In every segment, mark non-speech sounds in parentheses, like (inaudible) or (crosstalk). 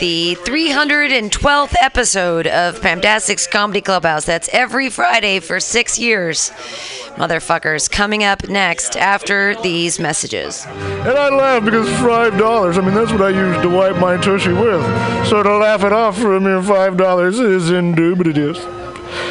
the 312th episode of Pamtastic's Comedy Clubhouse. That's every Friday for six years. Motherfuckers, coming up next after these messages. And I laugh because five dollars. I mean, that's what I use to wipe my tushy with. So to laugh it off for a mere five dollars is indubitious.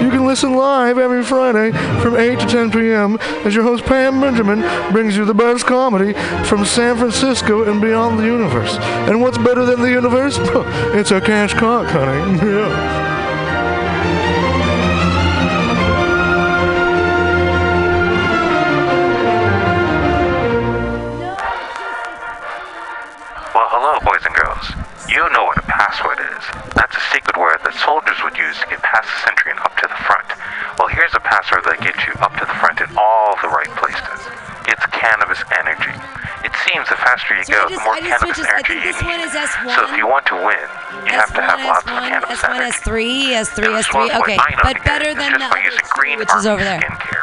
you can listen live every Friday from 8 to 10 p.m. as your host Pam Benjamin brings you the best comedy from San Francisco and beyond the universe. And what's better than the universe? (laughs) It's a cash cock, honey. Yeah. (laughs) Well, hello, boys and girls. You know what password is. That's a secret word that soldiers would use to get past the sentry and up to the front. Well, here's a password that gets you up to the front in all the right places. It's cannabis energy. It seems the faster you So go, just- the more cannabis I energy you need. So if you want to win, you have to have lots of cannabis S1, energy. S3, S3, And S3. Okay, what I know but better than the other using Green which is over there. Skincare.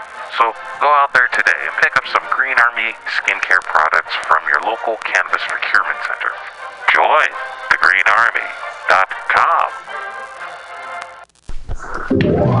So go out there today and pick up some Green Army skincare products from your local cannabis procurement center. Join thegreenarmy.com.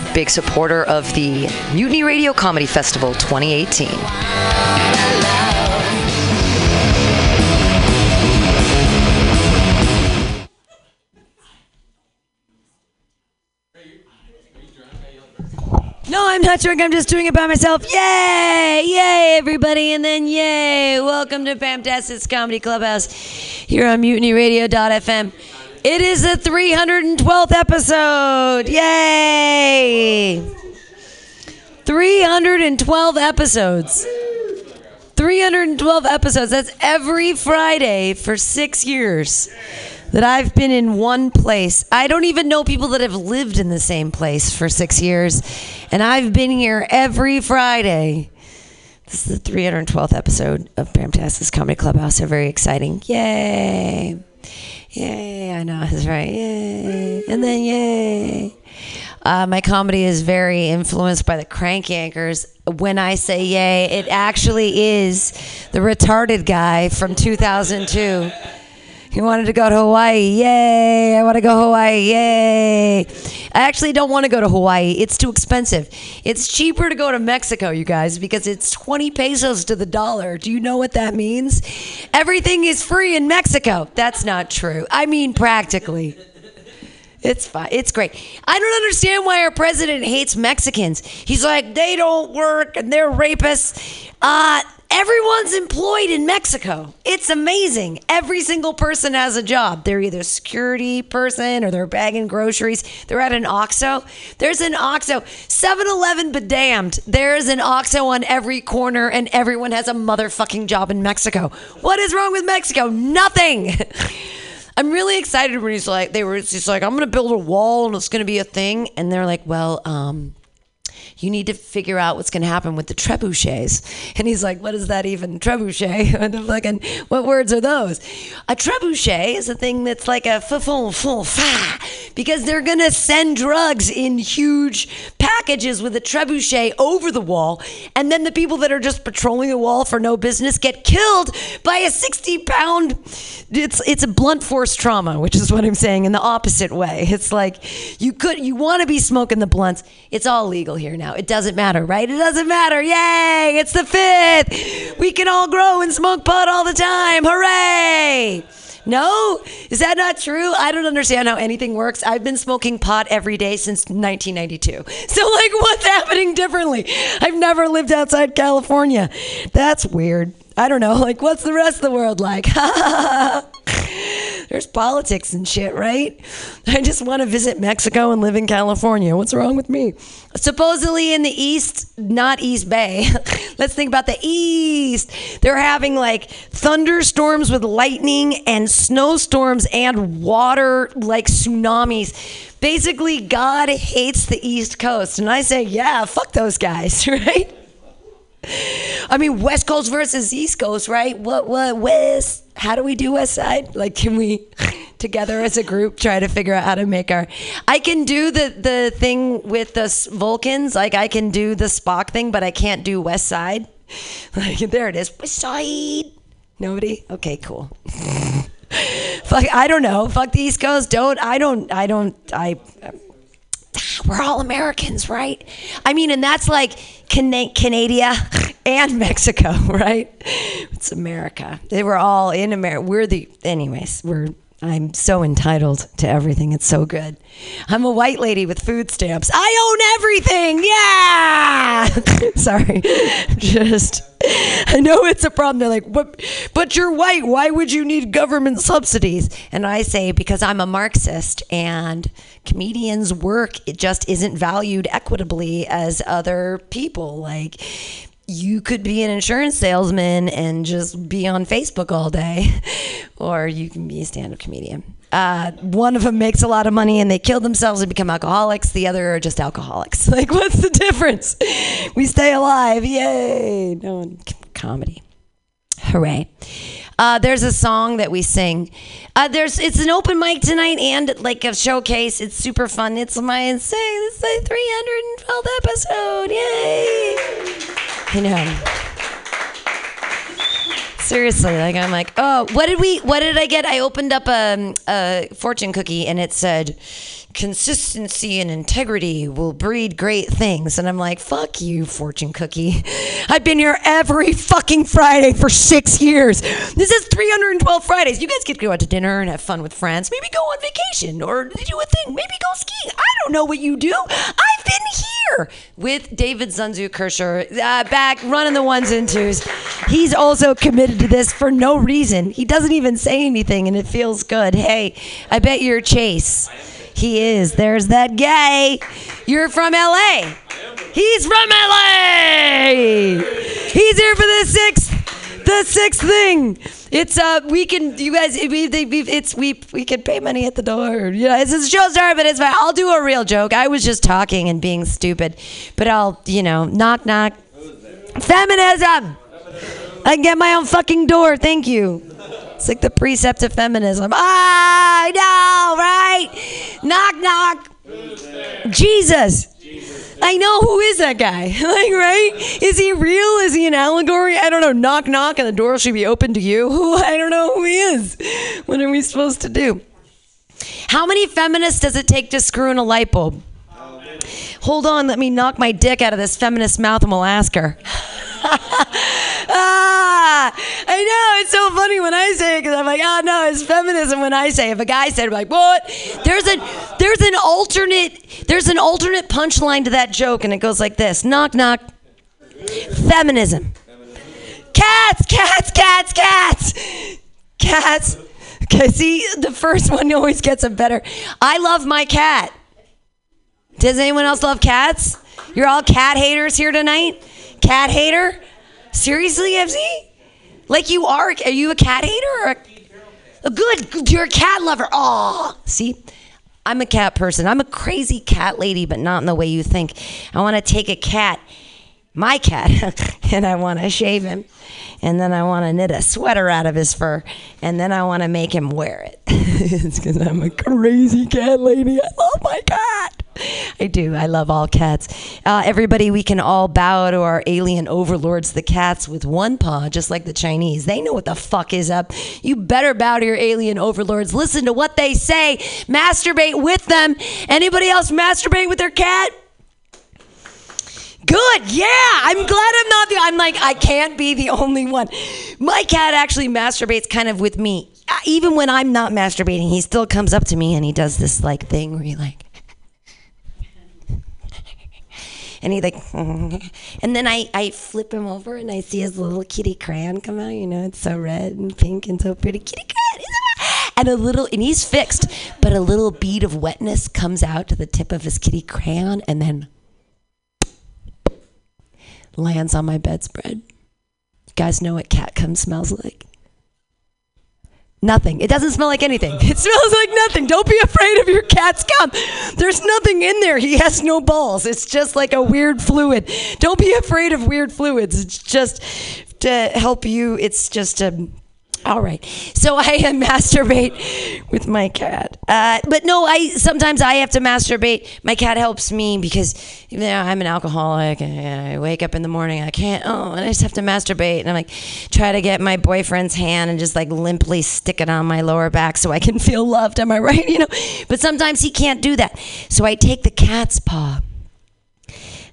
Big supporter of the Mutiny Radio Comedy Festival 2018. No, I'm not drunk. I'm just doing it by myself. Yay! Yay, everybody. And then yay. Welcome to Pamtastic's Comedy Clubhouse here on mutinyradio.fm. It is the 312th episode. Yay! 312 episodes. 312 episodes. That's every Friday for six years that I've been in one place. I don't even know people that have lived in the same place for six years. And I've been here every Friday. This is the 312th episode of Pamtastic's Comedy Clubhouse. They're very exciting. Yay. Yay. I know. That's right. Yay. And then yay. Uh, my comedy is very influenced by the Crank Yankers. When I say yay, it actually is the retarded guy from 2002. He wanted to go to Hawaii. Yay. I want to go to Hawaii. Yay. I actually don't want to go to Hawaii. It's too expensive. It's cheaper to go to Mexico, you guys, because it's 20 pesos to the dollar. Do you know what that means? Everything is free in Mexico. That's not true. I mean, practically. It's fine. It's great. I don't understand why our president hates Mexicans. He's like, they don't work and they're rapists. Uh, everyone's employed in Mexico. It's amazing. Every single person has a job. They're either security person or they're bagging groceries. They're at an OXXO. There's an OXXO. 7-Eleven but damned. There's an OXXO on every corner and everyone has a motherfucking job in Mexico. What is wrong with Mexico? Nothing. (laughs) I'm really excited when he's like, they were just like, I'm going to build a wall and it's going to be a thing. And they're like, well, um, you need to figure out what's going to happen with the trebuchets. And he's like, what is that even? Trebuchet? (laughs) And I'm like, and what words are those? A trebuchet is a thing that's like a fa because they're going to send drugs in huge packages with a trebuchet over the wall. And then the people that are just patrolling the wall for no business get killed by a 60 pound, it's, it's a blunt force trauma, which is what I'm saying in the opposite way. It's like you could, you want to be smoking the blunts. It's all legal here now. It doesn't matter, right? It doesn't matter. Yay! It's the fifth. We can all grow and smoke pot all the time. Hooray! No? Is that not true? I don't understand how anything works. I've been smoking pot every day since 1992. (laughs) So, like, what's happening differently? I've never lived outside California. That's weird. I don't know. (laughs) Like, what's the rest of the world like? (laughs) There's politics and shit, right? I just want to visit Mexico and live in California. What's wrong with me? Supposedly in the East, not East Bay. (laughs) Let's think about the East. They're having like thunderstorms with lightning and snowstorms and water like tsunamis. Basically, God hates the East Coast. And I say, yeah, fuck those guys, (laughs) right? I mean, West Coast versus East Coast, right? What, what, West? How do we do West Side? Like, can we (laughs) together as a group try to figure out how to make our? I can do the the thing with the Vulcans, like I can do the Spock thing, but I can't do West Side. (laughs) Like, there it is, West Side. Nobody? Okay, cool. (laughs) Fuck, I don't know. Fuck the East Coast. Don't. I don't. I don't. I we're all Americans, right? I mean, and that's like Cana- Canada (laughs) and Mexico, (laughs) right? It's America. They were all in America. We're the, anyways, we're, I'm so entitled to everything. It's so good. I'm a white lady with food stamps. I own everything. Yeah. (laughs) Sorry. (laughs) Just, I know it's a problem. They're like, but, but you're white. Why would you need government subsidies? And I say, because I'm a Marxist and comedians' work, it just isn't valued equitably as other people. Like, you could be an insurance salesman and just be on Facebook all day, (laughs) or you can be a stand up comedian. Uh, one of them makes a lot of money and they kill themselves and become alcoholics. The other are just alcoholics. (laughs) Like, what's the difference? We stay alive. Yay. No one, comedy. Hooray. Uh, there's a song that we sing. Uh, there's it's an open mic tonight and like a showcase. It's super fun. It's my say it's my 312th episode. Yay! I know. Seriously, like I'm like, oh, what did we? What did I get? I opened up a, a fortune cookie and it said, "Consistency and integrity will breed great things." And I'm like, fuck you, fortune cookie. I've been here every fucking Friday for six years. This is 312 Fridays. You guys get to go out to dinner and have fun with friends. Maybe go on vacation or do a thing. Maybe go skiing. I don't know what you do. I've been here with David Zunzu Kirscher uh, back running the ones and twos. He's also committed to this for no reason. He doesn't even say anything, and it feels good. Hey, I bet you're Chase. He is. There's that guy. You're from LA. He's from LA. He's here for the sixth, the sixth thing. It's uh, we can you guys we we it's we we can pay money at the door. Yeah, it's a show star, but it's fine. I'll do a real joke. I was just talking and being stupid, but I'll you know knock knock. Feminism. I can get my own fucking door. Thank you. It's like the precept of feminism. Ah, I know, right? Knock, knock. Jesus. I know who is that guy? (laughs) like, right? Is he real? Is he an allegory? I don't know. Knock, knock, and the door should be open to you. Who? (laughs) I don't know who he is. What are we supposed to do? How many feminists does it take to screw in a light bulb? Hold on, let me knock my dick out of this feminist mouth and we'll ask her. (laughs) ah! I know it's so funny when I say it because I'm like, oh no, it's feminism. When I say, it. if a guy said, it, I'm like, what? There's an there's an alternate there's an alternate punchline to that joke, and it goes like this: knock knock, feminism. Cats, cats, cats, cats, cats. Okay, see, the first one always gets a better. I love my cat. Does anyone else love cats? You're all cat haters here tonight? Cat hater? Seriously, FZ? Like you are? Are you a cat hater or a, a good? You're a cat lover. Oh, see, I'm a cat person. I'm a crazy cat lady, but not in the way you think. I want to take a cat, my cat, (laughs) and I want to shave him, and then I want to knit a sweater out of his fur, and then I want to make him wear it. (laughs) it's because I'm a crazy cat lady. I love my cat. I do. I love all cats. Uh, everybody, we can all bow to our alien overlords, the cats, with one paw, just like the Chinese. They know what the fuck is up. You better bow to your alien overlords. Listen to what they say. Masturbate with them. Anybody else masturbate with their cat? Good. Yeah. I'm glad I'm not the. I'm like, I can't be the only one. My cat actually masturbates kind of with me. Uh, Even when I'm not masturbating, he still comes up to me and he does this like thing where he like. And he like (laughs) and then I, I flip him over and I see his little kitty crayon come out you know it's so red and pink and so pretty. Kitty crayon (laughs) and a little and he's fixed but a little bead of wetness comes out to the tip of his kitty crayon and then lands on my bedspread. You guys know what cat cum smells like Nothing. It doesn't smell like anything. (laughs) It smells like nothing. Don't be afraid of your cat's cum. There's nothing in there. He has no balls. It's just like a weird fluid. Don't be afraid of weird fluids. It's just to help you. It's just a. All right. So (laughs) I masturbate with my cat. Uh, but no, I sometimes I have to masturbate. My cat helps me because you know, I'm an alcoholic and I wake up in the morning. I can't. Oh, and I just have to masturbate. And I'm like, try to get my boyfriend's hand and just like limply stick it on my lower back so I can (laughs) feel loved. Am I right? (laughs) You know. But sometimes he can't do that. So I take the cat's paw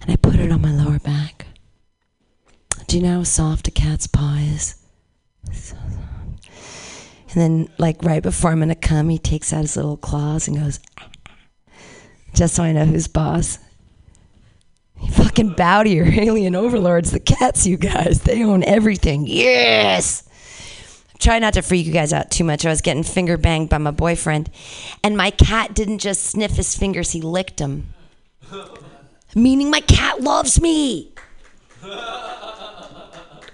and I put it on my lower back. Do you know how soft a cat's paw is? So. And then, like right before I'm gonna come, he takes out his little claws and goes, just so I know who's boss. You fucking bow to your (laughs) alien overlords, the cats, you guys. They own everything. Yes. Try not to freak you guys out too much. I was getting finger banged by my boyfriend, and my cat didn't just sniff his fingers, he licked them. (laughs) Meaning my cat loves me. (laughs)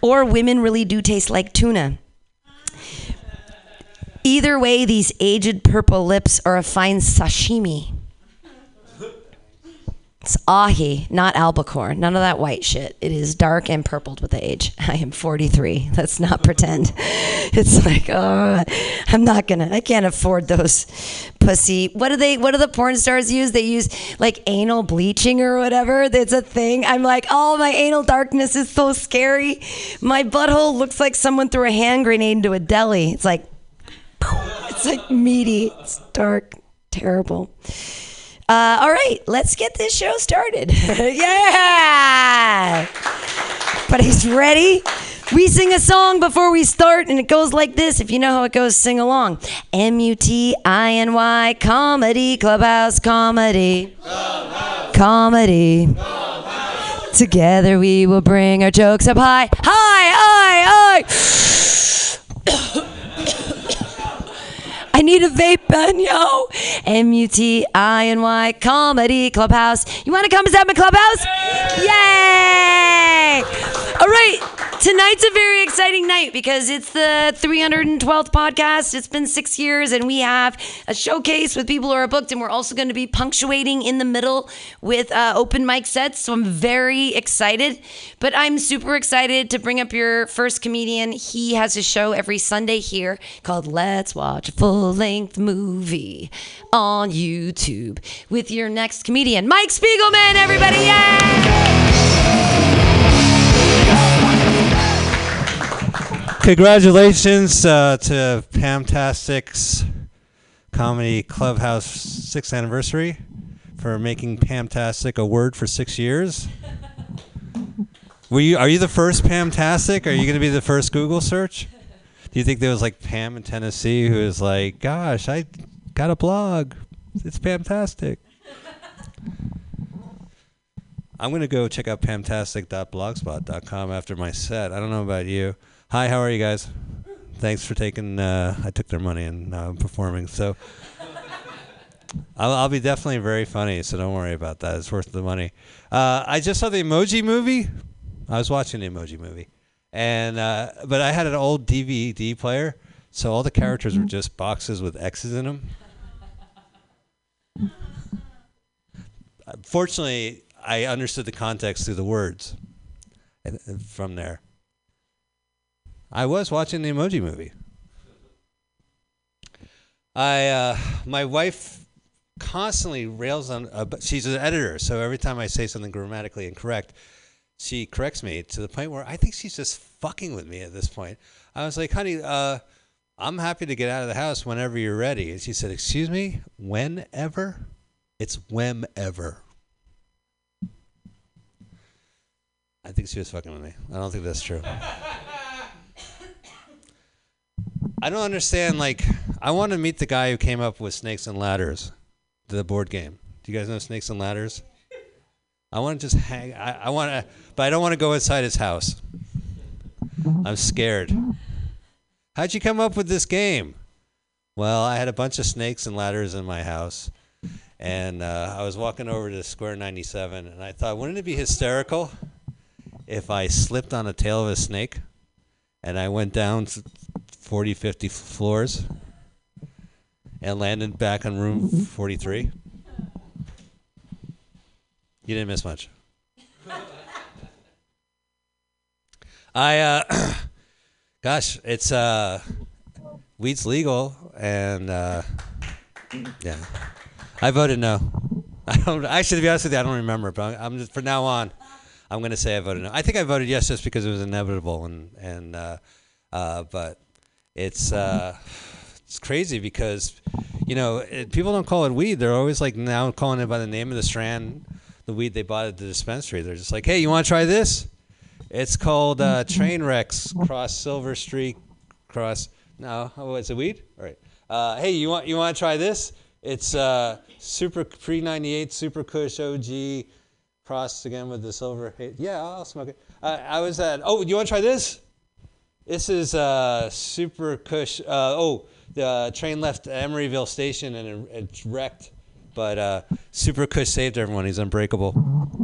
Or women really do taste like tuna. Either way, these aged purple lips are a fine sashimi. It's ahi, not albacore. None of that white shit. It is dark and purpled with age. (laughs) I am 43. Let's not pretend. (laughs) It's like, oh, I'm not gonna. I can't afford those pussy. What do they? What do the porn stars use? They use like anal bleaching or whatever. It's a thing. I'm like, oh, my anal darkness is so scary. My butthole looks like someone threw a hand grenade into a deli. It's like, it's like meaty. It's dark, terrible. Uh, all right, let's get this show started. yeah! But he's ready. We sing a song before we start, and it goes like this. If you know how it goes, sing along. M U T I N Y comedy, clubhouse comedy. Comedy. Together we will bring our jokes up high. High, high, high. I need a vape pen, yo. M U T I N Y Comedy Clubhouse. You want to come to my clubhouse? Yay! All right. Tonight's a very exciting night because it's the 312th podcast. It's been six years, and we have a showcase with people who are booked, and we're also going to be punctuating in the middle with uh, open mic sets. So I'm very excited. But I'm super excited to bring up your first comedian. He has a show every Sunday here called Let's Watch a Full Length Movie on YouTube with your next comedian, Mike Spiegelman, everybody. Yay! Congratulations uh, to Pamtastic's Comedy Clubhouse sixth anniversary for making Pamtastic a word for six years. (laughs) Were you? Are you the first Pamtastic? Are you going to be the first Google search? Do you think there was like Pam in Tennessee who was like, "Gosh, I got a blog. It's Pamtastic." I'm gonna go check out pamtastic.blogspot.com after my set. I don't know about you. Hi, how are you guys? Thanks for taking. Uh, I took their money and I'm performing. So (laughs) I'll, I'll be definitely very funny. So don't worry about that. It's worth the money. Uh, I just saw the Emoji Movie. I was watching the Emoji Movie, and uh, but I had an old DVD player, so all the characters were just boxes with X's in them. Fortunately, I understood the context through the words from there. I was watching the Emoji Movie. I uh, my wife constantly rails on. Uh, but she's an editor, so every time I say something grammatically incorrect, she corrects me to the point where I think she's just fucking with me at this point. I was like, "Honey, uh, I'm happy to get out of the house whenever you're ready." And she said, "Excuse me, whenever? It's whenever." I think she was fucking with me. I don't think that's true. I don't understand. Like, I want to meet the guy who came up with Snakes and Ladders, the board game. Do you guys know Snakes and Ladders? I want to just hang. I, I want to, but I don't want to go inside his house. I'm scared. How'd you come up with this game? Well, I had a bunch of snakes and ladders in my house, and uh, I was walking over to Square 97, and I thought, wouldn't it be hysterical if I slipped on the tail of a snake and I went down 40, 50 floors and landed back on room 43? You didn't miss much. I, uh, (clears throat) gosh, it's, uh, weed's legal, and, uh, yeah. I voted no. (laughs) I don't, actually, to be honest with you, I don't remember, but I'm just, from now on, I'm going to say I voted no. I think I voted yes just because it was inevitable, and, and, uh, uh, but it's, uh, it's crazy because, you know, it, people don't call it weed. They're always like now calling it by the name of the strand, the weed they bought at the dispensary. They're just like, hey, you want to try this? It's called uh, Train Wrecks Cross Silver Streak Cross. No, oh, it's a weed. All right. Uh, hey, you want you want to try this? It's uh, Super Pre '98 Super Kush OG crossed again with the silver. Hey, yeah, I'll smoke it. Uh, I was at. Oh, do you want to try this? This is uh, Super Kush. Uh, oh, the train left Emeryville Station and it, it's wrecked, but uh, Super Kush saved everyone. He's unbreakable.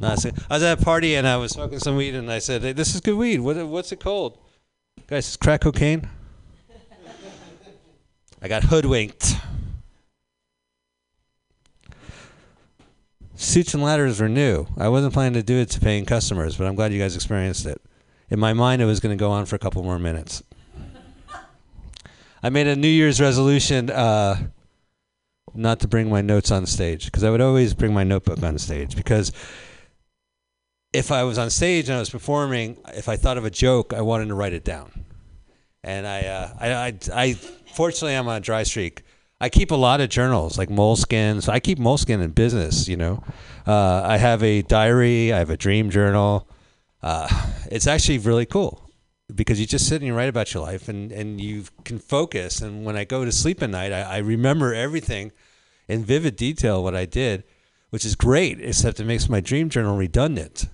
No, I was at a party and I was smoking some weed and I said, hey, "This is good weed. What, what's it called?" Guys, it's crack cocaine. I got hoodwinked. Suits and ladders were new. I wasn't planning to do it to paying customers, but I'm glad you guys experienced it. In my mind, it was going to go on for a couple more minutes. I made a New Year's resolution uh, not to bring my notes on stage because I would always bring my notebook on stage because if I was on stage and I was performing, if I thought of a joke, I wanted to write it down. And I, uh, I, I, I, fortunately, I'm on a dry streak. I keep a lot of journals, like Moleskine. So I keep Moleskine in business. You know, uh, I have a diary. I have a dream journal. Uh, it's actually really cool because you just sit and you write about your life, and and you can focus. And when I go to sleep at night, I, I remember everything in vivid detail what I did, which is great. Except it makes my dream journal redundant.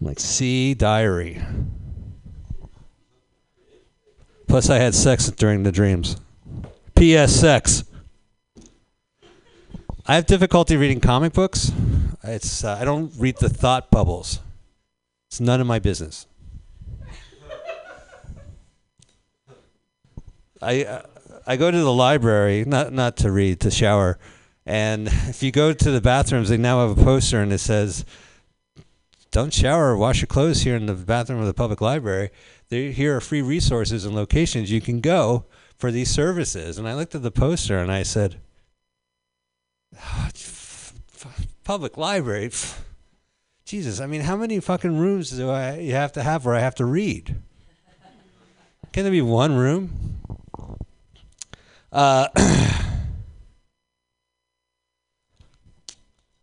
I'm like, see diary. Plus, I had sex during the dreams. P.S. Sex. I have difficulty reading comic books. It's uh, I don't read the thought bubbles. It's none of my business. I uh, I go to the library not not to read to shower, and (laughs) if you go to the bathrooms, they now have a poster and it says, "Don't shower or wash your clothes here in the bathroom of the public library." There, here are free resources and locations you can go for these services. And I looked at the poster and I said, "Ah, f- f- "Public library." Pff, Jesus, I mean, how many fucking rooms do I you have to have where I have to read? Can there be one room? Uh, (clears throat)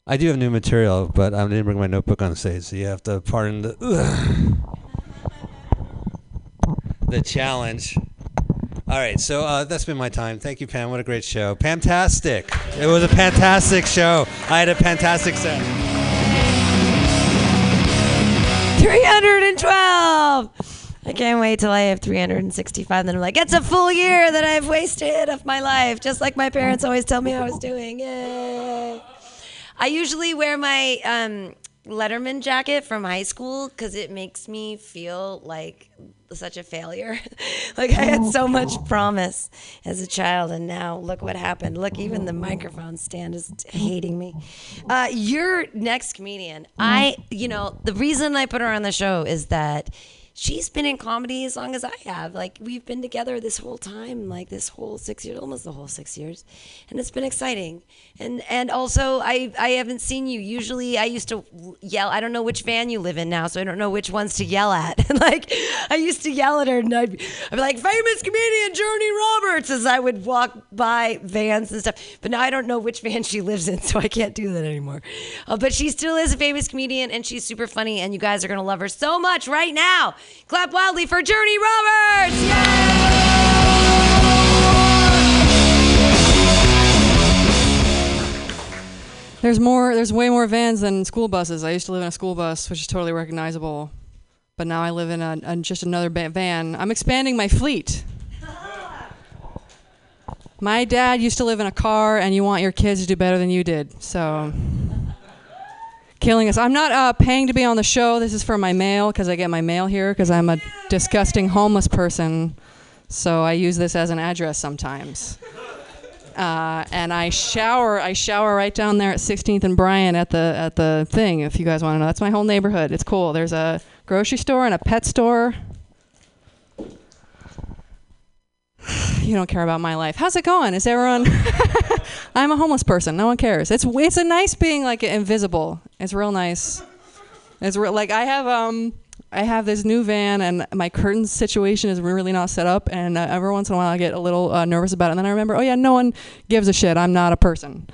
I do have new material, but I didn't bring my notebook on stage, so you have to pardon the the challenge. All right, so uh, that's been my time. Thank you, Pam. What a great show. Fantastic. It was a fantastic show. I had a fantastic set. 312. I can't wait till I have 365. Then I'm like, it's a full year that I've wasted of my life, just like my parents always tell me I was doing. Yay. I usually wear my um, Letterman jacket from high school because it makes me feel like such a failure. (laughs) like I had so much promise as a child, and now look what happened. Look, even the microphone stand is hating me. Uh, your next comedian, I, you know, the reason I put her on the show is that she's been in comedy as long as I have. Like we've been together this whole time, like this whole six years, almost the whole six years, and it's been exciting. And and also I I haven't seen you. Usually I used to yell. I don't know which van you live in now, so I don't know which ones to yell at. (laughs) like I used to yell at her, and I'd, I'd be like, "Famous comedian Journey Roberts," as I would walk by vans and stuff. But now I don't know which van she lives in, (laughs) so I can't do that anymore. Uh, but she still is a famous comedian, and she's super funny, and you guys are gonna love her so much right now. Clap wildly for Journey Roberts! Yay! There's more. There's way more vans than school buses. I used to live in a school bus, which is totally recognizable, but now I live in a, a just another ba- van. I'm expanding my fleet. My dad used to live in a car, and you want your kids to do better than you did. So, killing us. I'm not uh, paying to be on the show. This is for my mail because I get my mail here because I'm a disgusting homeless person. So I use this as an address sometimes. Uh, and I shower. I shower right down there at 16th and Bryant at the at the thing. If you guys want to know, that's my whole neighborhood. It's cool. There's a grocery store and a pet store. You don't care about my life. How's it going? Is everyone? (laughs) I'm a homeless person. No one cares. It's it's a nice being like invisible. It's real nice. It's real like I have um I have this new van and my curtains situation is really not set up and uh, every once in a while I get a little uh, nervous about it and then I remember oh yeah no one gives a shit. I'm not a person.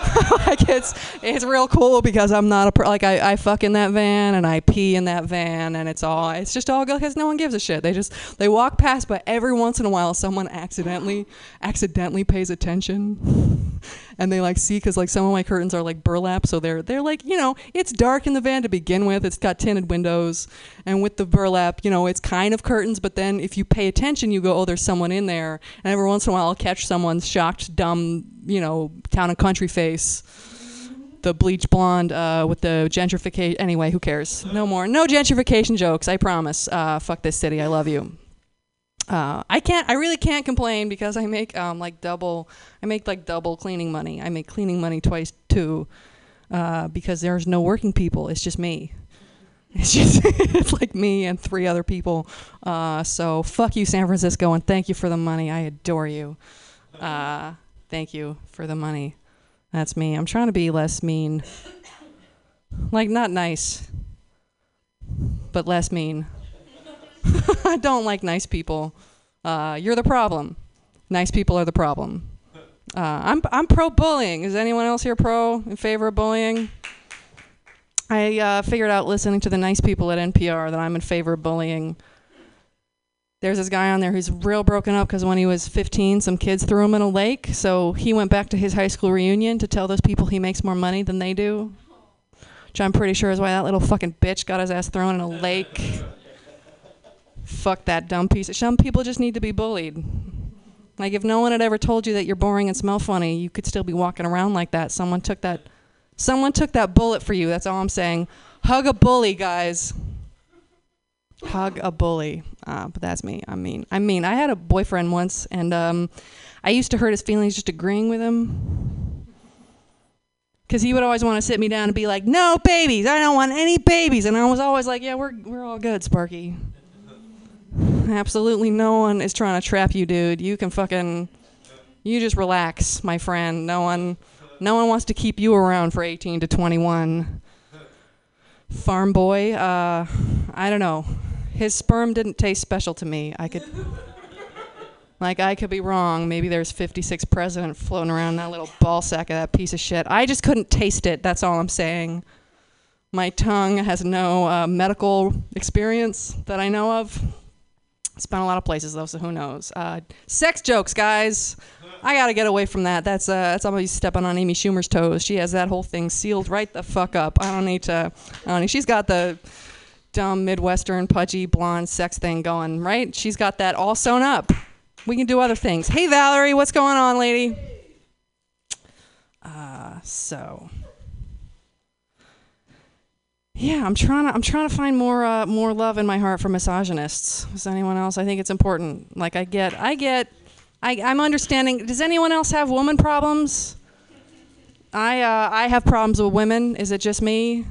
(laughs) like it's it's real cool because I'm not a per- like I, I fuck in that van and I pee in that van and it's all it's just all because no one gives a shit. They just they walk past, but every once in a while someone accidentally accidentally pays attention, and they like see because like some of my curtains are like burlap, so they're they're like you know it's dark in the van to begin with. It's got tinted windows, and with the burlap, you know it's kind of curtains, but then if you pay attention, you go oh there's someone in there, and every once in a while I'll catch someone's shocked dumb you know town and country face the bleach blonde uh, with the gentrification. Anyway, who cares? No more. No gentrification jokes. I promise. Uh, fuck this city. I love you. Uh, I can't. I really can't complain because I make um, like double. I make like double cleaning money. I make cleaning money twice too, uh, because there's no working people. It's just me. It's just (laughs) it's like me and three other people. Uh, so fuck you, San Francisco, and thank you for the money. I adore you. Uh, thank you for the money. That's me. I'm trying to be less mean. Like, not nice, but less mean. (laughs) I don't like nice people. Uh, you're the problem. Nice people are the problem. Uh, I'm, I'm pro bullying. Is anyone else here pro in favor of bullying? I uh, figured out listening to the nice people at NPR that I'm in favor of bullying. There's this guy on there who's real broken up because when he was 15, some kids threw him in a lake. So he went back to his high school reunion to tell those people he makes more money than they do. Which I'm pretty sure is why that little fucking bitch got his ass thrown in a lake. Fuck that dumb piece. Some people just need to be bullied. Like if no one had ever told you that you're boring and smell funny, you could still be walking around like that. Someone took that someone took that bullet for you. That's all I'm saying. Hug a bully, guys. Hug a bully. Uh, but that's me. I mean, I mean, I had a boyfriend once, and um, I used to hurt his feelings just agreeing with him. Because he would always want to sit me down and be like, "No babies. I don't want any babies." And I was always like, "Yeah, we're we're all good, Sparky. Absolutely, no one is trying to trap you, dude. You can fucking, you just relax, my friend. No one, no one wants to keep you around for 18 to 21." Farm boy, uh, I don't know his sperm didn't taste special to me. I could (laughs) Like I could be wrong. Maybe there's 56 president floating around that little ball sack of that piece of shit. I just couldn't taste it. That's all I'm saying. My tongue has no uh, medical experience that I know of. It's been a lot of places though, so who knows? Uh, sex jokes, guys. I gotta get away from that. That's uh, that's almost stepping on Amy Schumer's toes. She has that whole thing sealed right the fuck up. I don't need to. I don't need, she's got the dumb Midwestern pudgy blonde sex thing going, right? She's got that all sewn up. We can do other things. Hey Valerie, what's going on, lady? Uh, so yeah, I'm trying to I'm trying to find more uh, more love in my heart for misogynists. Is anyone else? I think it's important. Like I get I get I I'm understanding. Does anyone else have woman problems? I uh, I have problems with women. Is it just me?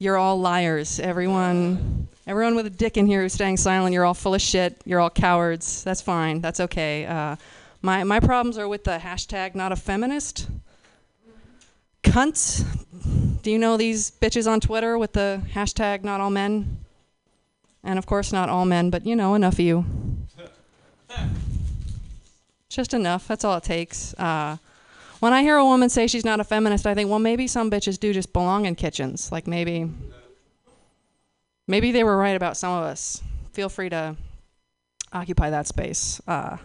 You're all liars. Everyone everyone with a dick in here who's staying silent. You're all full of shit. You're all cowards. That's fine. That's okay. Uh, my my problems are with the hashtag not a feminist. Cunts. Do you know these bitches on Twitter with the hashtag not all men? And of course, not all men, but you know, enough of you. Just enough. That's all it takes. Uh, when I hear a woman say she's not a feminist, I think, well, maybe some bitches do just belong in kitchens. Like maybe, maybe they were right about some of us. Feel free to occupy that space. Uh,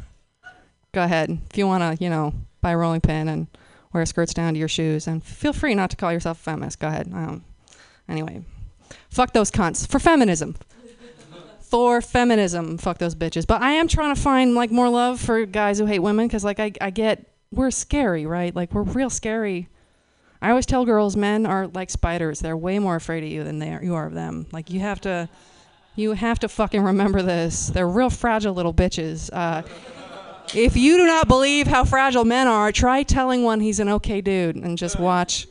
go ahead if you want to, you know, buy a rolling pin and wear skirts down to your shoes, and feel free not to call yourself a feminist. Go ahead. Um, anyway, fuck those cunts for feminism. (laughs) for feminism, fuck those bitches. But I am trying to find like more love for guys who hate women, because like I, I get we're scary, right? Like we're real scary. I always tell girls, men are like spiders. They're way more afraid of you than they are, you are of them. Like you have to, you have to fucking remember this. They're real fragile little bitches. Uh, if you do not believe how fragile men are, try telling one he's an okay dude and just watch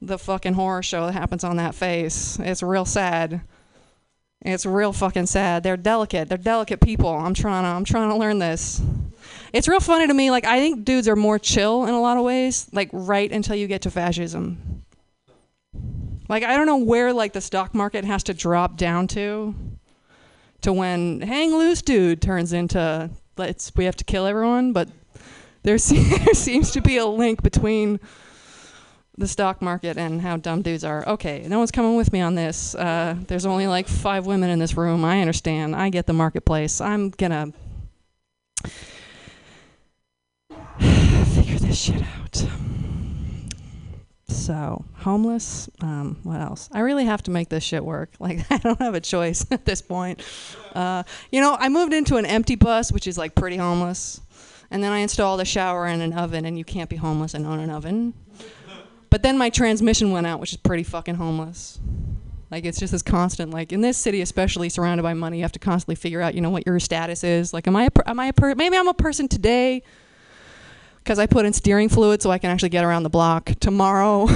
the fucking horror show that happens on that face. It's real sad. It's real fucking sad. They're delicate. They're delicate people. I'm trying to I'm trying to learn this. It's real funny to me like I think dudes are more chill in a lot of ways, like right until you get to fascism. Like I don't know where like the stock market has to drop down to to when hang loose dude turns into let's we have to kill everyone, but there, (laughs) se- there seems to be a link between the stock market and how dumb dudes are. Okay, no one's coming with me on this. Uh, there's only like five women in this room. I understand. I get the marketplace. I'm gonna (sighs) figure this shit out. So, homeless. Um, what else? I really have to make this shit work. (laughs) Like, I don't have a choice (laughs) at this point. Uh, you know, I moved into an empty bus, which is like pretty homeless. And then I installed a shower and an oven, and you can't be homeless and own an oven. But then my transmission went out, which is pretty fucking homeless. Like it's just this constant, like in this city, especially surrounded by money, you have to constantly figure out, you know, what your status is. Like, am I, a am I a per- maybe I'm a person today because I put in steering fluid so I can actually get around the block. Tomorrow,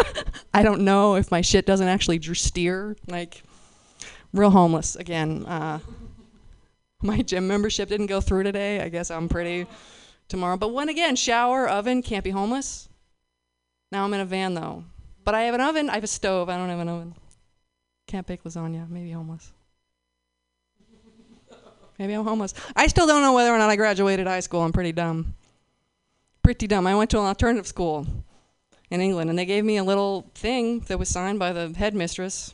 (laughs) I don't know if my shit doesn't actually steer. Like, real homeless again. Uh, my gym membership didn't go through today. I guess I'm pretty tomorrow. But when again, shower, oven, can't be homeless. Now I'm in a van though. But I have an oven. I have a stove. I don't have an oven. Can't bake lasagna. Maybe homeless. Maybe I'm homeless. I still don't know whether or not I graduated high school. I'm pretty dumb. Pretty dumb. I went to an alternative school in England and they gave me a little thing that was signed by the headmistress.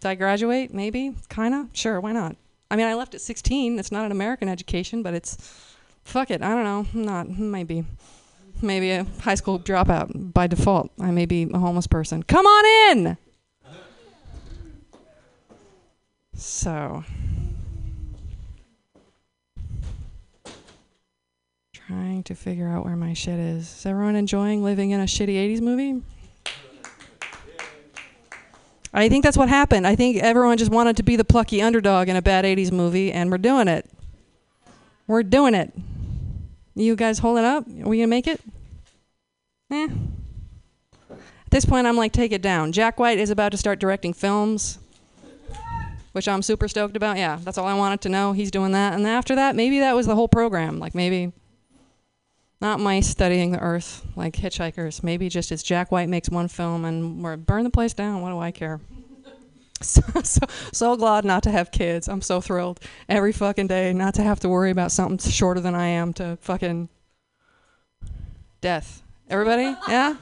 Did I graduate? Maybe. Kinda. Sure. Why not? I mean, I left at 16. It's not an American education, but it's fuck it. I don't know. Not maybe. Maybe a high school dropout by default. I may be a homeless person. Come on in. So, trying to figure out where my shit is. Is everyone enjoying living in a shitty 80s movie? I think that's what happened. I think everyone just wanted to be the plucky underdog in a bad 80s movie, and we're doing it. We're doing it. You guys holding up? Are we going to make it? Eh. At this point, I'm like, take it down. Jack White is about to start directing films, which I'm super stoked about. Yeah, that's all I wanted to know. He's doing that. And after that, maybe that was the whole program. Like, maybe not mice studying the earth like hitchhikers. Maybe just as Jack White makes one film and we're burn the place down. What do I care? (laughs) So, so so glad not to have kids. I'm so thrilled every fucking day not to have to worry about something shorter than I am to fucking death. Everybody, (laughs) yeah.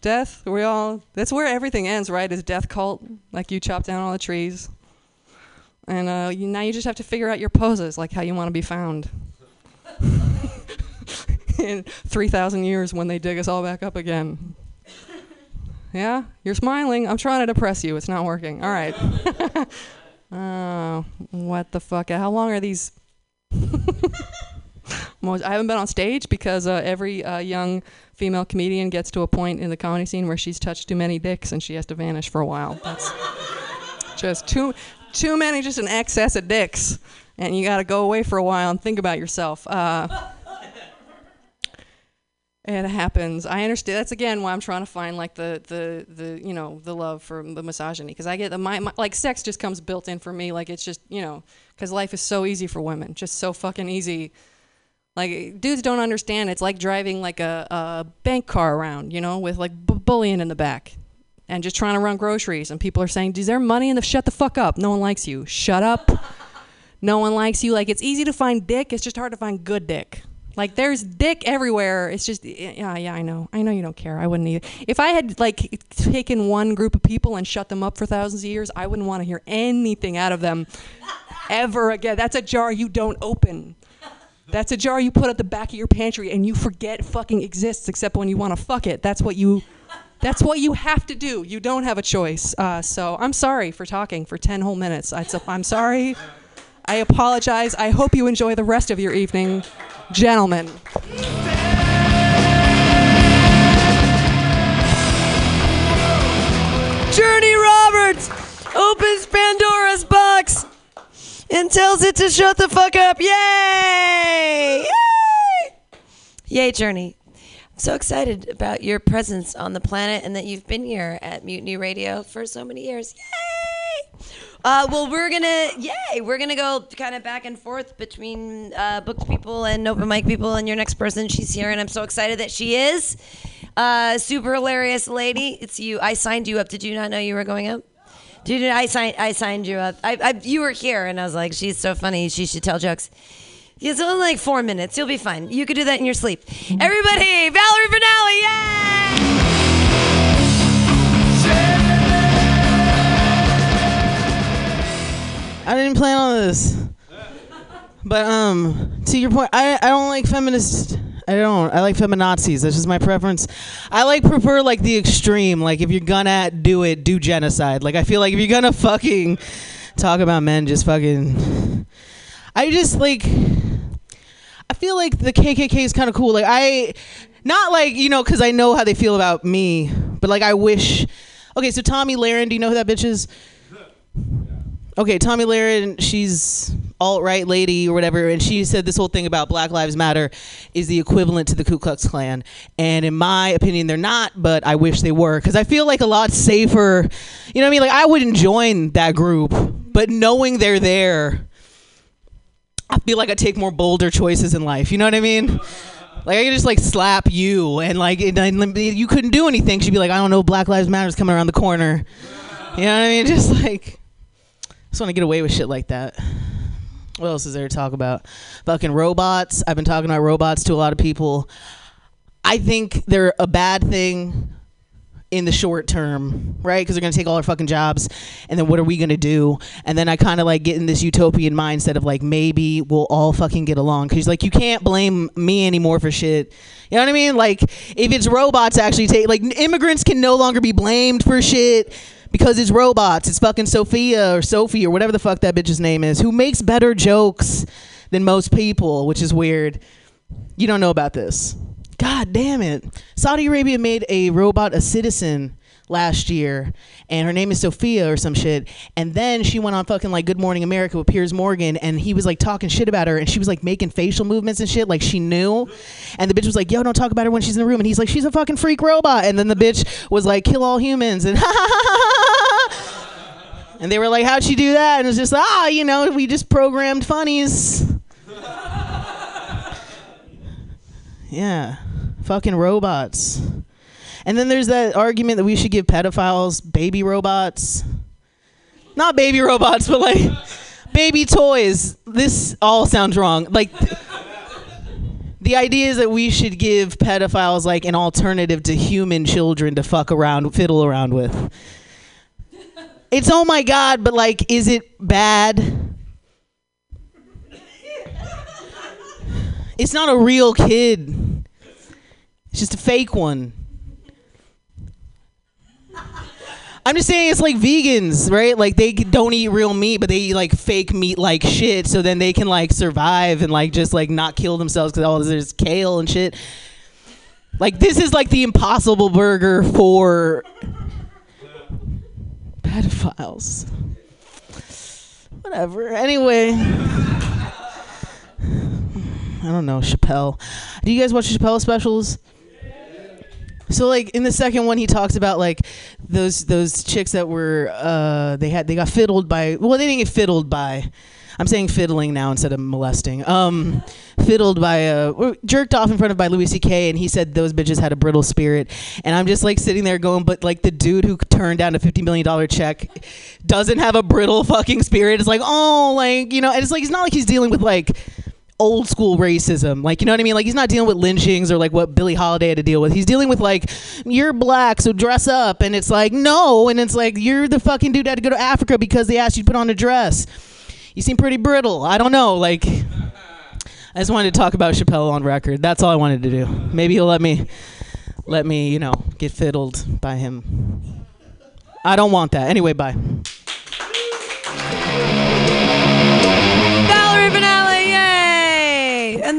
Death. We all. That's where everything ends, right? Is death cult? Like you chop down all the trees, and uh, you, now you just have to figure out your poses, like how you want to be found. (laughs) In 3,000 years when they dig us all back up again. (laughs) Yeah? You're smiling. I'm trying to depress you. It's not working. All right. (laughs) oh, what the fuck? How long are these? (laughs) I haven't been on stage because uh, every uh, young female comedian gets to a point in the comedy scene where she's touched too many dicks and she has to vanish for a while. That's just too too many, just an excess of dicks, and you got to go away for a while and think about yourself. Uh, it happens. I understand. That's again why I'm trying to find like the the the you know the love for the misogyny because I get the my, my like sex just comes built in for me. Like it's just you know because life is so easy for women, just so fucking easy. Like dudes don't understand. It's like driving like a, a bank car around, you know, with like b- bullion in the back, and just trying to run groceries. And people are saying, "Is there money in the?" Shut the fuck up. No one likes you. Shut up. (laughs) No one likes you. Like it's easy to find dick. It's just hard to find good dick. Like there's dick everywhere. It's just yeah, yeah. I know. I know you don't care. I wouldn't either. If I had like taken one group of people and shut them up for thousands of years, I wouldn't want to hear anything out of them ever again. That's a jar you don't open. That's a jar you put at the back of your pantry and you forget fucking exists except when you want to fuck it. That's what you that's what you have to do. You don't have a choice. Uh, so I'm sorry for talking for 10 whole minutes. I, I'm sorry. I apologize. I hope you enjoy the rest of your evening, gentlemen. Journey Roberts opens Pandora's box and tells it to shut the fuck up. Yay! Yay! Yay, Journey. I'm so excited about your presence on the planet and that you've been here at Mutiny Radio for so many years. Yay! Uh, well, we're gonna, yay, we're gonna go kind of back and forth between uh, booked people and open mic people. And your next person, she's here, and I'm so excited that she is. Uh, super hilarious lady. It's you. I signed you up. Did you not know you were going up? Dude, I signed. I signed you up. I, I, you were here, and I was like, "She's so funny. She should tell jokes." It's only like four minutes. You'll be fine. You could do that in your sleep. Everybody, Valerie Finale, yay! I didn't plan on this. But um, to your point, I I don't like feminists. I don't. I like feminazis. That's just my preference. I like prefer like the extreme. Like if you're gonna do it, do genocide. Like I feel like if you're gonna fucking talk about men, just fucking. I just like. I feel like the KKK is kind of cool. Like I, not like you know, because I know how they feel about me, but like I wish. Okay, so Tomi Lahren, do you know who that bitch is? Okay, Tomi Lahren, she's alt right lady or whatever, and she said this whole thing about Black Lives Matter is the equivalent to the Ku Klux Klan. And in my opinion, they're not, but I wish they were because I feel like a lot safer. You know what I mean? Like I wouldn't join that group, but knowing they're there, I feel like I take more bolder choices in life. You know what I mean? Like I could just like slap you and like and, and you couldn't do anything. She'd be like, I don't know, Black Lives Matter's coming around the corner. You know what I mean? (laughs) Just like just want to get away with shit like that. What else is there to talk about? Fucking robots. I've been talking about robots to a lot of people. I think they're a bad thing in the short term, right? Because they're gonna take all our fucking jobs, and then what are we gonna do? And then I kind of like get in this utopian mindset of like maybe we'll all fucking get along. Because like you can't blame me anymore for shit. You know what I mean? Like if it's robots actually take like immigrants can no longer be blamed for shit because it's robots. It's fucking Sophia or Sophie or whatever the fuck that bitch's name is, who makes better jokes than most people, which is weird. You don't know about this. God damn it. Saudi Arabia made a robot a citizen last year, and her name is Sophia or some shit. And then she went on fucking like Good Morning America with Piers Morgan, and he was like talking shit about her, and she was like making facial movements and shit like she knew. And the bitch was like, "Yo, don't talk about her when she's in the room." And he's like, "She's a fucking freak robot." And then the bitch was like, "Kill all humans," and (laughs) and they were like, "How'd she do that?" And it's just ah, you know, we just programmed funnies. (laughs) Yeah, fucking robots. And then there's that argument that we should give pedophiles baby robots. not baby robots, but like baby toys. This all sounds wrong. Like the idea is that we should give pedophiles like an alternative to human children to fuck around, fiddle around with. It's oh my god, but like, is it bad? It's not a real kid. It's just a fake one. I'm just saying it's like vegans, right? Like they don't eat real meat, but they eat like fake meat like shit, so then they can like survive and like just like not kill themselves because all there's kale and shit. Like this is like the impossible burger for pedophiles. Whatever. Anyway. (sighs) I don't know, Chappelle. Do you guys watch Chappelle specials? So like in the second one, he talks about like those those chicks that were uh, they had they got fiddled by well they didn't get fiddled by I'm saying fiddling now instead of molesting um, fiddled by uh, or jerked off in front of by Louis C.K. and he said those bitches had a brittle spirit and I'm just like sitting there going but like the dude who turned down a fifty million dollar check doesn't have a brittle fucking spirit it's like oh like you know and it's like it's not like he's dealing with like old school racism. Like, you know what I mean? Like, he's not dealing with lynchings or like what Billie Holiday had to deal with. He's dealing with like, you're black, so dress up. And it's like, no. And it's like, you're the fucking dude that had to go to Africa because they asked you to put on a dress. You seem pretty brittle. I don't know. Like, I just wanted to talk about Chappelle on record. That's all I wanted to do. Maybe he'll let me, let me, you know, get fiddled by him. I don't want that. Anyway, bye.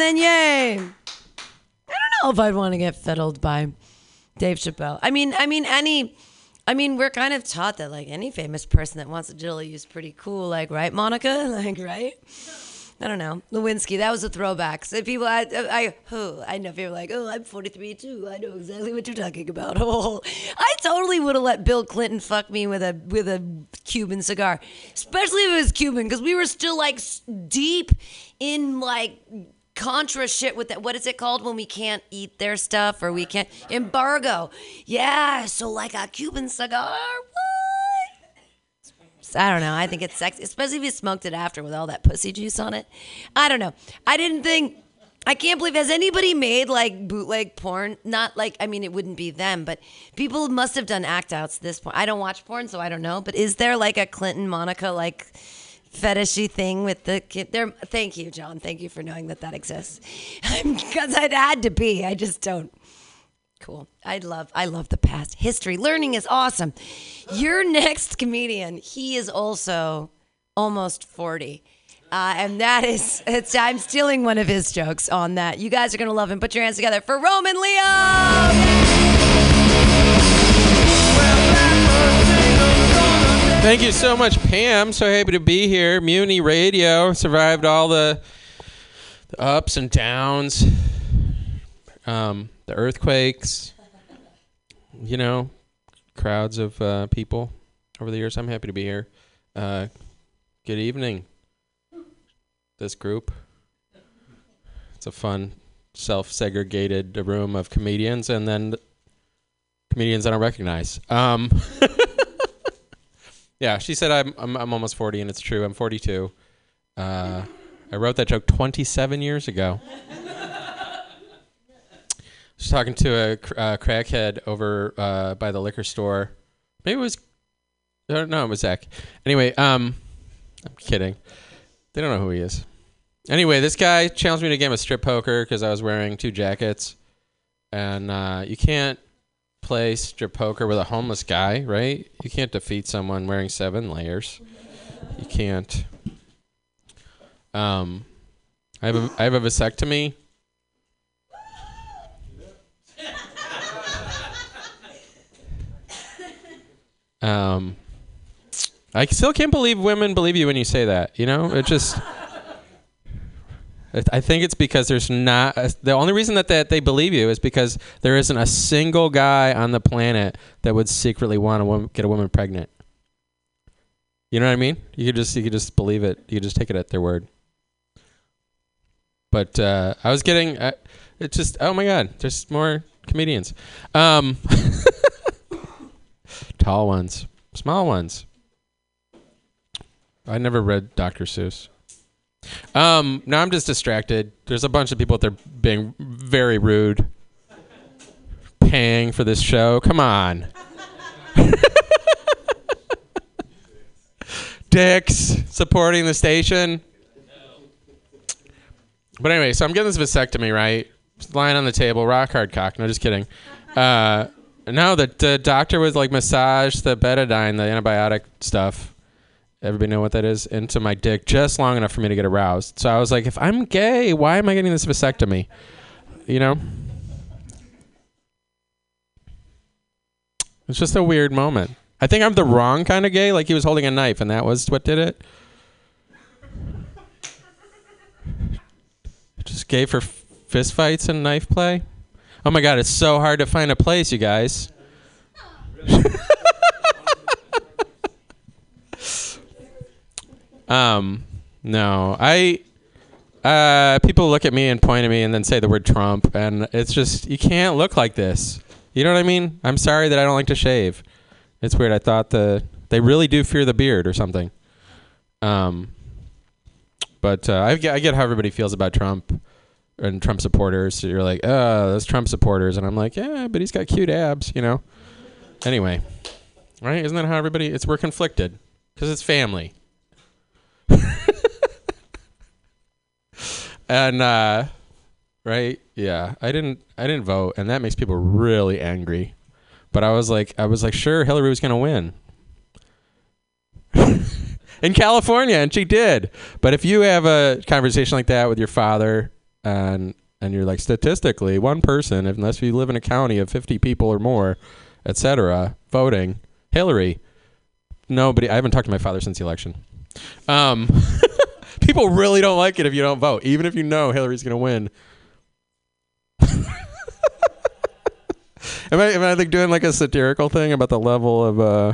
Then yay! I don't know if I'd want to get fiddled by Dave Chappelle. I mean, I mean, any, I mean, we're kind of taught that like any famous person that wants to diddle you is pretty cool, like right, Monica, (laughs) like right. I don't know, Lewinsky. That was a throwback. So people, I, I, oh, I know people like, oh, I'm 43 too. I know exactly what you're talking about. Oh, (laughs) I totally would have let Bill Clinton fuck me with a with a Cuban cigar, especially if it was Cuban, because we were still like deep in like contra shit with that. What is it called when we can't eat their stuff or we can't embargo? Yeah, so like a Cuban cigar. What? I don't know. I think it's sexy, especially if you smoked it after with all that pussy juice on it. I don't know. I didn't think. I can't believe has anybody made like bootleg porn? Not like I mean it wouldn't be them, but people must have done act outs this point. I don't watch porn, so I don't know. But is there like a Clinton Monica like fetishy thing with the kid? There. Thank you, John. Thank you for knowing that that exists. (laughs) Because it had to be. I just don't. Cool. I love I love the past. History. Learning is awesome. Your next comedian, he is also almost 40. Uh, and that is, it's, I'm stealing one of his jokes on that. You guys are going to love him. Put your hands together for Roman Leo. Thank you so much, Pam. So happy to be here. Mutiny Radio survived all the, the ups and downs, um, the earthquakes, you know, crowds of uh, people over the years. I'm happy to be here. Uh, good evening, this group. It's a fun, self segregated room of comedians and then comedians I don't recognize. Um, (laughs) Yeah, she said I'm, I'm I'm almost 40 and it's true. I'm 42. Uh, I wrote that joke 27 years ago. (laughs) I was talking to a uh, crackhead over uh, by the liquor store. Maybe it was I don't know, it was Zach. Anyway, um I'm kidding. They don't know who he is. Anyway, this guy challenged me to a game of strip poker because I was wearing two jackets. And uh, you can't play strip poker with a homeless guy, right? You can't defeat someone wearing seven layers. You can't. Um, I have a, I have a vasectomy. Um, I still can't believe women believe you when you say that. You know, it just. I- think it's because there's not the only reason that, that they believe you is because there isn't a single guy on the planet that would secretly want to woman, get a woman pregnant. You know what I mean? You could just you could just believe it. You could just take it at their word. But uh, I was getting uh, it's just oh my god, there's more comedians. Um, (laughs) tall ones, small ones. I never read Dr. Seuss. Um, now I'm just distracted. There's a bunch of people out there being very rude, paying for this show. Come on. (laughs) Dicks supporting the station. But anyway, so I'm getting this vasectomy, right? Just lying on the table, rock hard cock. No, just kidding. Uh, no, the, the doctor was like massage the betadine, the antibiotic stuff. Everybody know what that is? Into my dick just long enough for me to get aroused. So I was like, if I'm gay, why am I getting this vasectomy? You know? It's just a weird moment. I think I'm the wrong kind of gay, like he was holding a knife and that was what did it. Just gay for fist fights and knife play? Oh my god, it's so hard to find a place, you guys. (laughs) um, no, I. Uh, people look at me and point at me and then say the word Trump, and it's just you can't look like this. You know what I mean? I'm sorry that I don't like to shave. It's weird. I thought the they really do fear the beard or something. Um, but uh, I, get, I get how everybody feels about Trump and Trump supporters. So you're like, oh, those Trump supporters, and I'm like, yeah, but he's got cute abs, you know. Anyway, right? Isn't that how everybody? It's we're conflicted because it's family. (laughs) and uh, right, yeah, I didn't, I didn't vote, and that makes people really angry. But I was like, I was like, sure, Hillary was gonna win. (laughs) in California, and she did. But if you have a conversation like that with your father, and and you're like statistically, one person, unless you live in a county of 50 people or more, etc., voting Hillary. Nobody. I haven't talked to my father since the election. Um, (laughs) people really don't like it if you don't vote, even if you know Hillary's going to win. (laughs) am I am I like doing like a satirical thing about the level of uh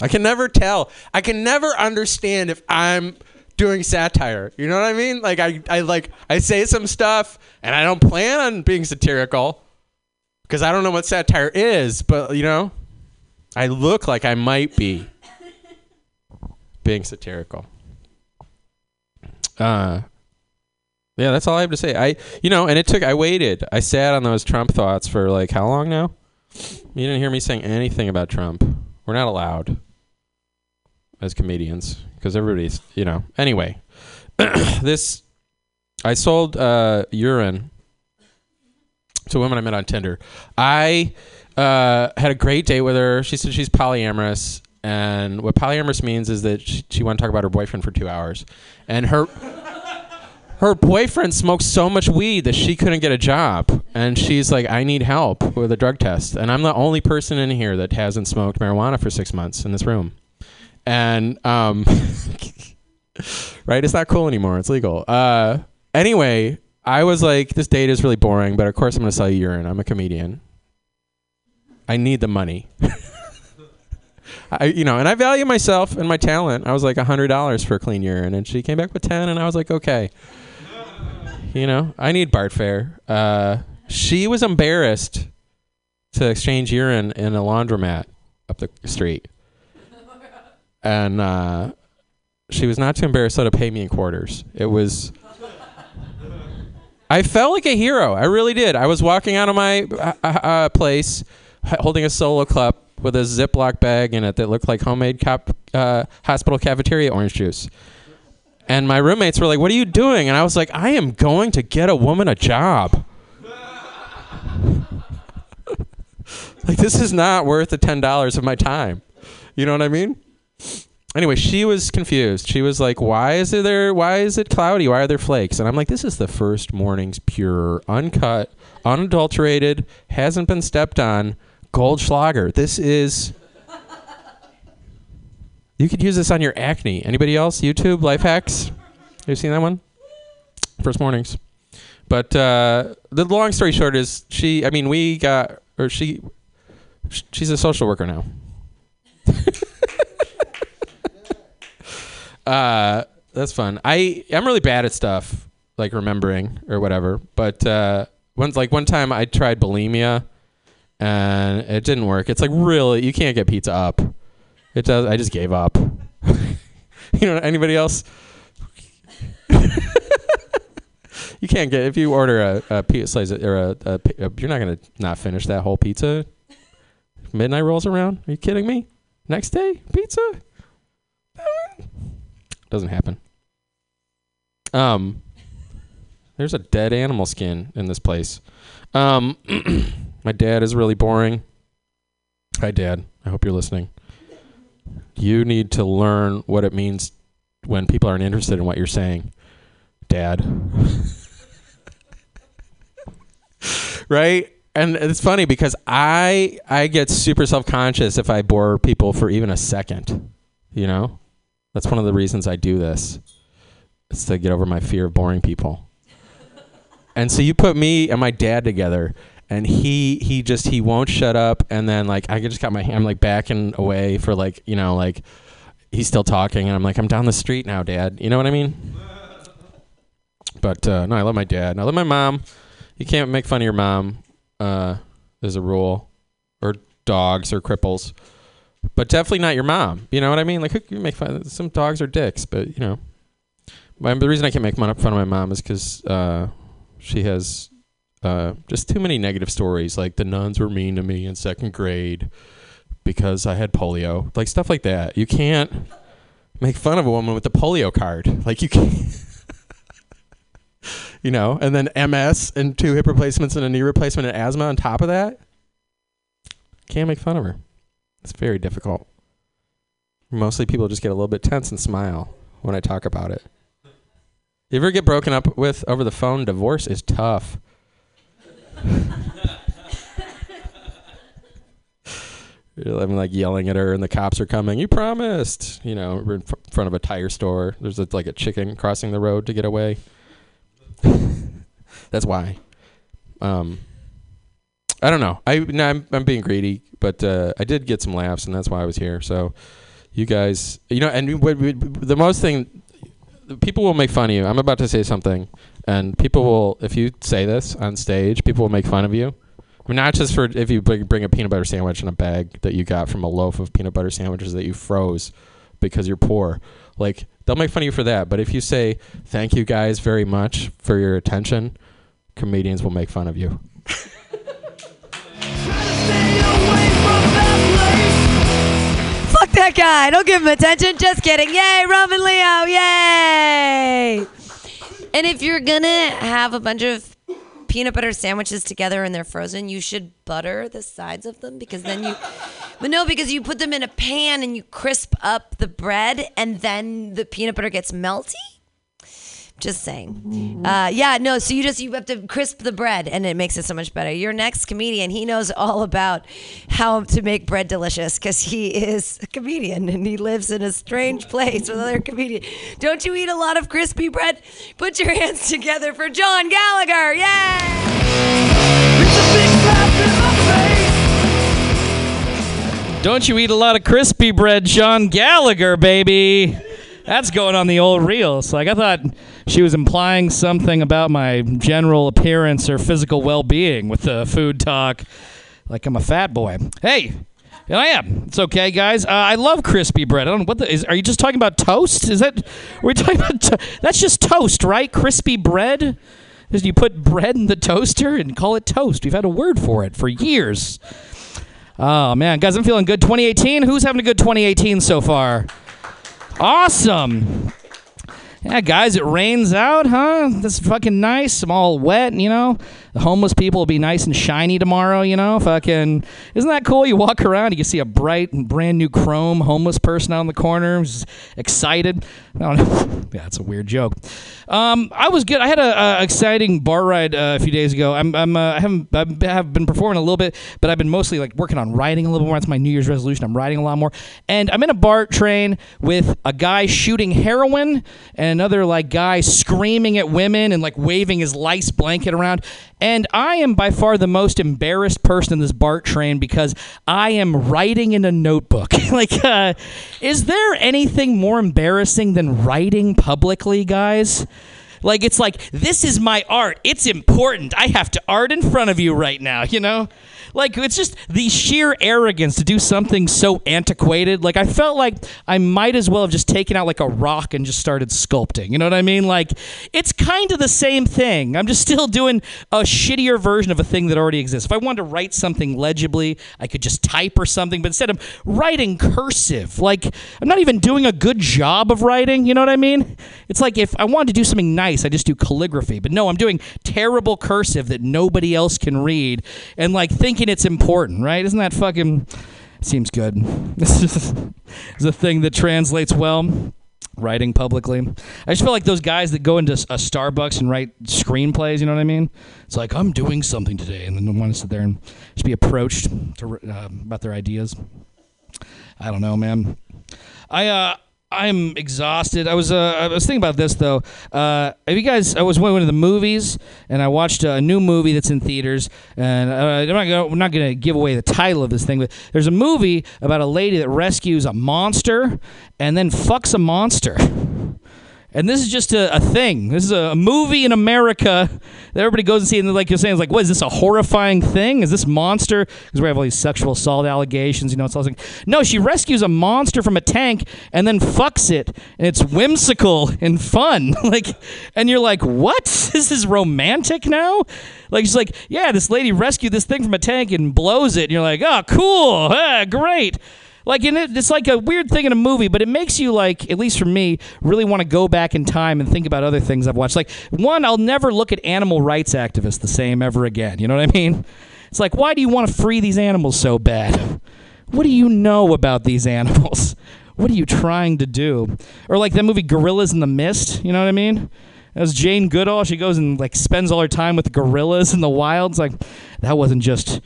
I can never tell. I can never understand if I'm doing satire. You know what I mean? Like I, I like I say some stuff and I don't plan on being satirical because I don't know what satire is, but you know, I look like I might be being satirical. Uh yeah, that's all I have to say. I you know, and it took I waited. I sat on those Trump thoughts for like how long now? You didn't hear me saying anything about Trump. We're not allowed as comedians because everybody's you know anyway (coughs) this i sold uh, urine to women i met on tinder i uh, had a great date with her she said she's polyamorous and what polyamorous means is that she, she wanted to talk about her boyfriend for two hours and her her boyfriend smokes so much weed that she couldn't get a job and she's like i need help with a drug test and i'm the only person in here that hasn't smoked marijuana for six months in this room and um, (laughs) right, it's not cool anymore. It's legal. Uh, anyway, I was like, this date is really boring, but of course I'm gonna sell you urine. I'm a comedian. I need the money. (laughs) I, you know, and I value myself and my talent. I was like hundred dollars for clean urine, and she came back with ten, and I was like, okay. You know, I need BART fare. Uh, she was embarrassed to exchange urine in a laundromat up the street and uh, she was not too embarrassed to pay me in quarters. It was. I felt like a hero. I really did. I was walking out of my uh, uh, place holding a solo cup with a Ziploc bag in it that looked like homemade uh, hospital cafeteria orange juice. And my roommates were like, What are you doing? And I was like, I am going to get a woman a job. (laughs) like, this is not worth the $10 of my time. You know what I mean? anyway, she was confused. She was like, "Why is it there? Why is it cloudy? Why are there flakes?" And I'm like, "This is the first morning's pure, uncut, unadulterated, hasn't been stepped on Goldschlager. This is." You could use this on your acne. Anybody else? YouTube life hacks. Have you seen that one? First mornings. But uh, the long story short is she. I mean, we got or she. She's a social worker now. (laughs) Uh, that's fun. I I'm really bad at stuff like remembering or whatever. But uh, once like one time I tried bulimia and it didn't work. It's like really you can't get pizza up. It does. I just gave up. (laughs) You know, anybody else? (laughs) you can't get if you order a, a pizza slice or a, a, a you're not gonna not finish that whole pizza. Midnight rolls around. Are you kidding me? Next day, pizza. Doesn't happen. Um, there's a dead animal skin in this place. Um, (clears throat) my dad is really boring. Hi, Dad. I hope you're listening. You need to learn what it means when people aren't interested in what you're saying, Dad. (laughs) right? And it's funny because I I get super self conscious if I bore people for even a second. You know, that's one of the reasons I do this. It's to get over my fear of boring people. And so you put me and my dad together, and he he just he won't shut up. And then like I just got my I'm like backing away for like you know like he's still talking, and I'm like I'm down the street now, Dad. You know what I mean? But uh, no, I love my dad. And I love my mom. You can't make fun of your mom. Uh, there's a rule, or dogs or cripples, but definitely not your mom. You know what I mean? Like who can you make fun? Some dogs are dicks, but you know. My, the reason I can't make fun of fun of my mom is because uh, she has uh, just too many negative stories. Like the nuns were mean to me in second grade because I had polio. Like stuff like that. You can't make fun of a woman with the polio card. Like you can't. (laughs) you know, and then MS and two hip replacements and a knee replacement and asthma on top of that. Can't make fun of her. It's very difficult. Mostly people just get a little bit tense and smile when I talk about it. You ever get broken up with over the phone? Divorce is tough. I'm like yelling at her, and the cops are coming. You promised, you know, we're in fr- front of a tire store. There's a, like a chicken crossing the road to get away. (laughs) That's why. Um, I don't know. I no, I'm I'm being greedy, but uh, I did get some laughs, and that's why I was here. So, you guys, you know, and we, we, the most thing, people will make fun of you. I'm about to say something, and people will, if you say this on stage, people will make fun of you. I mean, not just for if you bring a peanut butter sandwich in a bag that you got from a loaf of peanut butter sandwiches that you froze because you're poor. Like they'll make fun of you for that. But if you say thank you guys very much for your attention, comedians will make fun of you. Fuck that guy. Don't give him attention. Just kidding. Yay, Robin Leo. Yay. And if you're to have a bunch of peanut butter sandwiches together and they're frozen, you should butter the sides of them because then you. (laughs) But no, because you put them in a pan and you crisp up the bread and then the peanut butter gets melty. Just saying. Uh, yeah, no, so you just you have to crisp the bread and it makes it so much better. Your next comedian, he knows all about how to make bread delicious because he is a comedian and he lives in a strange place with other comedians. Don't you eat a lot of crispy bread? Put your hands together for John Gallagher. Yay! Don't you eat a lot of crispy bread, John Gallagher, baby? That's going on the old reels. Like I thought she was implying something about my general appearance or physical well-being with the food talk. Like I'm a fat boy. Hey, here I am. It's okay, guys. Uh, I love crispy bread. I don't know what the is. Are you just talking about toast? Is that? we're we talking about? To- that's just toast, right? Crispy bread. Is you put bread in the toaster and call it toast. We've had a word for it for years. Oh man, guys, I'm feeling good. 2018. Who's having a good 2018 so far? Awesome. Yeah, guys, it rains out, huh? That's fucking nice. I'm all wet, you know. The homeless people will be nice and shiny tomorrow, you know. Fucking, isn't that cool? You walk around, you can see a bright and brand new chrome homeless person out in the corner, who's excited. (laughs) Yeah, that's a weird joke. Um, I was good. I had a, a exciting BART ride uh, a few days ago. I'm, I'm uh, I haven't I have been performing a little bit, but I've been mostly like working on writing a little more. That's my New Year's resolution. I'm writing a lot more, and I'm in a BART train with a guy shooting heroin and another like guy screaming at women and like waving his lice blanket around. And I am by far the most embarrassed person in this BART train because I am writing in a notebook. (laughs) like, uh, is there anything more embarrassing than writing publicly, guys? Like it's like this is my art. It's important. I have to art in front of you right now, you know? Like it's just the sheer arrogance to do something so antiquated. Like I felt like I might as well have just taken out like a rock and just started sculpting. You know what I mean? Like it's kind of the same thing. I'm just still doing a shittier version of a thing that already exists. If I wanted to write something legibly, I could just type or something, but instead I'm writing cursive. Like I'm not even doing a good job of writing, you know what I mean? It's like if I wanted to do something nice, I just do calligraphy. But no, I'm doing terrible cursive that nobody else can read and like thinking it's important, right? Isn't that fucking seems good. (laughs) This is (laughs) a thing that translates well. Writing publicly. I just feel like those guys that go into a Starbucks and write screenplays, you know what I mean? It's like, I'm doing something today, and then want to sit there and just be approached to, uh, about their ideas. I don't know, man. I uh I'm exhausted. I was uh, I was thinking about this though. Uh, have you guys? I was going to the movies and I watched a new movie that's in theaters. And uh, I'm not gonna, I'm not going to give away the title of this thing, but there's a movie about a lady that rescues a monster and then fucks a monster. (laughs) And this is just a, a thing. This is a movie in America that everybody goes and see. And like you're saying, it's like, what is this a horrifying thing? Is this monster? Because we have all these sexual assault allegations. You know, it's all like, no, she rescues a monster from a tank and then fucks it, and it's whimsical and fun. (laughs) like, and you're like, what? (laughs) This is romantic now. Like she's like, yeah, this lady rescued this thing from a tank and blows it. And you're like, oh, cool, ah, great. Like in it, it's like a weird thing in a movie, but it makes you like, at least for me, really want to go back in time and think about other things I've watched. Like one, I'll never look at animal rights activists the same ever again. You know what I mean? It's like, why do you want to free these animals so bad? What do you know about these animals? What are you trying to do? Or like that movie Gorillas in the Mist. You know what I mean? As Jane Goodall, she goes and like spends all her time with gorillas in the wilds. Like that wasn't just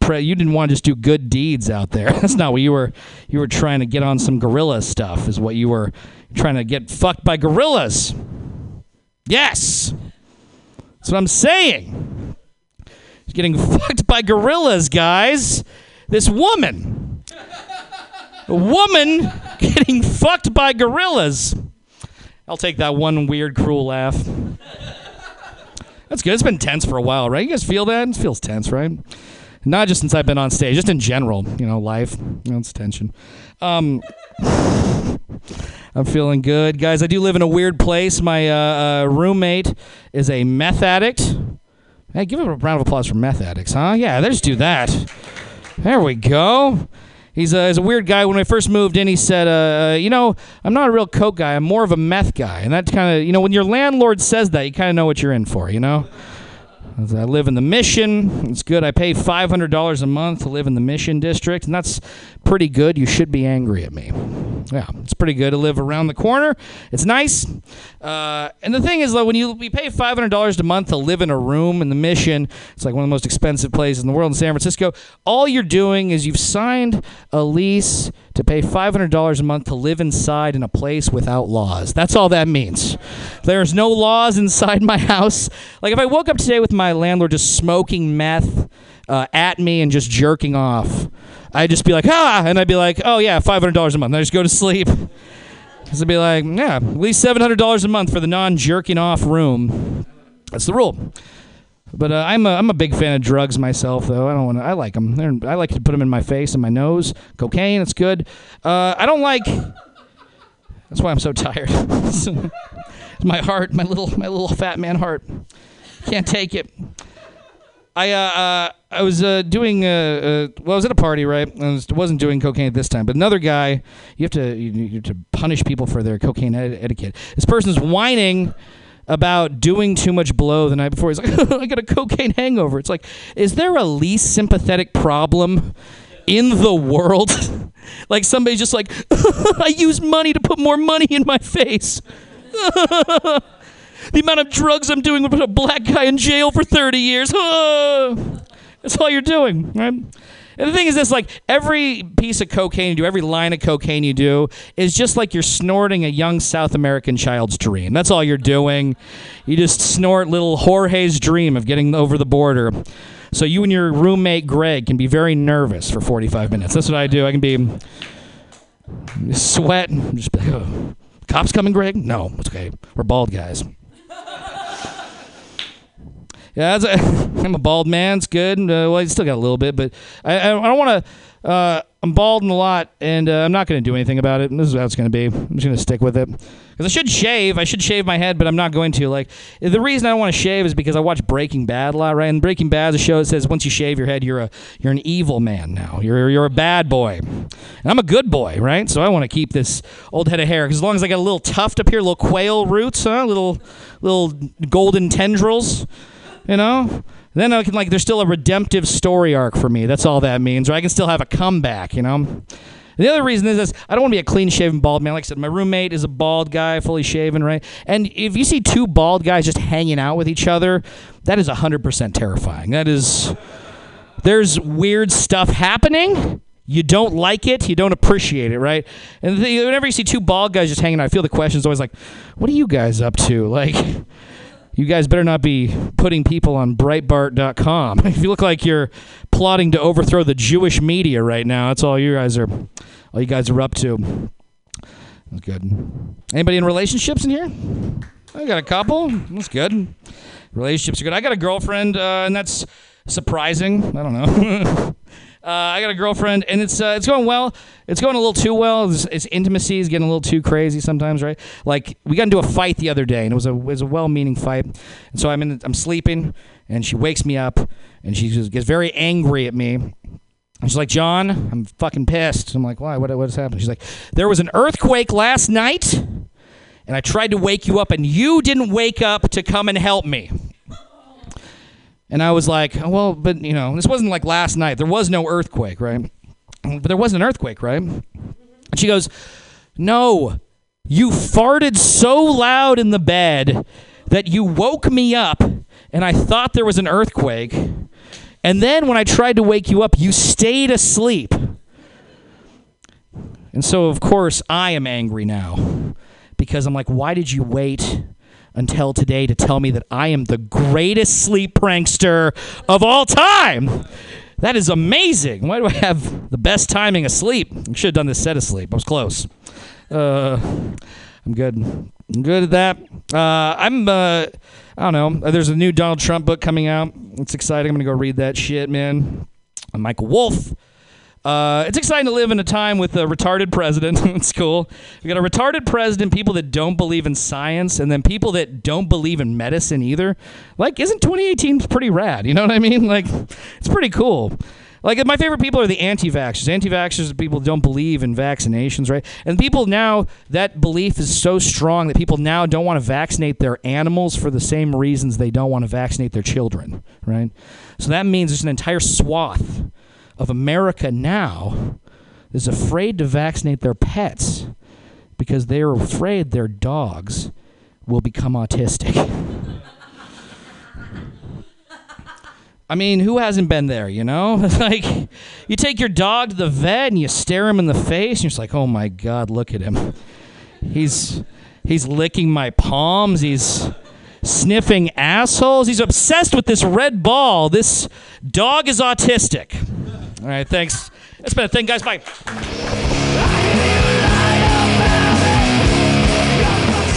pre- you didn't want to just do good deeds out there. (laughs) That's not what you were. You were trying to get on some gorilla stuff. Is what you were trying to get fucked by gorillas. Yes, that's what I'm saying. She's getting fucked by gorillas, guys. This woman, a woman (laughs) getting fucked by gorillas. I'll take that one weird, cruel laugh. That's good. It's been tense for a while, right? You guys feel that? It feels tense, right? Not just since I've been on stage, just in general, you know, life. You know, it's tension. Um, I'm feeling good, guys. I do live in a weird place. My uh, uh, roommate is a meth addict. Hey, give a round of applause for meth addicts, huh? Yeah, let's do that. There we go. He's a, he's a weird guy. When I first moved in, he said, uh, uh, "You know, I'm not a real coke guy. I'm more of a meth guy." And that kind of, you know, when your landlord says that, you kind of know what you're in for. You know. I live in the Mission. It's good. I pay $500 a month to live in the Mission District, and that's pretty good. You should be angry at me. Yeah, it's pretty good to live around the corner. It's nice. Uh, and the thing is, though, when you we pay $500 a month to live in a room in the Mission, it's like one of the most expensive places in the world in San Francisco. All you're doing is you've signed a lease to pay $500 a month to live inside in a place without laws. That's all that means. There's no laws inside my (laughs) house. Like if I woke up today with my landlord just smoking meth uh, at me and just jerking off, I'd just be like, ah, and I'd be like, oh yeah, $500 a month. And I just go to sleep. So I'd be like, yeah, at least $700 a month for the non jerking off room. That's the rule. But uh, I'm a I'm a big fan of drugs myself, though. I don't want to. I like them. They're, I like to put them in my face and my nose. Cocaine, it's good. Uh, I don't like. That's why I'm so tired. (laughs) my heart, my little my little fat man heart, can't take it. I uh, uh I was uh, doing uh, uh well I was at a party right? I was, wasn't doing cocaine at this time. But another guy you have to you, you have to punish people for their cocaine ed- etiquette. This person's whining about doing too much blow the night before. He's like (laughs) I got a cocaine hangover. It's like is there a least sympathetic problem in the world? (laughs) Like somebody's just like (laughs) I use money to put more money in my face the amount of drugs I'm doing would put a black guy in jail for 30 years. That's all you're doing, right? And the thing is this like every piece of cocaine you do, every line of cocaine you do is just like you're snorting a young South American child's dream. That's all you're doing. You just snort little Jorge's dream of getting over the border. So you and your roommate Greg can be very nervous for 45 minutes. That's what I do. I can be sweat, just be like, oh, cops coming, Greg? No, it's okay. We're bald guys. Yeah, (laughs) I'm a bald man. It's good. Uh, well, I still got a little bit, but I, I, I don't want to. Uh, I'm balding a lot, and uh, I'm not going to do anything about it. This is how it's going to be. I'm just going to stick with it. Because I should shave. I should shave my head, but I'm not going to. Like the reason I don't want to shave is because I watch Breaking Bad a lot, right? And Breaking Bad is a show that says once you shave your head, you're a you're an evil man now. You're you're a bad boy, and I'm a good boy, right? So I want to keep this old head of hair. Because as long as I got a little tuft up here, little quail roots, huh? Little little golden tendrils, you know. Then I can like there's still a redemptive story arc for me. That's all that means. Or I can still have a comeback, you know. The other reason is this I don't want to be a clean shaven bald man. Like I said, my roommate is a bald guy, fully shaven, right? And if you see two bald guys just hanging out with each other, that is 100% terrifying. That is, there's weird stuff happening. You don't like it, you don't appreciate it, right? And the, whenever you see two bald guys just hanging out, I feel the question is always like, what are you guys up to? Like, you guys better not be putting people on Breitbart.com. If (laughs) you look like you're plotting to overthrow the Jewish media right now, that's all you guys are, all you guys are up to. That's good. Anybody in relationships in here? I got a couple. That's good. Relationships are good. I got a girlfriend, uh, and that's surprising. I don't know. (laughs) Uh, I got a girlfriend, and it's uh, it's going well. It's going a little too well. It's, it's intimacy is getting a little too crazy sometimes, right? Like we got into a fight the other day, and it was a it was a well-meaning fight. And so I'm in I'm sleeping, and she wakes me up, and she just gets very angry at me. And she's like, John, I'm fucking pissed. I'm like, why? What what's happened? She's like, there was an earthquake last night, and I tried to wake you up, and you didn't wake up to come and help me. And I was like, oh, well, but you know, this wasn't like last night. There was no earthquake, right? But there was an earthquake, right? And she goes, no, you farted so loud in the bed that you woke me up and I thought there was an earthquake. And then when I tried to wake you up, you stayed asleep. And so, of course, I am angry now because I'm like, why did you wait until today to tell me that I am the greatest sleep prankster of all time? That is amazing. Why do I have the best timing asleep? I should have done this set asleep. I was close. Uh, I'm good. I'm good at that. Uh, I'm. Uh, I don't know. There's a new Donald Trump book coming out. It's exciting. I'm gonna go read that shit, man. I'm Michael Wolff. Uh, it's exciting to live in a time with a retarded president. (laughs) it's cool. We got a retarded president, people that don't believe in science, and then people that don't believe in medicine either. Like, isn't 2018 pretty rad? You know what I mean? (laughs) Like, it's pretty cool. Like, my favorite people are the anti vaxxers. Anti vaxxers are people don't believe in vaccinations, right? And people now, that belief is so strong that people now don't want to vaccinate their animals for the same reasons they don't want to vaccinate their children, right? So that means there's an entire swath of America now is afraid to vaccinate their pets because they're afraid their dogs will become autistic. (laughs) I mean, who hasn't been there, you know? (laughs) like, you take your dog to the vet and you stare him in the face, and you're just like, oh my God, look at him. He's, he's licking my palms. He's sniffing assholes. He's obsessed with this red ball. This dog is autistic. All right, thanks. That's been a thing, guys. Bye.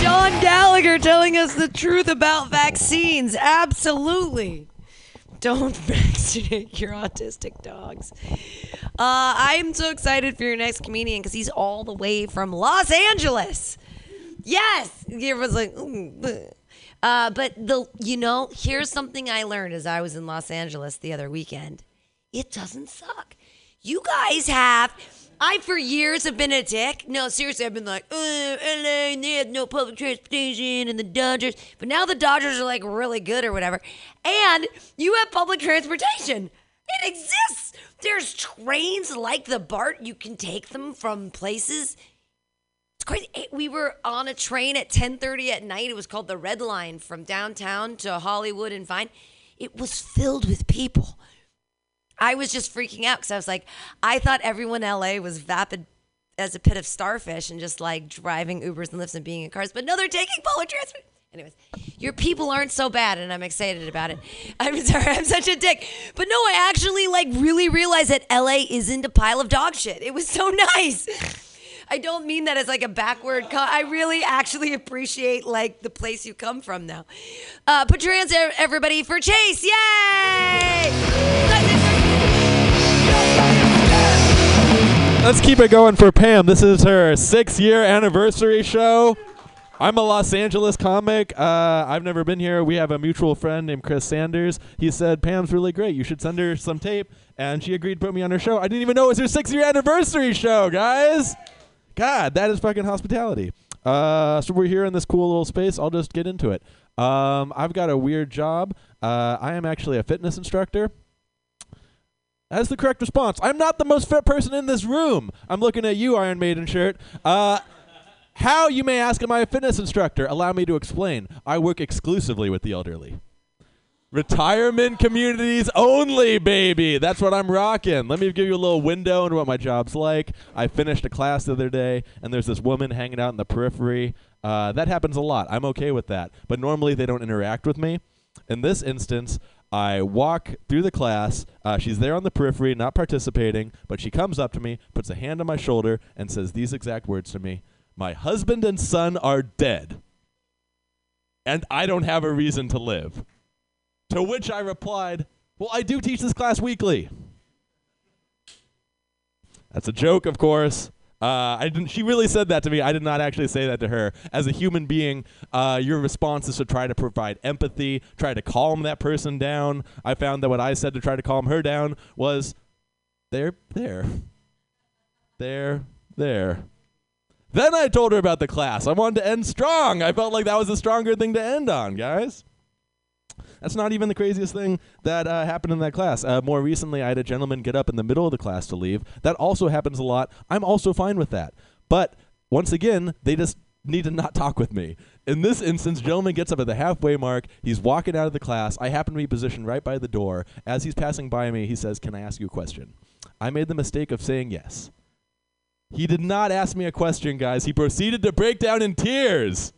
John Gallagher telling us the truth about vaccines. Absolutely. Don't (laughs) vaccinate your autistic dogs. Uh, I'm so excited for your next comedian because he's all the way from Los Angeles. Yes, everyone's like, "Ooh, uh, but the you know, here's something I learned as I was in Los Angeles the other weekend. It doesn't suck. You guys have. I for years have been a dick. No, seriously, I've been like, uh, oh, LA, they have no public transportation, and the Dodgers. But now the Dodgers are like really good or whatever, and you have public transportation. It exists. There's trains like the BART. You can take them from places. It's crazy. We were on a train at 10:30 at night. It was called the Red Line from downtown to Hollywood and Vine. It was filled with people. I was just freaking out because I was like, I thought everyone in LA was vapid as a pit of starfish and just like driving Ubers and Lyfts and being in cars. But no, they're taking public transport. Anyways, your people aren't so bad, and I'm excited about it. (laughs) I'm sorry, I'm such a dick. But no, I actually like really realized that LA isn't a pile of dog shit. It was so (laughs) nice. I don't mean that as like a backward. Co- I really actually appreciate like the place you come from now. Uh, put your hands, everybody, for Chase! Yay! Let's keep it going for Pam. This is her six year anniversary show. I'm a Los Angeles comic. Uh, I've never been here. We have a mutual friend named Chris Sanders. He said, Pam's really great. You should send her some tape. And she agreed to put me on her show. I didn't even know it was her six year anniversary show, guys. God, that is fucking hospitality. Uh, so we're here in this cool little space. I'll just get into it. Um, I've got a weird job. Uh, I am actually a fitness instructor. That's the correct response. I'm not the most fit person in this room. I'm looking at you, Iron Maiden shirt. Uh, how, you may ask, am I a fitness instructor? Allow me to explain. I work exclusively with the elderly. Retirement communities only, baby. That's what I'm rocking. Let me give you a little window into what my job's like. I finished a class the other day, and there's this woman hanging out in the periphery. Uh, that happens a lot. I'm okay with that. But normally they don't interact with me. In this instance, I walk through the class. Uh, she's there on the periphery, not participating, but she comes up to me, puts a hand on my shoulder, and says these exact words to me My husband and son are dead, and I don't have a reason to live. To which I replied, Well, I do teach this class weekly. That's a joke, of course. Uh, I didn't. She really said that to me. I did not actually say that to her. As a human being, uh, your response is to try to provide empathy, try to calm that person down. I found that what I said to try to calm her down was, "They're there, there, there." Then I told her about the class. I wanted to end strong. I felt like that was a stronger thing to end on, guys. That's not even the craziest thing that uh, happened in that class. Uh, more recently, I had a gentleman get up in the middle of the class to leave. That also happens a lot. I'm also fine with that. But once again, they just need to not (laughs) talk with me. In this instance, gentleman gets up at the halfway mark. He's walking out of the class. I happen to be positioned right by the door. As he's passing by me, he says, Can I ask you a question? I made the mistake of saying yes. He did not ask me a question, guys. He proceeded to break down in tears.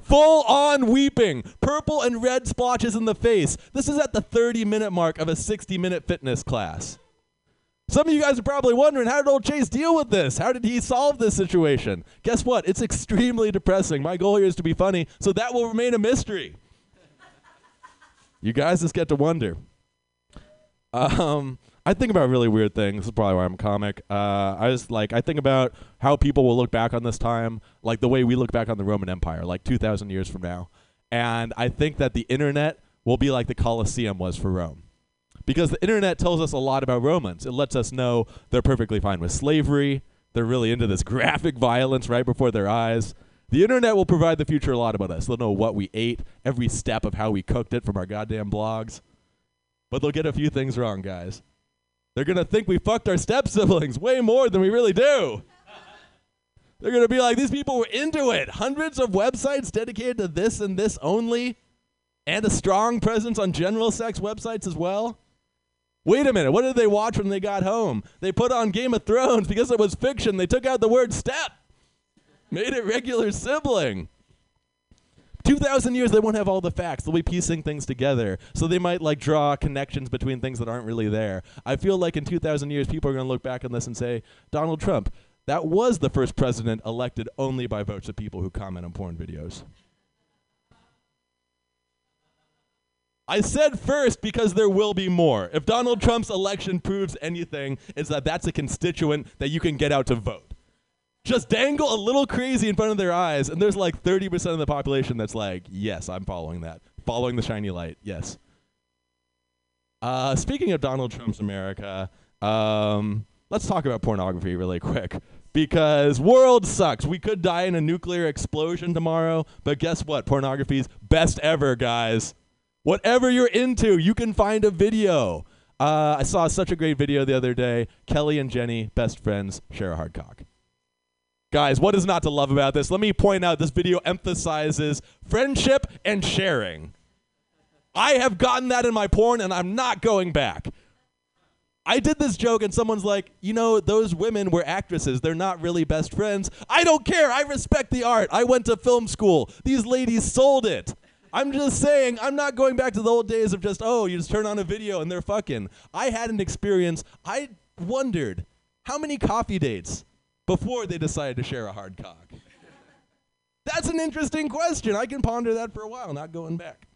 Full on weeping, purple and red splotches in the face. This is at the 30 minute mark of a 60 minute fitness class. Some of you guys are probably wondering how did old Chase deal with this? How did he solve this situation? Guess what? It's extremely depressing. My goal here is to be funny, so that will remain a mystery. you guys just get to wonder. Um, I think about really weird things. This is probably why I'm a comic. Uh, I just like I think about how people will look back on this time, like the way we look back on the Roman Empire, like 2,000 years from now. And I think that the internet will be like the Colosseum was for Rome, because the internet tells us a lot about Romans. It lets us know they're perfectly fine with slavery. They're really into this (laughs) graphic violence right before their eyes. The internet will provide the future a lot about us. They'll know what we ate, every step of how we cooked it from our goddamn blogs. But they'll get a few things wrong, guys. They're going to think we fucked our step siblings way more than we really do. They're going to be like, these people were into it. Hundreds of websites dedicated to this and this only, and a strong presence on general sex websites as well. Wait a minute, what did they watch when they got home? They put on Game of Thrones because it was fiction. They took out the word step, made it regular sibling. 2,000 years, they won't have all the facts. They'll be piecing things together. So they might like draw connections between things that aren't really there. I feel like in 2,000 years, people are going to look back on this and say, Donald Trump, that was the first president elected only by votes of people who comment on porn videos. I said first because there will be more. If Donald Trump's election proves anything, it's that that's a constituent that you can get out to vote just dangle a little crazy in front of their eyes, and there's like 30% of the population that's like, yes, I'm following that. Following the shiny light, yes. Uh, speaking of Donald Trump's America, um, let's talk about pornography really quick. Because world sucks. We could die in a nuclear explosion tomorrow, but guess what? Pornography's best ever, guys. Whatever you're into, you can find a video. Uh, I saw such a great video the other day. Kelly and Jenny, best friends, share a hard cock. Guys, what is not to love about this? Let me point out this video emphasizes friendship and sharing. I have gotten that in my porn and I'm not going back. I did this joke and someone's like, you know, those women were actresses. They're not really best friends. I don't care. I respect the art. I went to film school. These ladies sold it. I'm just saying, I'm not going back to the old days of just, oh, you just turn on a video and they're fucking. I had an experience. I wondered how many coffee dates before they decided to share a hard cock? That's an interesting question. I can ponder that for a while, not going back.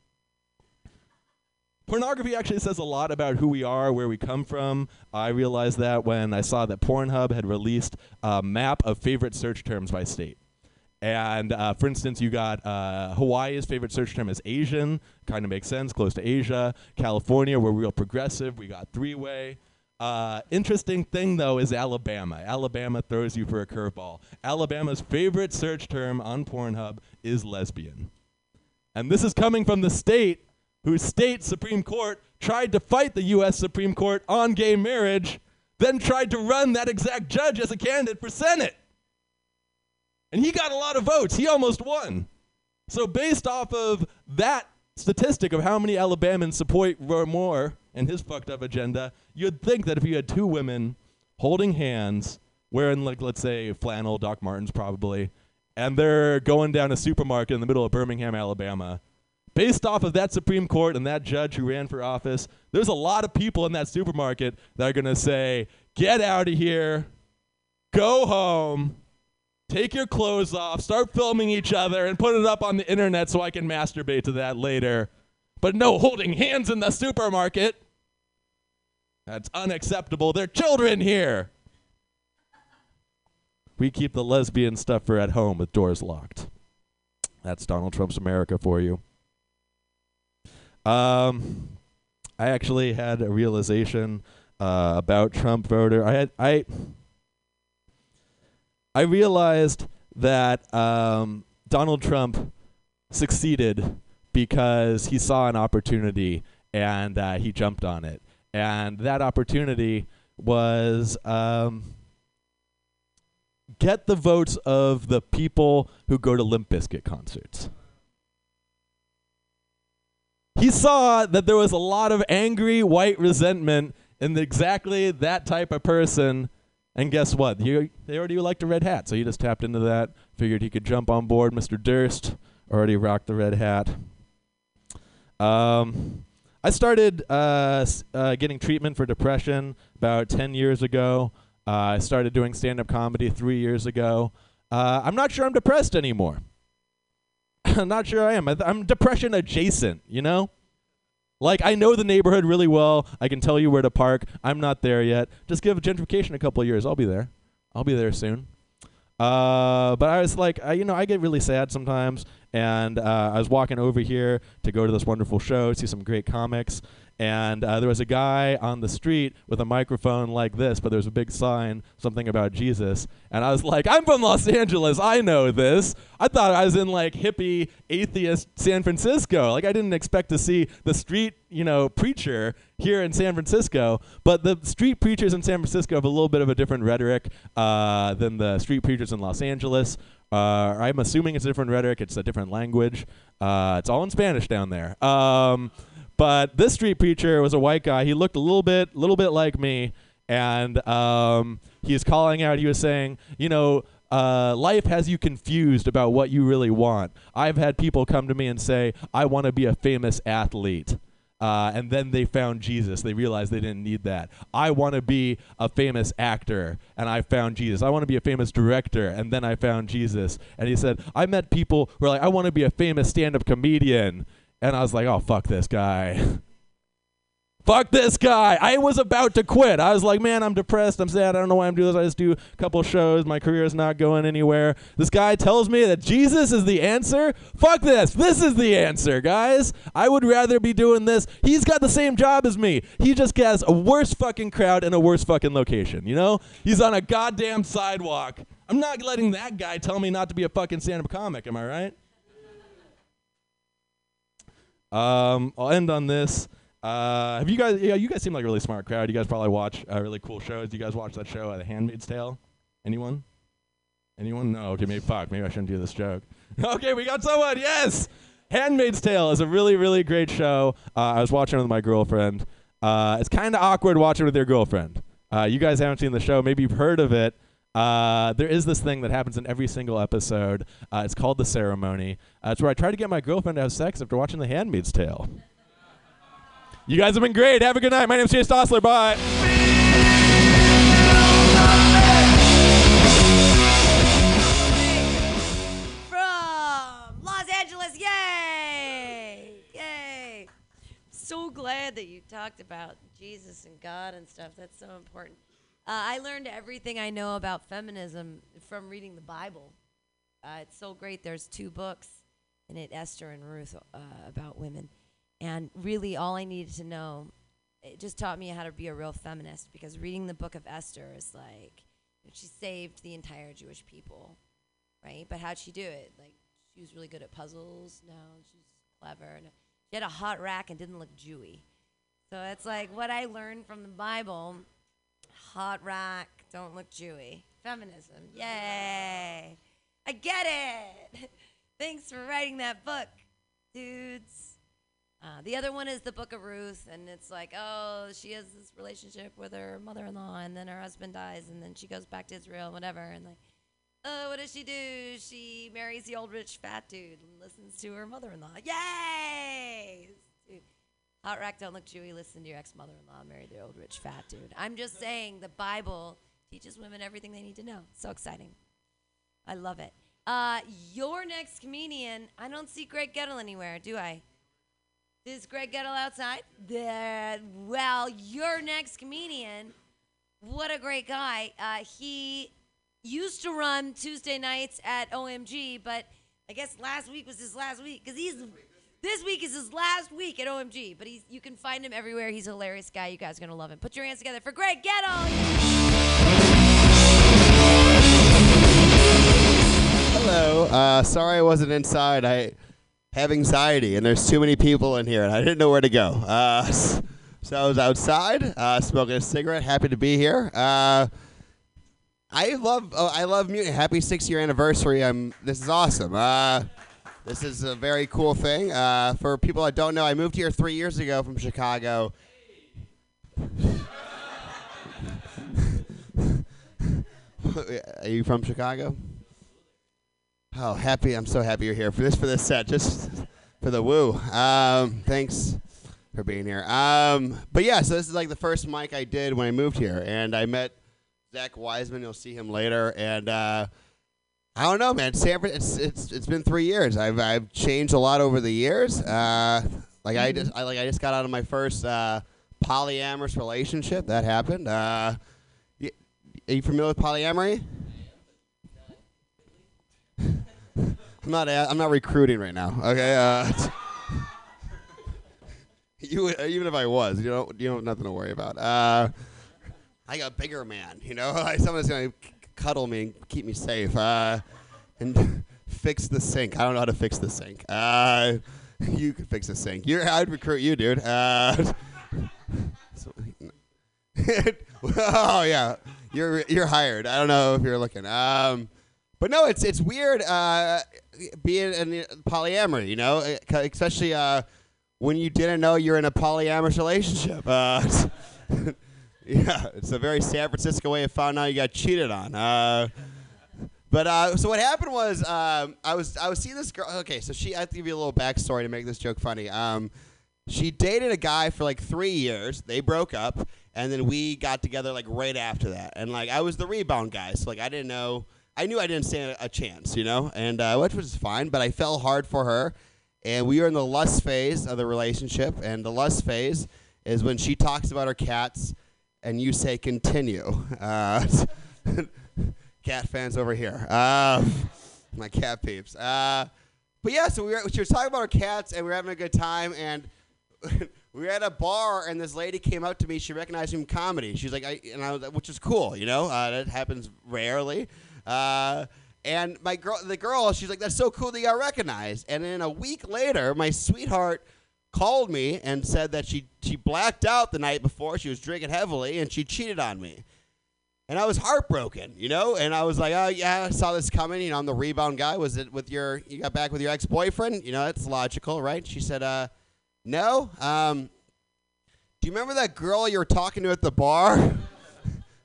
Pornography actually says a lot about who we are, where we come from. I realized that when I saw that Pornhub had released a map of favorite search terms by state. And uh, for instance, you got uh, Hawaii's favorite search term is Asian, kind of makes sense, close to Asia. California, we're real progressive. We got three way. Uh, interesting thing though is Alabama. Alabama throws you for a curveball. Alabama's favorite search term on Pornhub is lesbian. And this is coming from the state whose state Supreme Court tried to fight the U.S. Supreme Court on gay marriage, then tried to run that exact judge as a candidate for Senate. And he got a lot of votes. He almost won. So, based off of that statistic of how many Alabamans support Roy Moore and his fucked up agenda, you'd think that if you had two women holding hands, wearing, like, let's say, flannel, Doc Martens probably, and they're going down a supermarket in the middle of Birmingham, Alabama, based off of that Supreme Court and that judge who ran for office, there's a lot of people in that supermarket that are going to say, get out of here, go home, take your clothes off, start filming each other, and put it up on the internet so I can masturbate to that later. But no holding hands in the supermarket. That's unacceptable. They're children here. We keep the lesbian stuffer at home with doors locked. That's Donald Trump's America for you. Um, I actually had a realization uh, about Trump voter. I had I I realized that um, Donald Trump succeeded because he saw an opportunity and uh, he jumped on it, and that opportunity was. Um, get the votes of the people who go to Limp Bizkit concerts he saw that there was a lot of angry white resentment in exactly that type of person. And guess what? He, they already liked a red hat, so he just tapped into that. Figured he could jump on board. Mr. Durst already rocked the red hat. Um, I started uh, uh, getting treatment for depression about 10 years ago. Uh, I started doing stand up comedy three years ago. Uh, I'm not sure I'm depressed anymore. I'm (laughs) not sure I am. I am depression adjacent, you know? Like, I know the neighborhood really well. I can tell you where to park. I'm not there yet. Just give gentrification a couple years. I'll be there. I'll be there soon. Uh, but I was like, I, you know, I get really sad sometimes. And uh, I was walking over here to go to this wonderful show, see some great comics and uh, there was a guy on the street with a microphone like this, but there was a big sign, something about Jesus. And I was like, I'm from Los Angeles. I know this. I thought I was in like hippie, atheist San Francisco. Like, I didn't expect to see the street, you know, preacher here in San Francisco. But the street preachers in San Francisco have a little bit of a different rhetoric uh, than the street preachers in Los Angeles. Uh, I'm assuming it's a different rhetoric, it's a different language. Uh, it's all in Spanish down there. Um, but this street preacher was a white guy. He looked a little bit, little bit like me, and um, he was calling out. He was saying, you know, uh, life has you confused about what you really want. I've had people come to me and say, I want to be a famous athlete. Uh, and then they found Jesus. They realized they didn't need that. I want to be a famous actor, and I found Jesus. I want to be a famous director, and then I found Jesus. And he said, I met people who are like, I want to be a famous stand up comedian. And I was like, oh, fuck this guy. (laughs) fuck this guy. I was about to quit. I was like, man, I'm depressed. I'm sad. I don't know why I'm doing this. I just do a couple shows. My career is not going anywhere. This guy tells me that Jesus is the answer. Fuck this. This is the answer, guys. I would rather be doing this. He's got the same job as me. He just has a worse fucking crowd and a worse fucking location, you know? He's on a goddamn sidewalk. I'm not letting that guy tell me not to be a fucking stand up comic, am I right? Um, I'll end on this. Uh, have you guys? Yeah, you guys seem like a really smart crowd. You guys probably watch uh, really cool shows. Do you guys watch that show, uh, The Handmaid's Tale? Anyone? Anyone? No. Okay, maybe fuck. Maybe I shouldn't do this joke. (laughs) okay, we got someone. Yes. Handmaid's Tale is a really, really great show. Uh, I was watching with my girlfriend. Uh, it's kind of awkward watching with your girlfriend. Uh, you guys haven't seen the show. Maybe you've heard of it. Uh, there is this thing that happens in every single episode. Uh, it's called the ceremony. Uh, it's where I try to get my girlfriend to have sex after watching The Handmaid's Tale. you guys have been great. Have a good night. My name is Jay Dossler. Bye. From Los Angeles, yay! Yay! So glad that you talked about Jesus and God and stuff. That's so important. Uh, I learned everything I know about feminism from reading the Bible. Uh, it's so great. There's two books in it, Esther and Ruth, uh, about women. And really, all I needed to know, it just taught me how to be a real feminist because reading the book of Esther is like, she saved the entire Jewish people, right? But how'd she do it? Like, she was really good at puzzles. No, she's clever. And she had a hot rack and didn't look Jewy. So it's like what I learned from the Bible hot rack, don't look Jewy. Feminism. Yay. I get it. (laughs) Thanks for writing that book, dudes. Uh, the other one is the Book of Ruth, and it's like, oh, she has this relationship with her mother-in-law, and then her husband dies, and then she goes back to Israel, whatever, and like, oh, what does she do? She marries the old rich fat dude and listens to her mother-in-law. Yay! Hot rack, don't look Jewy. Listen to your ex-mother-in-law, marry the old rich fat dude. I'm just saying, the Bible teaches women everything they need to know. So exciting. I love it. Uh, your next comedian, I don't see Greg Gettle anywhere, do I? Is Greg Gettle outside? There. Well, your next comedian, what a great guy. Uh, he used to run Tuesday nights at OMG, but I guess last week was his last week because he's this week is his last week at OMG. But he's you can find him everywhere. He's a hilarious guy. You guys are gonna love him. Put your hands together for Greg Gettle. Hello. Uh, sorry I wasn't inside. I have anxiety, and there's too many people in here, and I didn't know where to go. Uh, (laughs) so I was outside, uh, smoking a cigarette. Happy to be here. Uh, I love. Oh, I love Mutiny. Happy six year anniversary. I'm. This is awesome. This is a very cool thing. Uh, for people that don't know, I moved here three years ago from Chicago. (laughs) Are you from Chicago? Oh, happy! I'm so happy you're here for this for this set, just for the woo. Um, thanks for being here. Um, but yeah, so this is like the first mic I did when I moved here, and I met Zach Wiseman. You'll see him later, and uh, I don't know, man. San Fran, it's it's it's been three years. I've I've changed a lot over the years. Uh, like I just I like I just got out of my first uh, polyamorous relationship. That happened. Uh, y- are you familiar with polyamory? I'm not. a- I'm not recruiting right now. Okay. Uh, (laughs) you even if I was, you don't. You have nothing to worry about. Uh, I got bigger man. You know, (laughs) like someone's gonna cuddle me and keep me safe. Uh, and (laughs) fix the sink. I don't know how to fix the sink. Uh, you could fix the sink. You're. I'd recruit you, dude. Uh, (laughs) so- (laughs) oh yeah, you're you're hired. I don't know if you're looking. Um, but no, it's it's weird uh, being in polyamory. You know, uh, especially uh, when you didn't know you're in a polyamorous relationship. Yeah, it's a very San Francisco way of finding out you got cheated on. Uh, but uh, so what happened was um, I was I was seeing this girl. Okay, so she I have to give you a little backstory to make this joke funny. Um, she dated a guy for like three years. They broke up, and then we got together like right after that. And like I was the rebound guy, so like I didn't know. I knew I didn't stand a, a chance, you know, and uh, which was fine. But I fell hard for her, and we were in the lust phase of the relationship. And the lust phase is when she talks about her cats, and you say continue. Uh, (laughs) cat fans over here. Uh, my cat peeps. Uh, but yeah, so we were, talking about her cats, and we were having a good time, and (laughs) we were at a bar, and this lady came up to me. She recognized me from comedy. She's like, I, and I was, which is cool, you know, uh, that happens rarely. Uh, and my girl, the girl, she's like, that's so cool that you got recognized. And then a week later, my sweetheart called me and said that she she blacked out the night before. She was drinking heavily, and she cheated on me. And I was heartbroken, you know. And I was like, "Oh yeah, I saw this coming." You know, I'm the rebound guy. Was it with your? You got back with your ex-boyfriend? You know, that's logical, right? She said, "Uh, no. Um, do you remember that girl you were talking to at the bar?"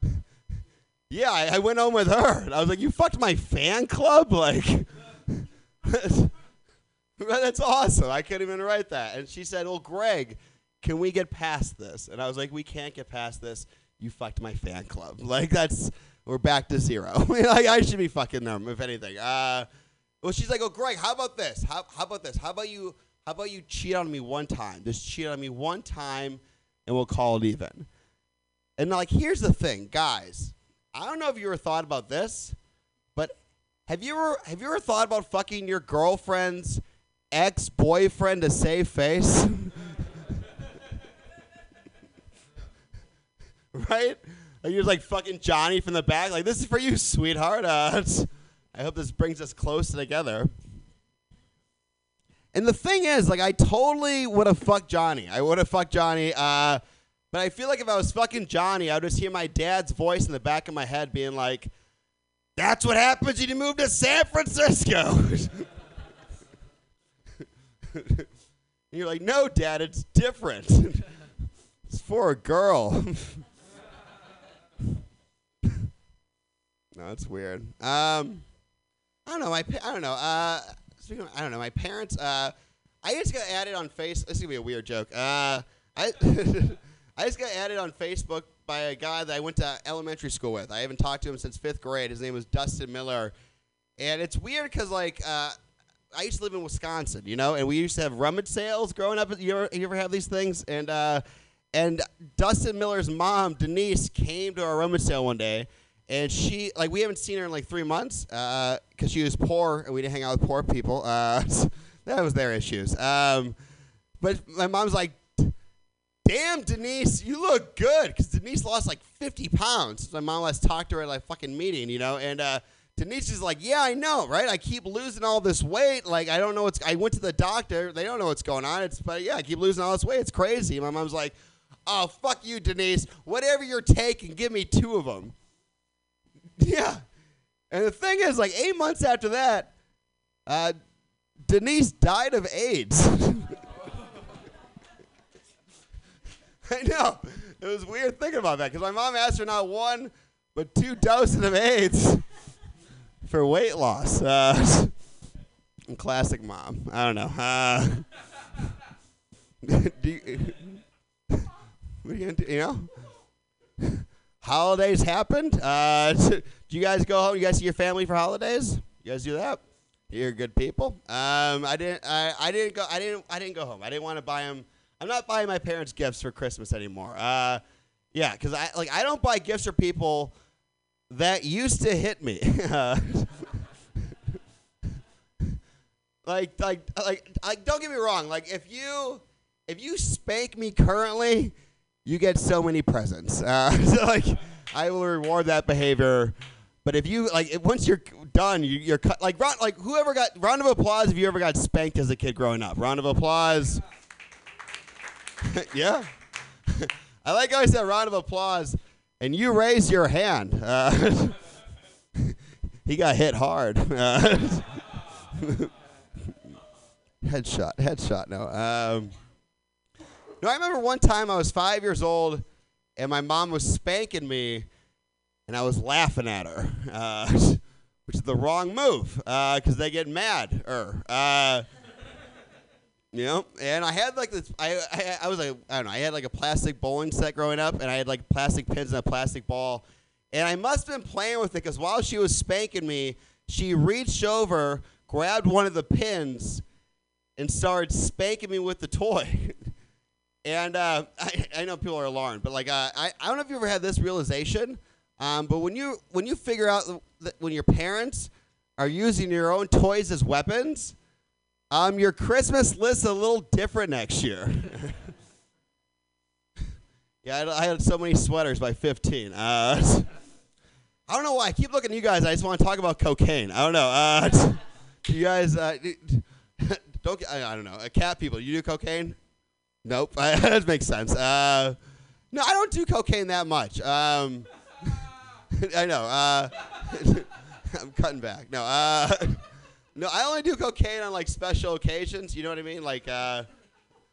(laughs) yeah, I, I went home with her. And I was like, "You fucked my fan club, (laughs) like." (laughs) (laughs) That's awesome. I couldn't even write that. And she said, Well, Greg, can we get past this? And I was like, We can't get past this. You fucked my fan club. (laughs) Like, that's, we're back to zero. (laughs) like, I should be fucking them, if anything. Uh, well, she's like, Oh, Greg, how about this? How, how about this? How about you, how about you cheat on me one time? Just cheat on me one time and we'll call it even. And like, here's the thing, guys. I don't know if you ever thought about this, but have you ever have you ever thought about fucking your girlfriend's ex boyfriend to save face? (laughs) right? Like you're like fucking Johnny from the back. Like this is for you, sweetheart. Uh, (laughs) I hope this brings us closer together. And the thing is, like, I totally would have fucked Johnny. I would have fucked Johnny. Uh, but I feel like if I was fucking Johnny, I would just hear my dad's voice in the back of my head being like, "That's what happens when you move to San Francisco." (laughs) and (laughs) you're like, "No, Dad, it's different. (laughs) it's for a girl." (laughs) no, that's weird. Um, I don't know. My pa- I don't know. Uh, speaking of, I don't know. My parents. Uh, I just got added on face. This is gonna be a weird joke. Uh, I I just got added on Facebook by a guy that I went to elementary school with. I haven't talked to him since fifth grade. His name was Dustin Miller, and it's weird because like. Uh, I used to live in Wisconsin, you know, and we used to have rummage sales growing up. You ever, you ever have these things? And uh, and Dustin Miller's mom, Denise, came to our rummage sale one day, and she like we haven't seen her in like three months because she was poor and we didn't hang out with poor people. Uh, (laughs) that was their issues. Um, but my mom's like, "Damn, Denise, you look good," because Denise lost like 50 pounds. My mom last talked to her at like fucking meeting, you know, and Denise is like, "Yeah, I know, right? I keep losing all this weight. Like, I don't know what's. I went to the doctor. They don't know what's going on. It's but yeah, I keep losing all this weight. It's crazy." My mom's like, "Oh, fuck you, Denise. Whatever you're taking, give me two of them." (laughs) Yeah. And the thing is, like eight months after that, uh, Denise died of AIDS. (laughs) I know. It was weird thinking about that because my mom asked for not one, but two doses of AIDS for weight loss. Uh, (laughs) classic mom. I don't know. Uh, (laughs) do you, (laughs) what are you gonna do? You know, holidays happened. Uh, do you guys go home? You guys see your family for holidays? You guys do that? You're good people. Um, I didn't. I, I didn't go. I didn't. I didn't go home. I didn't want to buy them. I'm not buying my parents gifts for Christmas anymore. Uh, yeah, because I like I don't buy gifts for people that used to hit me. (laughs) Like, like, like, like, don't get me wrong. Like, if you, if you spank me currently, you get so many presents. Uh, (laughs) so like, I will reward that behavior. But if you like, if, once you're done, you, you're cut. Like, round, like whoever got round of applause if you ever got spanked as a kid growing up. Round of applause. (laughs) yeah. I like how I said round of applause, and you raise your hand. Uh, (laughs) he got hit hard. Uh, (laughs) headshot, headshot. No. Um, no, I remember one time I was five years old, and my mom was spanking me, and I was laughing at her, uh, (laughs) which is the wrong move because they get mad. Er, uh, you know, and I had like this. I, I I was like I don't know. I had like a plastic bowling set growing up, and I had like plastic pins and a plastic ball, and I must have been playing with it because while she was spanking me, she reached over, grabbed one of the pins, and started spanking me with the toy. (laughs) and uh, I, I know people are alarmed, but like uh, I I don't know if you ever had this realization, um, but when you when you figure out that when your parents are using your own toys as weapons. Um, your Christmas list a little different next year. (laughs) yeah, I had, I had so many sweaters by 15. Uh, (laughs) I don't know why. I keep looking at you guys. I just want to talk about cocaine. I don't know. Uh, (laughs) you guys uh, don't. I, I don't know. Uh, cat people, you do cocaine? Nope. that makes sense. Uh, no, I don't do cocaine that much. Um, I know. Uh, I'm cutting back. No. No, I only do cocaine on like special occasions. You know what I mean? Like, uh,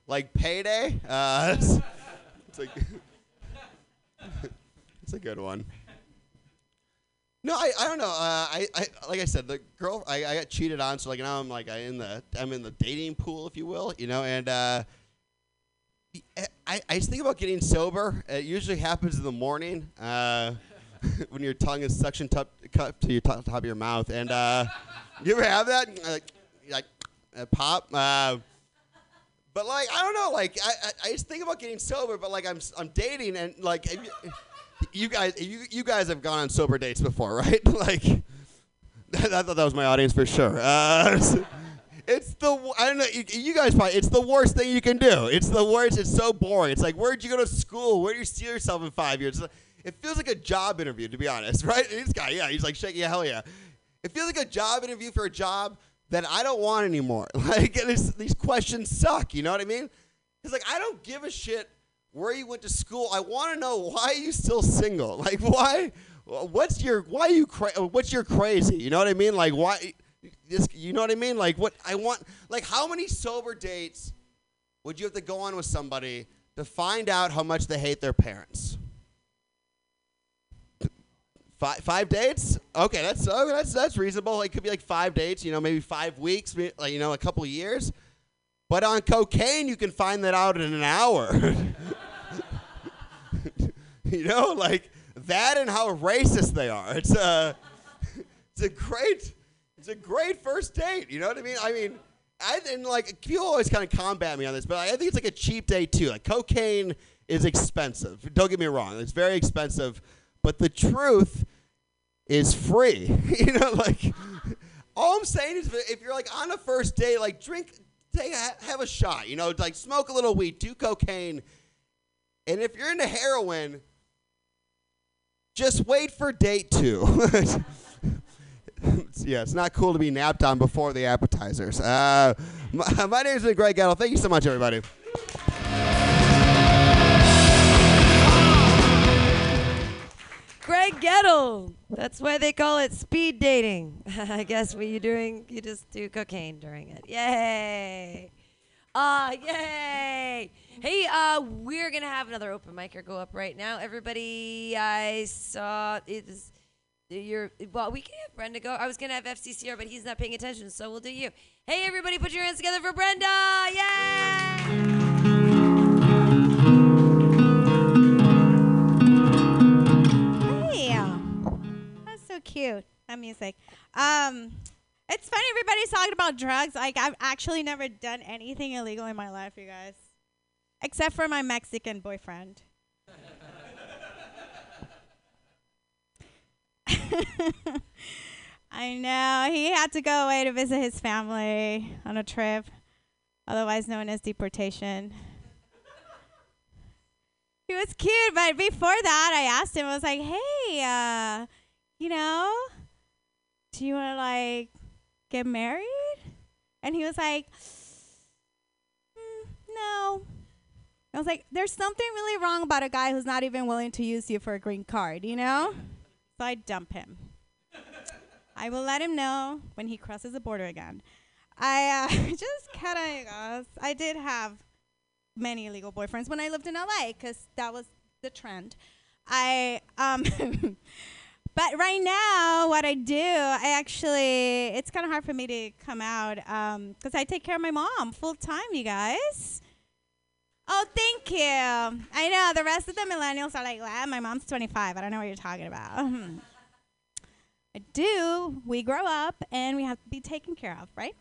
like payday. Uh, it's, (laughs) it's like, (laughs) it's a good one. No, I, I don't know. Uh, I, I like I said, the girl I, I got cheated on, so like now I'm like I in the I'm in the dating pool, if you will, you know. And uh, I I just think about getting sober. It usually happens in the morning uh, (laughs) when your tongue is suction cut to your top, top of your mouth. And uh, you ever have that? Like, like uh, pop. Uh, But like I don't know, like I, I, I just think about getting sober, but like I'm I'm dating and like you, you guys you you guys have gone on sober dates before, (laughs) right? like I thought that was my audience for sure. Uh, (laughs) it's the I don't know you, you guys probably it's the worst thing you can do. It's the worst. It's so boring. It's like where'd you go to school? Where do you see yourself in five years? It feels like a job interview, to be honest, (laughs) right? This guy, yeah, he's like shaking, yeah, hell yeah. It feels like a job interview for a job that I don't want anymore. (laughs) Like these questions suck. You know what I mean? It's like I don't give a shit where you went to school. I want to know why are you still single. (laughs) Like why? What's your why you cra- what's your crazy? You know what I mean? Like why? This, you know what I mean? Like what I want. Like how many sober dates would you have to go on with somebody to find out how much they hate their parents? Five, five dates? Okay, that's okay, that's that's reasonable. It could be like five dates, you know, maybe five weeks, like you know, a couple years. But on cocaine, you can find that out in an hour. (laughs) you know, like that, and how racist they are. It's a, it's a great, it's a great first date. You know what I mean? I mean, I and like people always kind of combat me on this, but I think it's like a cheap date too. Like cocaine is expensive. Don't get me wrong; it's very expensive. But the truth is free. (laughs) you know, like all I'm saying is if you're like on a first date, like drink, take a, have a shot. You know, like smoke a little weed, do cocaine, and if you're into heroin, just wait for date two. (laughs) yeah, it's not cool to be napped on before the appetizers. Uh, my, my name is Greg Gettle. Thank you so much, everybody. Greg Gettle. That's why they call it speed dating. (laughs) I guess what you're doing, you just do cocaine during it. Yay! Ah, yay! Hey, uh, we're gonna have another open micer go up right now. Everybody, I saw it is. You're well. We can have Brenda go. I was gonna have FCCR, but he's not paying attention, so we'll do you. Hey, everybody, put your hands together for Brenda! Yay! So cute. That music. Um, it's funny everybody's talking about drugs. Like I've actually never done anything illegal in my life, you guys, except for my Mexican boyfriend. (laughs) I know he had to go away to visit his family on a trip, otherwise known as deportation. He was cute, but before that, I asked him. I was like, "Hey, uh, you know, do you want to like get married?" And he was like, "Mm, "No." I was like, "There's something really wrong about a guy who's not even willing to use you for a green card, you know?" So I dump him. I will let him know when he crosses the border again. I uh, (laughs) just kind of, I did have many illegal boyfriends when I lived in LA because that was the trend. I um, (laughs) but right now, what I do, I actually, it's kind of hard for me to come out because I take care of my mom full time. You guys. Oh, thank you. I know the rest of the millennials are like, well, my mom's 25. I don't know what you're talking about. (laughs) I do. We grow up and we have to be taken care of, right?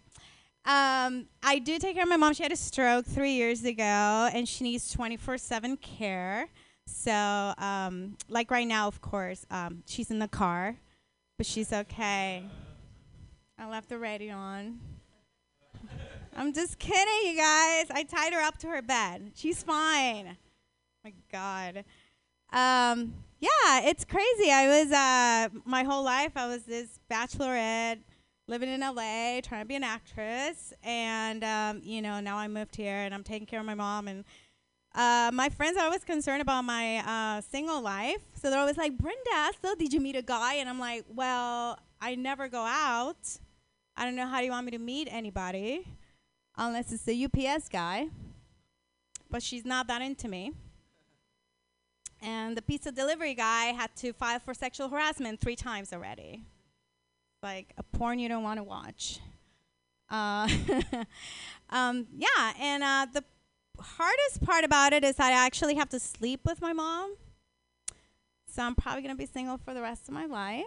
Um, I do take care of my mom. She had a stroke three years ago, and she needs 24/7 care. So, um, like right now, of course, um, she's in the car, but she's okay. I left the radio on. I'm just kidding, you guys. I tied her up to her bed. She's fine. My God. Um, yeah, it's crazy. I was uh, my whole life. I was this bachelorette living in LA, trying to be an actress, and um, you know now I moved here and I'm taking care of my mom. And uh, my friends are always concerned about my uh, single life, so they're always like, "Brenda, so did you meet a guy?" And I'm like, "Well, I never go out. I don't know how do you want me to meet anybody, unless it's the UPS guy." But she's not that into me. And the pizza delivery guy had to file for sexual harassment three times already like a porn you don't want to watch. Uh, (laughs) um, yeah, and uh, the hardest part about it is that I actually have to sleep with my mom. So I'm probably going to be single for the rest of my life.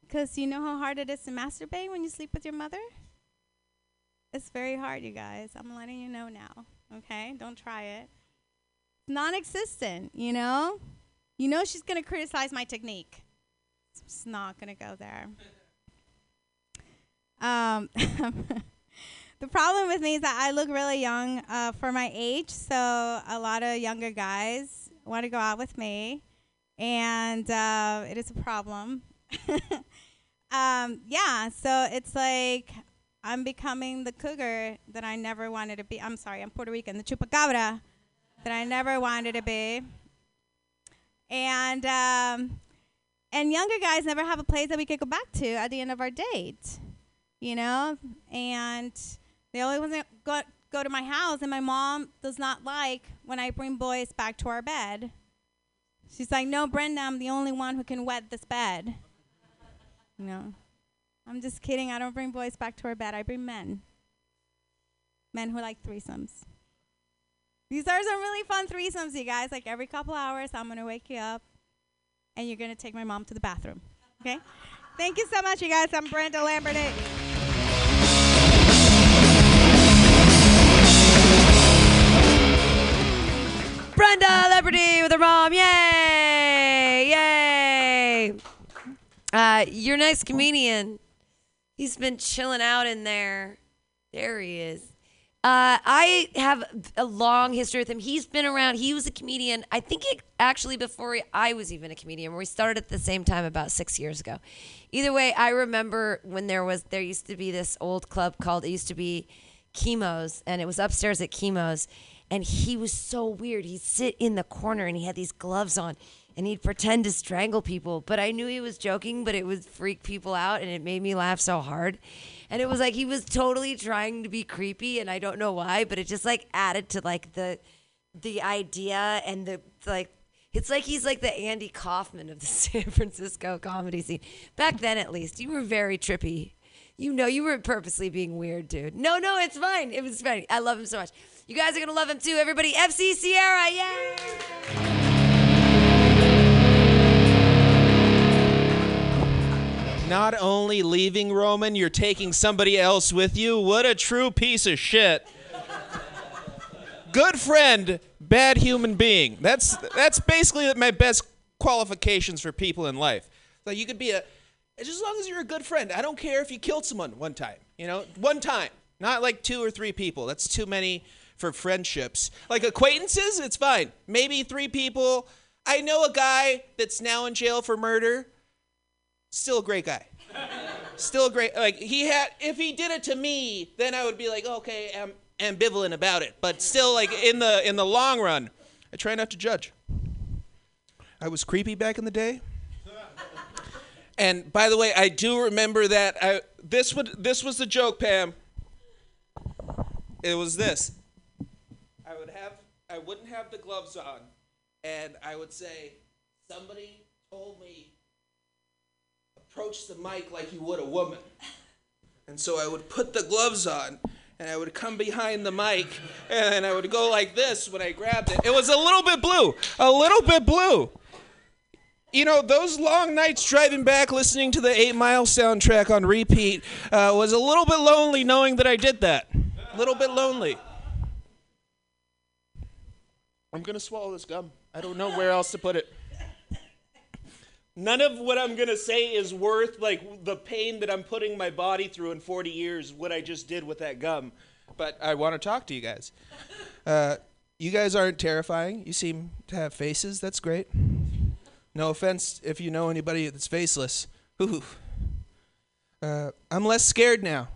Because you know how hard it is to masturbate when you sleep with your mother? It's very hard, you guys. I'm letting you know now. Okay? Don't try it. Non existent, you know? You know she's going to criticize my technique. It's not going to go there. (laughs) Um, (laughs) the problem with me is that I look really young uh, for my age, so a lot of younger guys want to go out with me, and uh, it is a problem. (laughs) um, yeah, so it's like I'm becoming the cougar that I never wanted to be. I'm sorry, I'm Puerto Rican, the chupacabra that I never wanted to be. And um, and younger guys never have a place that we could go back to at the end of our date, you know. And they always want to go go to my house, and my mom does not like when I bring boys back to our bed. She's like, "No, Brenda, I'm the only one who can wet this bed." You know, I'm just kidding. I don't bring boys back to our bed. I bring men. Men who like threesomes. These are some really fun threesomes, you guys. Like every couple hours, I'm gonna wake you up, and you're gonna take my mom to the bathroom. Okay? (laughs) Thank you so much, you guys. I'm Brenda Lamberty. Brenda Liberty with her mom. Yay! Yay! Uh, your next comedian, he's been chilling out in there. There he is. Uh, I have a long history with him. He's been around. He was a comedian. I think it, actually before I was even a comedian. We started at the same time about six years ago. Either way, I remember when there was there used to be this old club called it used to be Kimo's, and it was upstairs at Kimo's, and he was so weird. He'd sit in the corner and he had these gloves on, and he'd pretend to strangle people. But I knew he was joking, but it would freak people out, and it made me laugh so hard. And it was like he was totally trying to be creepy, and I don't know why, but it just like added to like the the idea and the like. It's like he's like the Andy Kaufman of the (laughs) San Francisco comedy scene. Back then, at least, you were very trippy. You know, you were purposely being weird, dude. No, no, it's fine. It was fine. I love him so much. You guys are gonna love him too, everybody. FC Sierra, yay! Not only leaving Roman, you're taking somebody else with you. What a true piece of shit. Good friend, bad human being. That's that's basically my best qualifications for people in life. So you could be a just as long as you're a good friend. I don't care if you killed someone one time. You know, one time. Not like two or three people. That's too many for friendships. Like acquaintances, it's fine. Maybe three people. I know a guy that's now in jail for murder. Still a great guy. (laughs) Still a great like he had if he did it to me, then I would be like, okay, I'm ambivalent about it. But still like in the in the long run, I try not to judge. I was creepy back in the day. And by the way, I do remember that I this would this was the joke, Pam. It was this. I would have I wouldn't have the gloves on and I would say somebody told me approach the mic like you would a woman. And so I would put the gloves on and I would come behind the mic and I would go like this when I grabbed it. It was a little bit blue, a little bit blue. You know, those long nights driving back listening to the Eight Mile soundtrack on repeat uh, was a little bit lonely knowing that I did that. A little bit lonely. I'm going to swallow this gum. I don't know where else to put it. None of what I'm going to say is worth like the pain that I'm putting my body through in 40 years what I just did with that gum. But I want to talk to you guys. Uh, you guys aren't terrifying. You seem to have faces. That's great. No offense if you know anybody that's faceless. Ooh. Uh, I'm less scared now.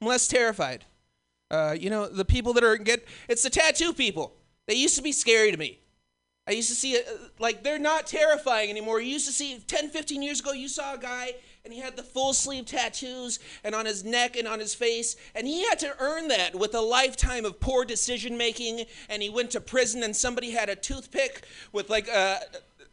I'm less terrified. Uh, you know, the people that are get it's the tattoo people. They used to be scary to me. I used to see it uh, like they're not terrifying anymore. You used to see 10, 15 years ago, you saw a guy and he had the full sleeve tattoos and on his neck and on his face, and he had to earn that with a lifetime of poor decision making. And he went to prison, and somebody had a toothpick with like a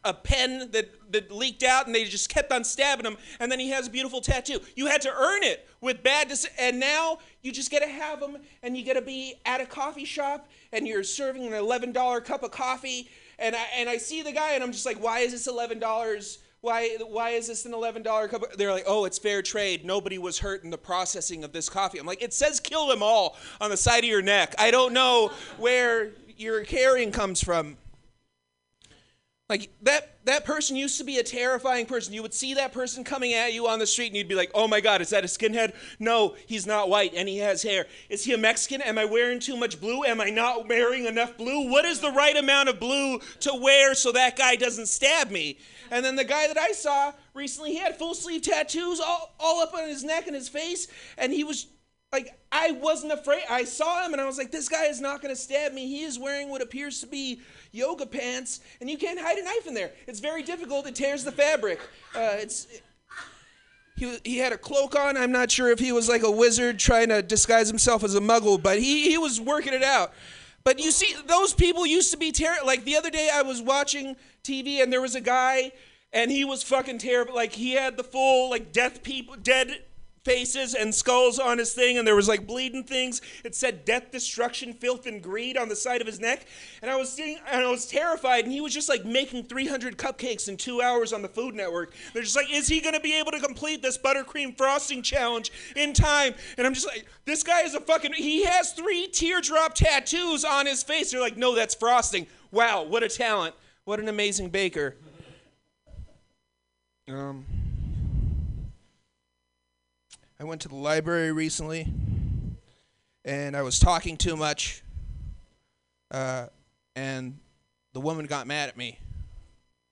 a pen that, that leaked out and they just kept on stabbing him and then he has a beautiful tattoo you had to earn it with bad deci- and now you just get to have them and you get to be at a coffee shop and you're serving an $11 cup of coffee and I, and I see the guy and i'm just like why is this $11 why why is this an eleven dollar cup? They're like, oh, it's fair trade. Nobody was hurt in the processing of this coffee. I'm like, it says kill them all on the side of your neck. I don't know where your caring comes from. Like that that person used to be a terrifying person. You would see that person coming at you on the street and you'd be like, "Oh my god, is that a skinhead?" No, he's not white and he has hair. Is he a Mexican? Am I wearing too much blue? Am I not wearing enough blue? What is the right amount of blue to wear so that guy doesn't stab me? And then the guy that I saw recently, he had full sleeve tattoos all, all up on his neck and his face and he was like I wasn't afraid. I saw him and I was like, this guy is not going to stab me. He is wearing what appears to be yoga pants, and you can't hide a knife in there. It's very difficult. It tears the fabric. Uh, it's. He, he had a cloak on. I'm not sure if he was like a wizard trying to disguise himself as a muggle, but he, he was working it out. But you see, those people used to be terrible. Like the other day, I was watching TV and there was a guy, and he was fucking terrible. Like he had the full like death people, dead faces and skulls on his thing, and there was like bleeding things. It said death, destruction, filth, and greed on the side of his neck. And I was sitting, and I was terrified. And he was just like making 300 cupcakes in two hours on the Food Network. They're just like, is he gonna be able to complete this buttercream frosting challenge in time? And I'm just like, this guy is a fucking. He has three teardrop tattoos on his face. They're like, no, that's frosting. Wow, what a talent! What an amazing baker. Um. I went to the library recently, and I was talking too much, uh, and the woman got mad at me,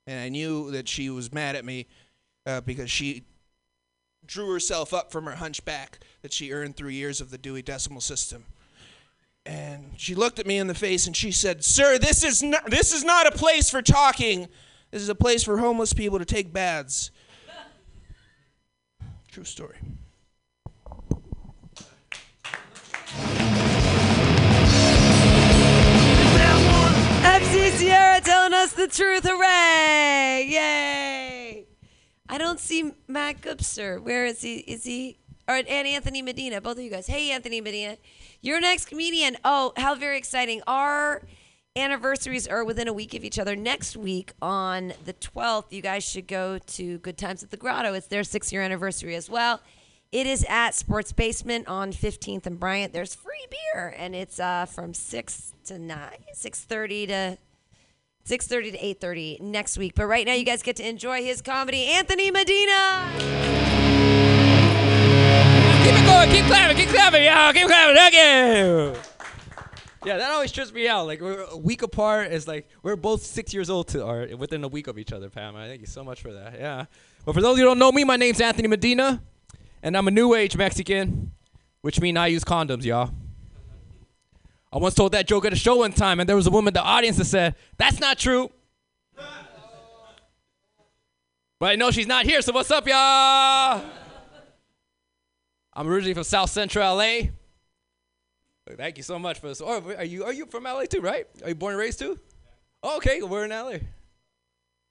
and I knew that she was mad at me uh, because she drew herself up from her hunchback that she earned through years of the Dewey Decimal System. And she looked at me in the face and she said, "Sir, this is not this is not a place for talking. This is a place for homeless people to take baths." True story. Sierra telling us the truth. Hooray! Yay! I don't see Matt Gubser. Where is he? Is he? Or and Anthony Medina, both of you guys. Hey, Anthony Medina, your next comedian. Oh, how very exciting! Our anniversaries are within a week of each other. Next week on the 12th, you guys should go to Good Times at the Grotto. It's their six year anniversary as well. It is at Sports Basement on 15th and Bryant. There's free beer, and it's uh, from 6 to 9, 6.30 to 6.30 to 8.30 next week. But right now, you guys get to enjoy his comedy, Anthony Medina. Keep it going. Keep clapping. Keep clapping, y'all. Keep clapping. Thank you. Yeah, that always trips me out. Like we're a week apart. It's like we're both six years old to or within a week of each other, Pam. I thank you so much for that. Yeah. But for those who don't know me, my name's Anthony Medina, and I'm a new age Mexican, which means I use condoms, y'all. I once told that joke at a show one time, and there was a woman in the audience that said, "That's not true." But I know she's not here, so what's up, y'all? I'm originally from South Central LA. Thank you so much for this. Oh, are you are you from LA too, right? Are you born and raised too? Oh, okay, we're in LA.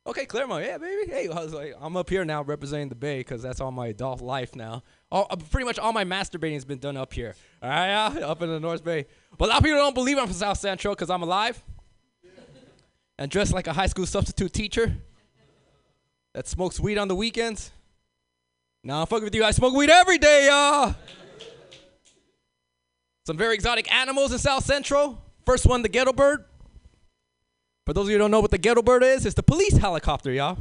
Okay, Claremont, yeah, baby. Hey, I was like, I'm up here now representing the Bay because that's all my adult life now. All, uh, pretty much all my masturbating has been done up here. All right, (laughs) up in the North Bay. But a lot of people don't believe I'm from South Central because I'm alive (laughs) and dressed like a high school substitute teacher that smokes weed on the weekends. Now I'm fucking with you. I smoke weed every day, y'all. Some very exotic animals in South Central. First one, the ghetto bird. For those of you who don't know what the ghetto bird is, it's the police helicopter, y'all.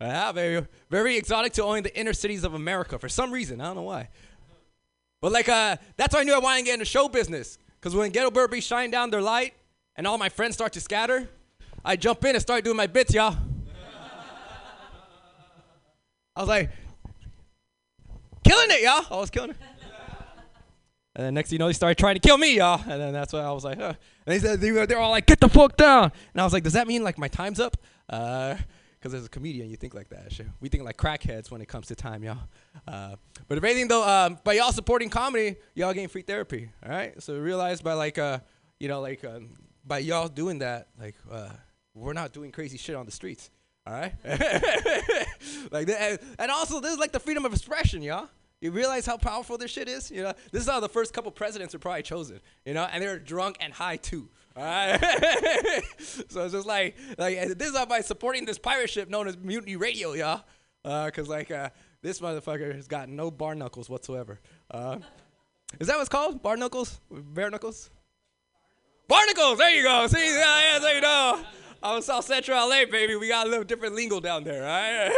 Yeah, very, very exotic to only the inner cities of America for some reason. I don't know why. But like, uh, that's why I knew I wanted to get into show business. Cause when ghetto bird be shining down their light, and all my friends start to scatter, I jump in and start doing my bits, y'all. I was like, killing it, y'all. I was killing it. And then next thing you know, they started trying to kill me, y'all. And then that's why I was like, huh. And they said they were, they're all like, get the fuck down. And I was like, does that mean like my time's up? Uh, because as a comedian, you think like that. Shit. We think like crackheads when it comes to time, y'all. Uh, but if anything though, um, by y'all supporting comedy, y'all getting free therapy. All right. So realize by like, uh, you know, like um, by y'all doing that, like uh, we're not doing crazy shit on the streets. All right. (laughs) like, and also this is like the freedom of expression, y'all. You realize how powerful this shit is? You know, this is how the first couple presidents were probably chosen. You know, and they were drunk and high too. All right. (laughs) so it's just like like this is by supporting this pirate ship known as Mutiny Radio, y'all. Uh, cause like uh, this motherfucker has got no bar knuckles whatsoever. Uh, is that what's called? Bar knuckles? Bare knuckles? Barnacles, there you go. See, yeah, there you go. I'm in South Central LA, baby. We got a little different lingo down there, right?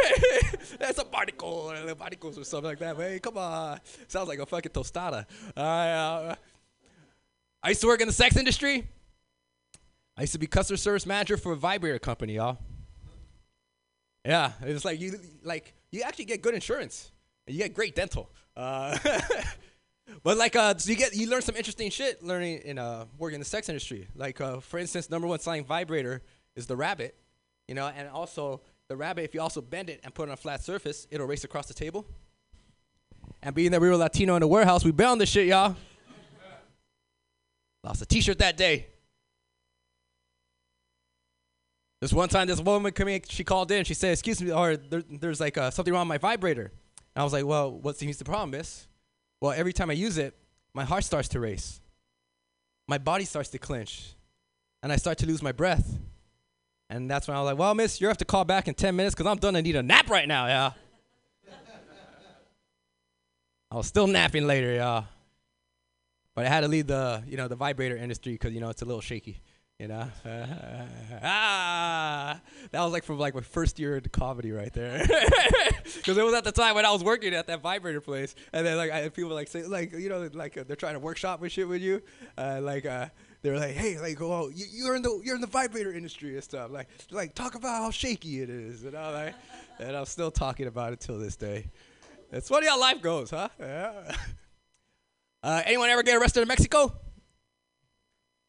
(laughs) That's a barnacle, or little barnacles or something like that, man. Come on. Sounds like a fucking tostada. Uh, I used to work in the sex industry. I used to be customer service manager for a vibrator company, y'all. Yeah, it's like you like you actually get good insurance. and You get great dental. Uh, (laughs) but like uh, so you get you learn some interesting shit learning in uh working in the sex industry. Like uh, for instance, number one selling vibrator is the rabbit, you know, and also the rabbit if you also bend it and put it on a flat surface, it'll race across the table. And being that we were Latino in the warehouse, we bound this shit, y'all. Lost a T-shirt that day. This one time, this woman came in, she called in. She said, "Excuse me, or there, there's like uh, something wrong with my vibrator." And I was like, "Well, what seems the problem, miss?" Well, every time I use it, my heart starts to race, my body starts to clench, and I start to lose my breath. And that's when I was like, "Well, miss, you have to call back in 10 minutes because I'm done. I need a nap right now, yeah." (laughs) I was still napping later, y'all. But I had to leave the, you know, the vibrator industry because you know it's a little shaky. You know, (laughs) ah, that was like from like my first year of comedy right there, (laughs) because it was at the time when I was working at that vibrator place, and then like I had people like say like you know like uh, they're trying to workshop and shit with you, uh, like uh, they're like hey like oh you, you're in the you're in the vibrator industry and stuff like like talk about how shaky it is and I like and I'm still talking about it till this day. It's funny how life goes, huh? Yeah. (laughs) Uh, anyone ever get arrested in Mexico?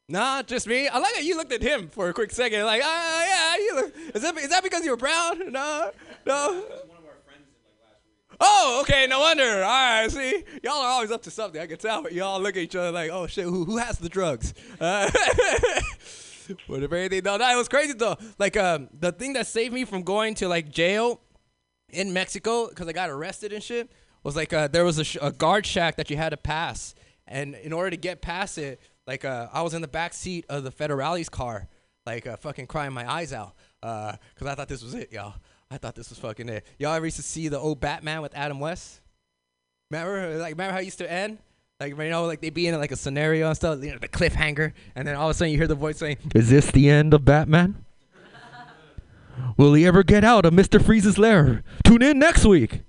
Nah, just me. I like how you looked at him for a quick second, like, ah, yeah, you look. Is that is that because you were brown? (laughs) No, no. Oh, okay, no wonder. All right, see, y'all are always up to something. I can tell. But y'all look at each other like, oh shit, who who has the drugs? Uh, (laughs) but if anything, no, that was crazy though. Like, um, the thing that saved me from going to like jail in Mexico because I got arrested and shit was like uh, there was a, sh- a guard shack that you had to pass, and in order to get past it, like uh, I was in the back seat of the Federales car, like uh, fucking crying my eyes out, uh, cause I thought this was it, y'all. I thought this was fucking it. Y'all ever used to see the old Batman with Adam West? Remember, like, remember how it used to end? Like, you know, like they'd be in like a scenario and stuff, you know, the cliffhanger, and then all of a sudden you hear the voice saying, Is this the end of Batman? Will he ever get out of Mr. Freeze's lair? Tune in next week.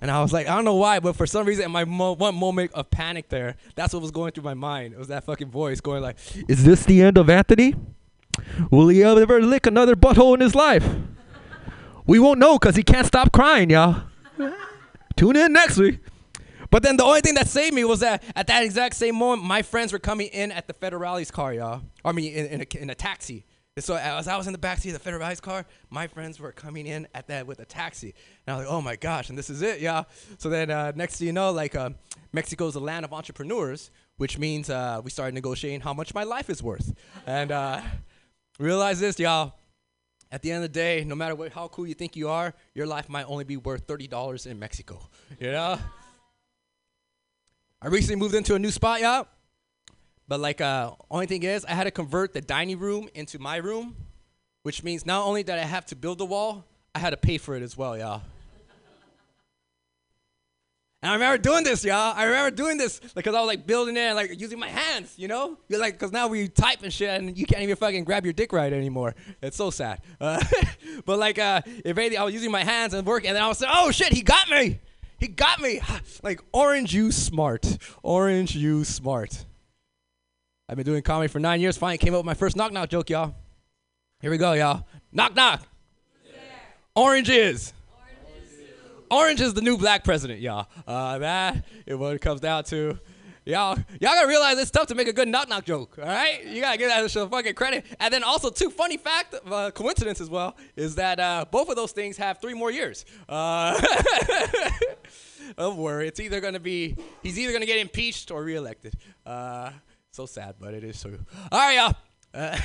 And I was like, I don't know why, but for some reason, in my mo- one moment of panic there, that's what was going through my mind. It was that fucking voice going like, Is this the end of Anthony? Will he ever lick another butthole in his life? We won't know because he can't stop crying, y'all. Tune in next week. But then the only thing that saved me was that at that exact same moment, my friends were coming in at the Federales car, y'all. I mean, in, in, a, in a taxi. And so as I was in the backseat of the Federales car, my friends were coming in at that with a taxi. And I was like, oh my gosh, and this is it, y'all. So then uh, next thing you know, like uh, Mexico is a land of entrepreneurs, which means uh, we started negotiating how much my life is worth. And uh, realize this, y'all. At the end of the day, no matter what, how cool you think you are, your life might only be worth $30 in Mexico, you know? I recently moved into a new spot, y'all. But like, uh, only thing is, I had to convert the dining room into my room, which means not only did I have to build the wall, I had to pay for it as well, y'all. And I remember doing this, y'all. I remember doing this because I was like building it and like using my hands, you know? You're like, because now we type and shit and you can't even fucking grab your dick right anymore. It's so sad. Uh, (laughs) but like, uh, if anything, I was using my hands and working and then I was like, oh shit, he got me. He got me. (sighs) Like, orange, you smart. Orange, you smart. I've been doing comedy for nine years. Finally came up with my first knock knock joke, y'all. Here we go, y'all. Knock knock. Orange is. Orange is the new black president, y'all. Uh, that is what it comes down to. Y'all, y'all gotta realize it's tough to make a good knock knock joke. All right, you gotta give that some fucking credit. And then also, two funny fact, uh, coincidence as well, is that uh, both of those things have three more years. Uh, (laughs) don't worry, it's either gonna be he's either gonna get impeached or reelected. Uh, so sad, but it is true. All right, y'all. Uh,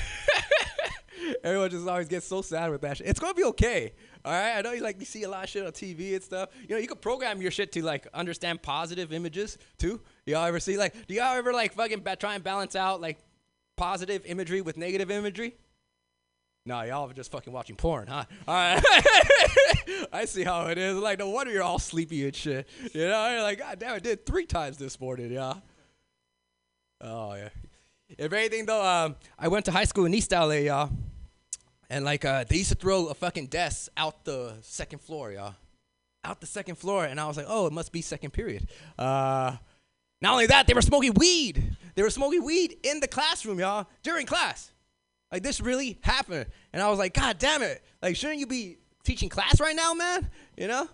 (laughs) everyone just always gets so sad with that shit. It's gonna be okay. All right, I know you like you see a lot of shit on TV and stuff. You know, you can program your shit to like understand positive images too. Y'all ever see like? Do y'all ever like fucking ba- try and balance out like positive imagery with negative imagery? No, y'all are just fucking watching porn, huh? All right. (laughs) I see how it is. Like, no wonder you're all sleepy and shit. You know, you're like, God damn, I did three times this morning, yeah. Oh, yeah. If anything, though, um, I went to high school in East LA, y'all. And, like, uh, they used to throw a fucking desk out the second floor, y'all. Out the second floor. And I was like, oh, it must be second period. Uh, not only that, they were smoking weed. They were smoking weed in the classroom, y'all, during class. Like this really happened. And I was like, God damn it. Like, shouldn't you be teaching class right now, man? You know?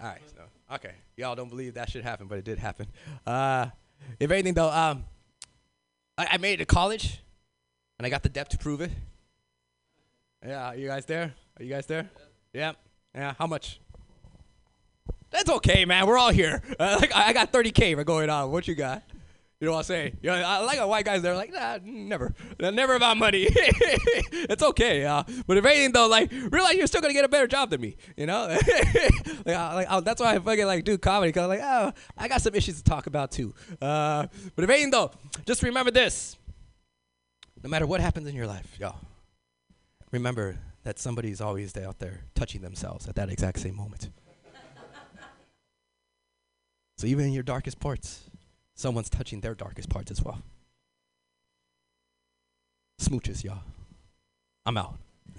All right. So, okay. Y'all don't believe that should happen, but it did happen. Uh, if anything, though, um, I, I made it to college, and I got the depth to prove it. Yeah, are you guys there? Are you guys there? Yeah. Yeah. How much? That's okay, man. We're all here. Uh, like I I got 30k for going on. What you got? You know what I'm saying? You know, I like how white guys. They're like, nah, never, never about money. (laughs) it's okay. Uh, but if anything, though, like realize you're still gonna get a better job than me. You know, (laughs) like, I, like I, that's why I fucking like do comedy. Cause I'm like, oh, I got some issues to talk about too. Uh, but if anything, though, just remember this: no matter what happens in your life, y'all, remember that somebody's always out there touching themselves at that exact same moment. So even in your darkest parts, someone's touching their darkest parts as well. Smooches, y'all. I'm out. (laughs)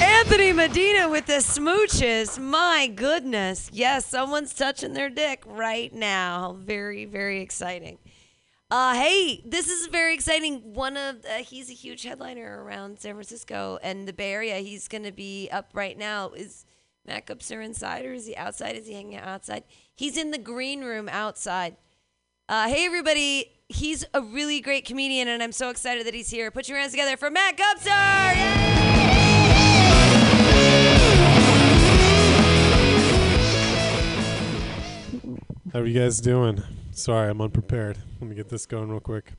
Anthony Medina with the smooches. My goodness. Yes, someone's touching their dick right now. Very, very exciting. Uh, hey, this is very exciting. One of uh, he's a huge headliner around San Francisco and the Bay Area. He's going to be up right now. Is Matt Gubser inside or is he outside? Is he hanging out outside? He's in the green room outside. Uh, hey, everybody. He's a really great comedian, and I'm so excited that he's here. Put your hands together for Matt Gubser. Yay! How are you guys doing? Sorry, I'm unprepared. Let me get this going real quick.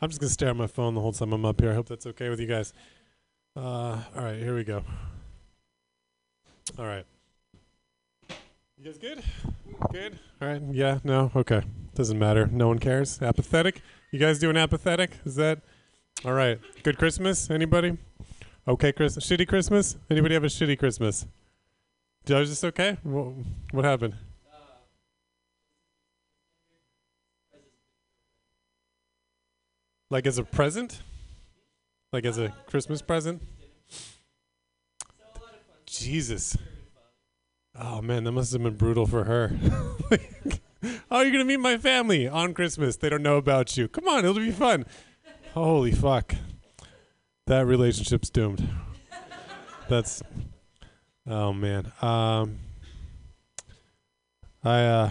I'm just gonna stare at my phone the whole time I'm up here. I hope that's okay with you guys. Uh, all right, here we go. All right. You guys good? Good. All right. Yeah. No. Okay. Doesn't matter. No one cares. Apathetic. You guys doing apathetic? Is that all right? Good Christmas. Anybody? Okay. Chris. Shitty Christmas. Anybody have a shitty Christmas? Did I just okay? What happened? Like as a present? Like as a Christmas present? Jesus. Oh man, that must have been brutal for her. (laughs) oh, you're gonna meet my family on Christmas. They don't know about you. Come on, it'll be fun. Holy fuck. That relationship's doomed. That's oh man. Um I uh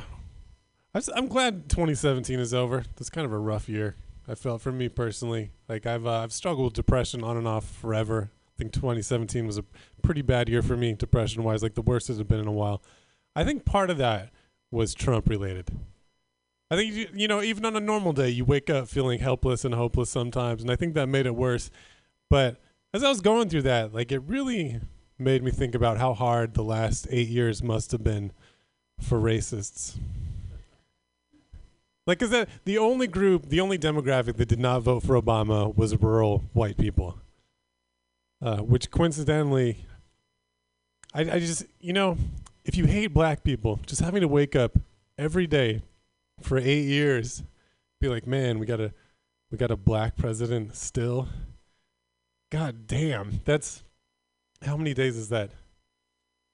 I'm glad 2017 is over. That's kind of a rough year. I felt for me personally. Like I've uh, I've struggled with depression on and off forever. I think 2017 was a pretty bad year for me, depression wise. Like the worst it's been in a while. I think part of that was Trump related. I think you, you know even on a normal day you wake up feeling helpless and hopeless sometimes, and I think that made it worse. But as I was going through that, like it really made me think about how hard the last eight years must have been for racists. Like, is that the only group, the only demographic that did not vote for Obama was rural white people? Uh, which coincidentally, I, I just, you know, if you hate black people, just having to wake up every day for eight years, be like, man, we got a, we got a black president still. God damn, that's how many days is that?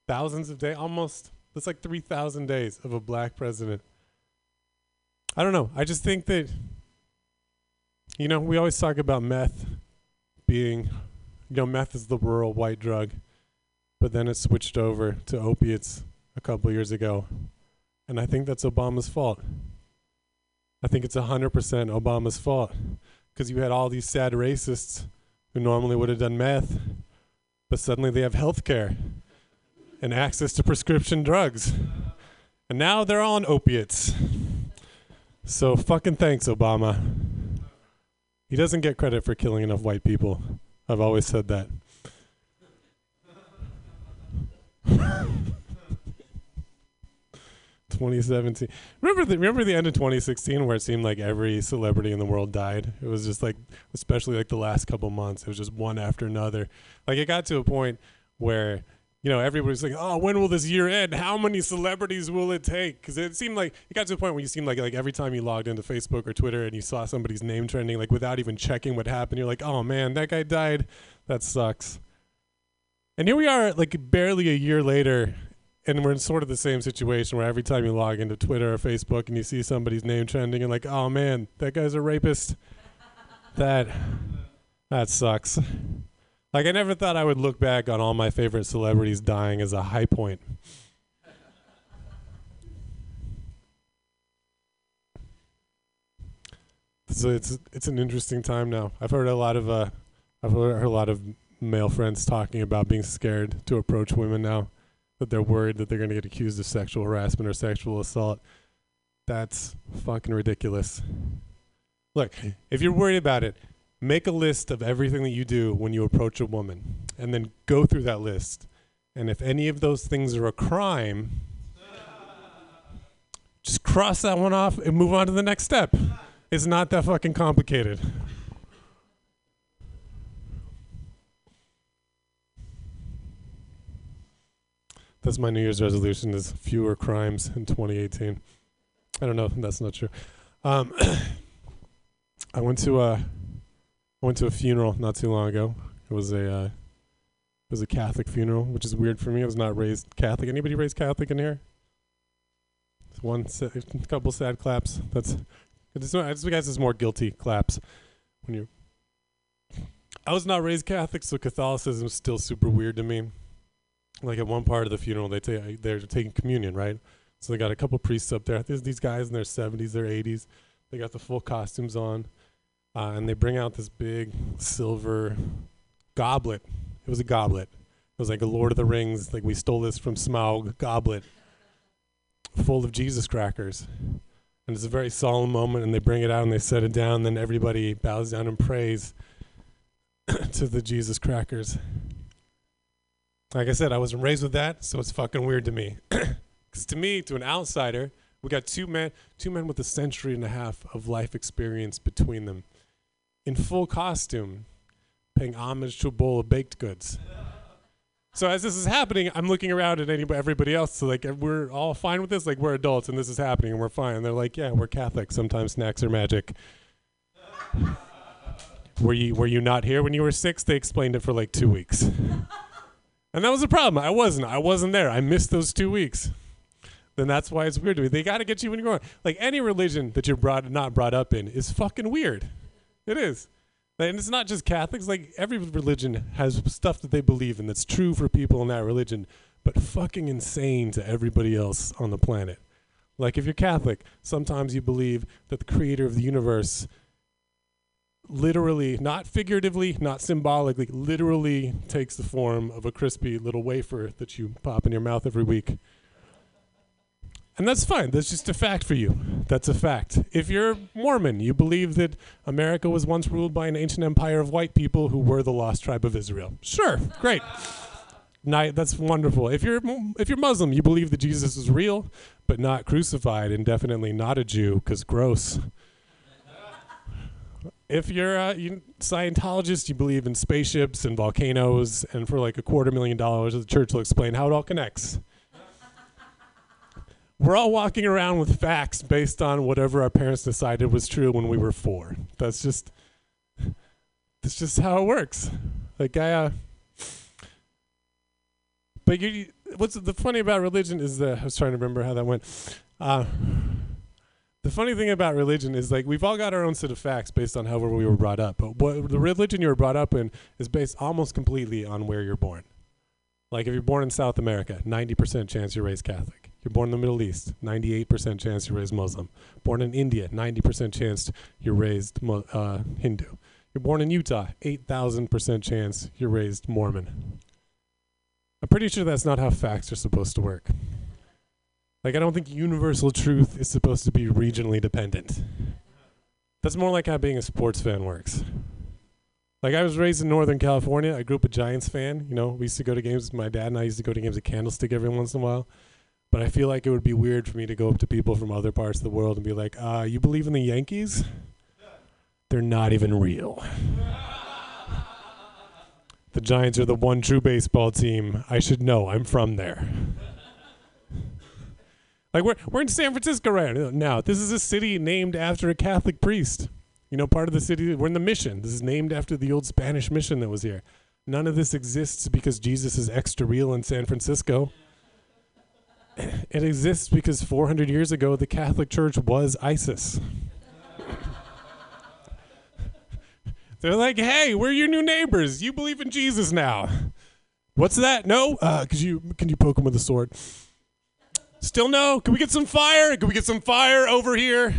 Thousands of days, almost. That's like three thousand days of a black president. I don't know. I just think that, you know, we always talk about meth being, you know, meth is the rural white drug, but then it switched over to opiates a couple years ago. And I think that's Obama's fault. I think it's 100% Obama's fault because you had all these sad racists who normally would have done meth, but suddenly they have health care and access to prescription drugs. And now they're on opiates. So fucking thanks, Obama. He doesn't get credit for killing enough white people. I've always said that. (laughs) 2017. Remember the remember the end of 2016 where it seemed like every celebrity in the world died. It was just like, especially like the last couple months, it was just one after another. Like it got to a point where you know everybody's like, oh, when will this year end? How many celebrities will it take? Because it seemed like it got to a point where you seemed like like every time you logged into Facebook or Twitter and you saw somebody's name trending, like without even checking what happened, you're like, oh man, that guy died. That sucks. And here we are, like barely a year later, and we're in sort of the same situation where every time you log into Twitter or Facebook and you see somebody's name trending, and like, oh man, that guy's a rapist. that that sucks. Like I never thought I would look back on all my favorite celebrities dying as a high point. So it's it's an interesting time now. I've heard a lot of uh, I've heard a lot of male friends talking about being scared to approach women now, that they're worried that they're going to get accused of sexual harassment or sexual assault. That's fucking ridiculous. Look, if you're worried about it, make a list of everything that you do when you approach a woman, and then go through that list. And if any of those things are a crime, just cross that one off and move on to the next step. It's not that fucking complicated. That's my New Year's resolution: is fewer crimes in 2018. I don't know. That's not true. Um, (coughs) I went to a I went to a funeral not too long ago. It was a uh, it was a Catholic funeral, which is weird for me. I was not raised Catholic. Anybody raised Catholic in here? One, sa- a couple sad claps. That's this one, this guys is more guilty claps when you. I was not raised Catholic, so Catholicism is still super weird to me. Like at one part of the funeral, they take they're taking communion, right? So they got a couple priests up there. There's these guys in their 70s, their 80s. They got the full costumes on, uh, and they bring out this big silver goblet. It was a goblet. It was like a Lord of the Rings, like we stole this from Smaug goblet, full of Jesus crackers. And it's a very solemn moment, and they bring it out and they set it down. And then everybody bows down and prays (coughs) to the Jesus crackers. Like I said, I wasn't raised with that, so it's fucking weird to me. (coughs) Because to me, to an outsider, we got two men, two men with a century and a half of life experience between them, in full costume, paying homage to a bowl of baked goods. So as this is happening, I'm looking around at anybody, everybody else. So like we're all fine with this. Like we're adults and this is happening and we're fine. And they're like, yeah, we're Catholic. Sometimes snacks are magic. (laughs) were you were you not here when you were six? They explained it for like two weeks, (laughs) and that was a problem. I wasn't. I wasn't there. I missed those two weeks. Then that's why it's weird to me. They got to get you when you're going. Like any religion that you're brought not brought up in is fucking weird. It is. And it's not just Catholics. Like every religion has stuff that they believe in that's true for people in that religion, but fucking insane to everybody else on the planet. Like if you're Catholic, sometimes you believe that the creator of the universe literally, not figuratively, not symbolically, literally takes the form of a crispy little wafer that you pop in your mouth every week. And that's fine. That's just a fact for you. That's a fact. If you're Mormon, you believe that America was once ruled by an ancient empire of white people who were the lost tribe of Israel. Sure, great. That's wonderful. If you're if you're Muslim, you believe that Jesus is real, but not crucified, and definitely not a Jew, because gross. If you're a Scientologist, you believe in spaceships and volcanoes, and for like a quarter million dollars, the church will explain how it all connects we're all walking around with facts based on whatever our parents decided was true when we were four. That's just that's just how it works. Like I uh but you what's the funny about religion is that I was trying to remember how that went. Uh the funny thing about religion is like we've all got our own set of facts based on however we were brought up. But what the religion you were brought up in is based almost completely on where you're born. Like if you're born in South America, 90% chance you're raised Catholic. You're born in the Middle East, 98% chance you're raised Muslim. Born in India, 90% chance you're raised uh, Hindu. You're born in Utah, 8,000% chance you're raised Mormon. I'm pretty sure that's not how facts are supposed to work. Like, I don't think universal truth is supposed to be regionally dependent. That's more like how being a sports fan works. Like I was raised in Northern California. I grew up a Giants fan. You know, we used to go to games. My dad and I used to go to games at Candlestick every once in a while But I feel like it would be weird for me to go up to people from other parts of the world and be like, uh, you believe in the Yankees? They're not even real. The Giants are the one true baseball team. I should know. I'm from there. Like we're we're in San Francisco right now. This is a city named after a Catholic priest. You know, part of the city. We're in the mission. This is named after the old Spanish mission that was here. None of this exists because Jesus is extra real in San Francisco. (clears throat) It exists because 400 years ago the Catholic Church was ISIS. (laughs) They're like, "Hey, we're your new neighbors. You believe in Jesus now." What's that? No? Uh, could you can you poke him with a sword? Still no? Can we get some fire? Can we get some fire over here?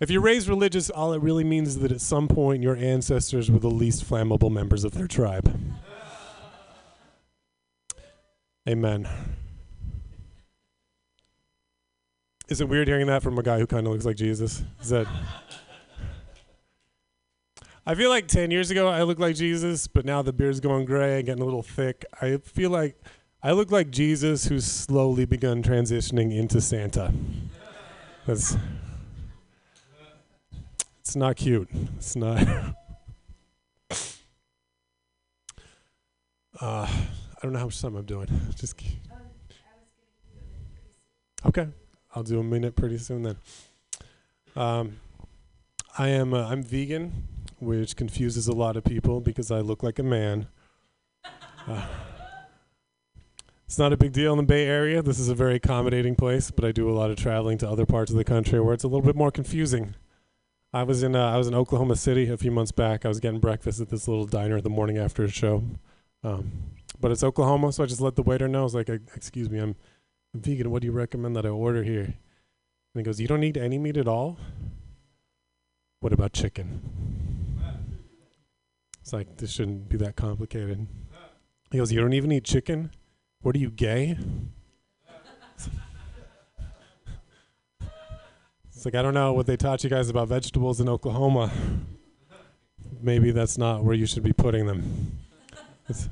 If you're raised religious, all it really means is that at some point your ancestors were the least flammable members of their tribe. Amen. Is it weird hearing that from a guy who kind of looks like Jesus? Is that. I feel like 10 years ago I looked like Jesus, but now the beard's going gray, and getting a little thick. I feel like I look like Jesus who's slowly begun transitioning into Santa. That's It's not cute. It's not (laughs) Uh, I don't know how much time I'm doing. Just k- Okay. I'll do a minute pretty soon then. Um, I am uh, I'm vegan, which confuses a lot of people because I look like a man. Uh, it's not a big deal in the Bay Area. This is a very accommodating place, but I do a lot of traveling to other parts of the country where it's a little bit more confusing. I was in uh, I was in Oklahoma City a few months back. I was getting breakfast at this little diner the morning after a show, um, but it's Oklahoma, so I just let the waiter know. I was like, "Excuse me, I'm, I'm vegan. What do you recommend that I order here?" And he goes, "You don't need any meat at all. What about chicken?" It's like this shouldn't be that complicated. He goes, "You don't even eat chicken? What are you gay?" It's like I don't know what they taught you guys about vegetables in Oklahoma. Maybe that's not where you should be putting them. It's,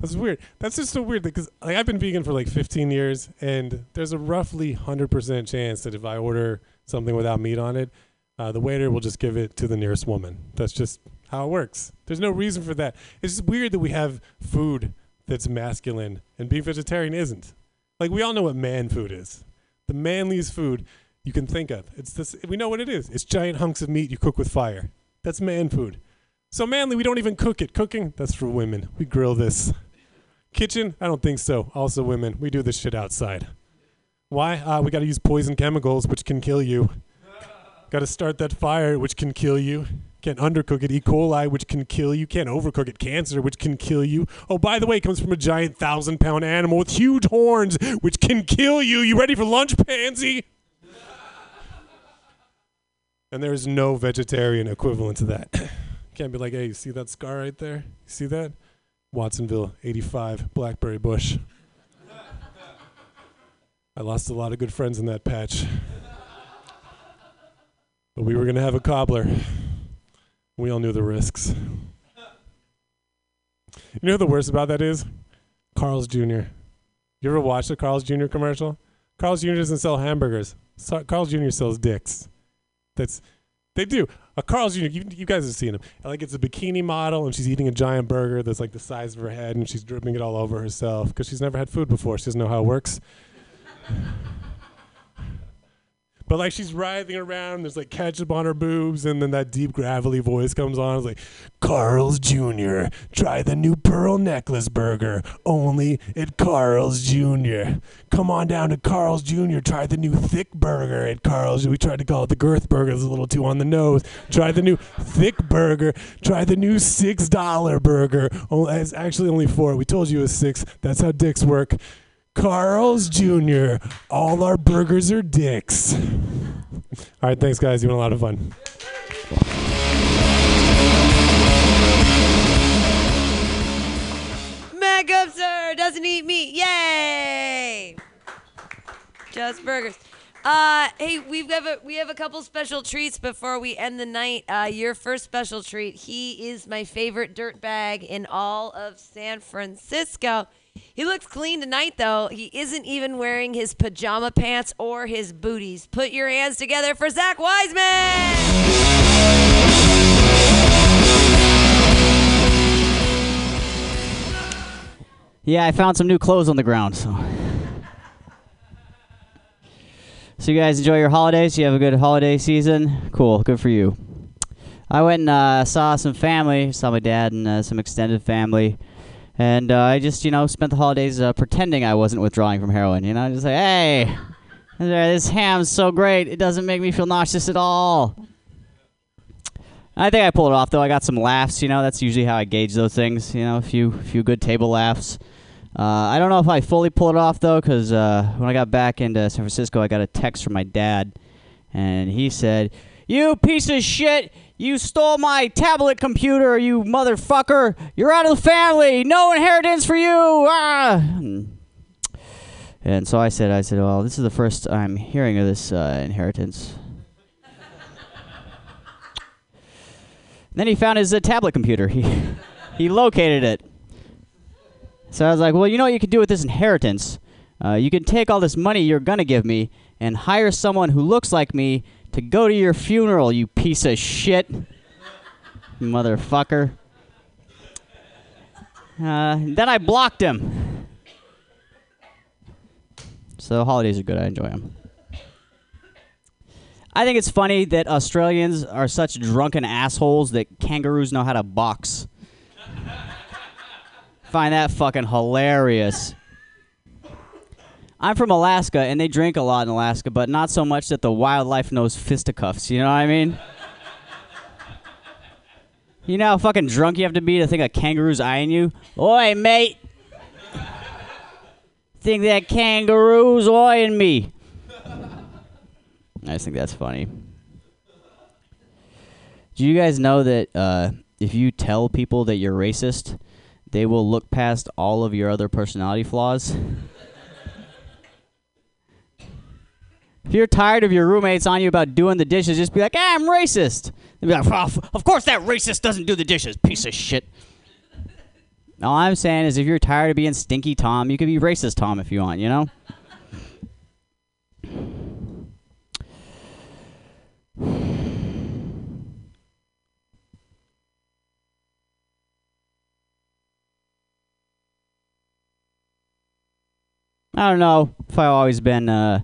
that's weird. That's just so weird because like I've been vegan for like 15 years, and there's a roughly 100% chance that if I order something without meat on it, uh, the waiter will just give it to the nearest woman. That's just how it works. There's no reason for that. It's just weird that we have food that's masculine and being vegetarian isn't. Like we all know what man food is. The manliest food you can think of. It's this we know what it is. It's giant hunks of meat you cook with fire. That's man food. So manly, we don't even cook it. Cooking, that's for women. We grill this. Kitchen, I don't think so. Also women, we do this shit outside. Why? Uh, we got to use poison chemicals, which can kill you. got to start that fire, which can kill you. Can't undercook it. E. coli, which can kill you. Can't overcook it. Cancer, which can kill you. Oh, by the way, it comes from a giant thousand pound animal with huge horns, which can kill you. You ready for lunch, pansy? And there is no vegetarian equivalent to that. (coughs) Can't be like, hey, you see that scar right there? You see that? Watsonville, 85, Blackberry Bush. I lost a lot of good friends in that patch. But we were going to have a cobbler. We all knew the risks. You know the worst about that is? Carl's Jr. You ever watch the Carl's Jr. commercial? Carl's Jr. doesn't sell hamburgers. So- Carl's Jr. sells dicks. That's they do. A Carl's Jr. You, you guys have seen him. Like it's a bikini model, and she's eating a giant burger that's like the size of her head, and she's dripping it all over herself because she's never had food before. She doesn't know how it works. But like she's writhing around, there's like ketchup on her boobs, and then that deep gravelly voice comes on. It's like, Carl's Jr. Try the new pearl necklace burger, only at Carl's Jr. Come on down to Carl's Jr. Try the new thick burger at Carl's. We tried to call it the girth burger. It's a little too on the nose. Try the new thick burger. Try the new six dollar burger. Oh, it's actually only four. We told you it was six. That's how dicks work. Carl's Jr. All our burgers are dicks. All right, thanks, guys. You had a lot of fun. Matt Gubser doesn't eat meat. Yay! Just burgers. Uh, hey, we've got a, we have a couple special treats before we end the night. Uh, your first special treat. He is my favorite dirt bag in all of San Francisco. He looks clean tonight, though. He isn't even wearing his pajama pants or his booties. Put your hands together for Zach Wiseman. Yeah, I found some new clothes on the ground. So, so you guys enjoy your holidays. You have a good holiday season. Cool, good for you. I went and uh, saw some family. Saw my dad and uh, some extended family, and uh, I just you know spent the holidays uh, pretending I wasn't withdrawing from heroin. You know, just like hey, this ham's so great. It doesn't make me feel nauseous at all. I think I pulled it off though. I got some laughs. You know, that's usually how I gauge those things. You know, a few few good table laughs. Uh, I don't know if I fully pulled it off though, because uh, when I got back into San Francisco, I got a text from my dad, and he said, "You piece of shit! You stole my tablet computer, you motherfucker! You're out of the family. No inheritance for you!" Ah! And so I said, "I said, well, this is the first I'm hearing of this uh, inheritance." (laughs) then he found his uh, tablet computer. He he located it. So I was like, well, you know what you could do with this inheritance? Uh, you can take all this money you're going to give me and hire someone who looks like me to go to your funeral, you piece of shit. Motherfucker. Uh, then I blocked him. So holidays are good. I enjoy them. I think it's funny that Australians are such drunken assholes that kangaroos know how to box. Find that fucking hilarious. I'm from Alaska, and they drink a lot in Alaska, but not so much that the wildlife knows fisticuffs. You know what I mean? You know how fucking drunk you have to be to think a kangaroo's eyeing you? Oi, mate! think that kangaroo's eyeing me. I just think that's funny. Do you guys know that uh, if you tell people that you're racist, they will look past all of your other personality flaws? If you're tired of your roommates on you about doing the dishes, just be like, ah, I'm racist. They'll be like, "Oh, of course that racist doesn't do the dishes, piece of shit. All I'm saying is if you're tired of being stinky Tom, you could be racist Tom if you want, you know? I don't know if I've always been uh,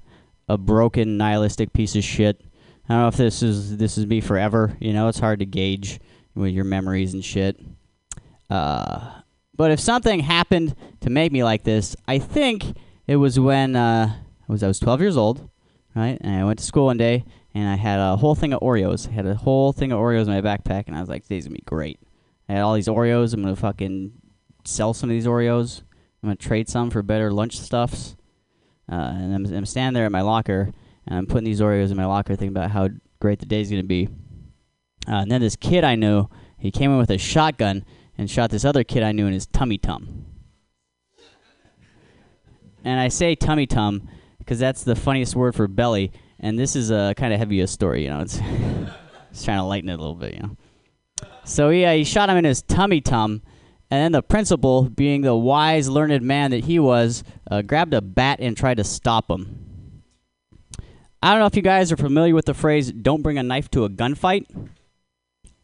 a broken, nihilistic piece of shit. I don't know if this is this is me forever. You know, it's hard to gauge with your memories and shit. Uh, but if something happened to make me like this, I think it was when uh, I was I was 12 years old, right? And I went to school one day, and I had a whole thing of Oreos. I had a whole thing of Oreos in my backpack, and I was like, "Today's gonna be great." I had all these Oreos. I'm gonna fucking sell some of these Oreos. I'm gonna trade some for better lunch stuffs. Uh, and I'm, I'm standing there at my locker, and I'm putting these Oreos in my locker, thinking about how great the day's gonna be. Uh, and then this kid I knew, he came in with a shotgun and shot this other kid I knew in his tummy tum. And I say tummy tum because that's the funniest word for belly, and this is a kind of heavier story, you know. It's, (laughs) it's trying to lighten it a little bit, you know. So yeah, he shot him in his tummy tum, and then the principal, being the wise, learned man that he was, uh, grabbed a bat and tried to stop him. I don't know if you guys are familiar with the phrase "don't bring a knife to a gunfight."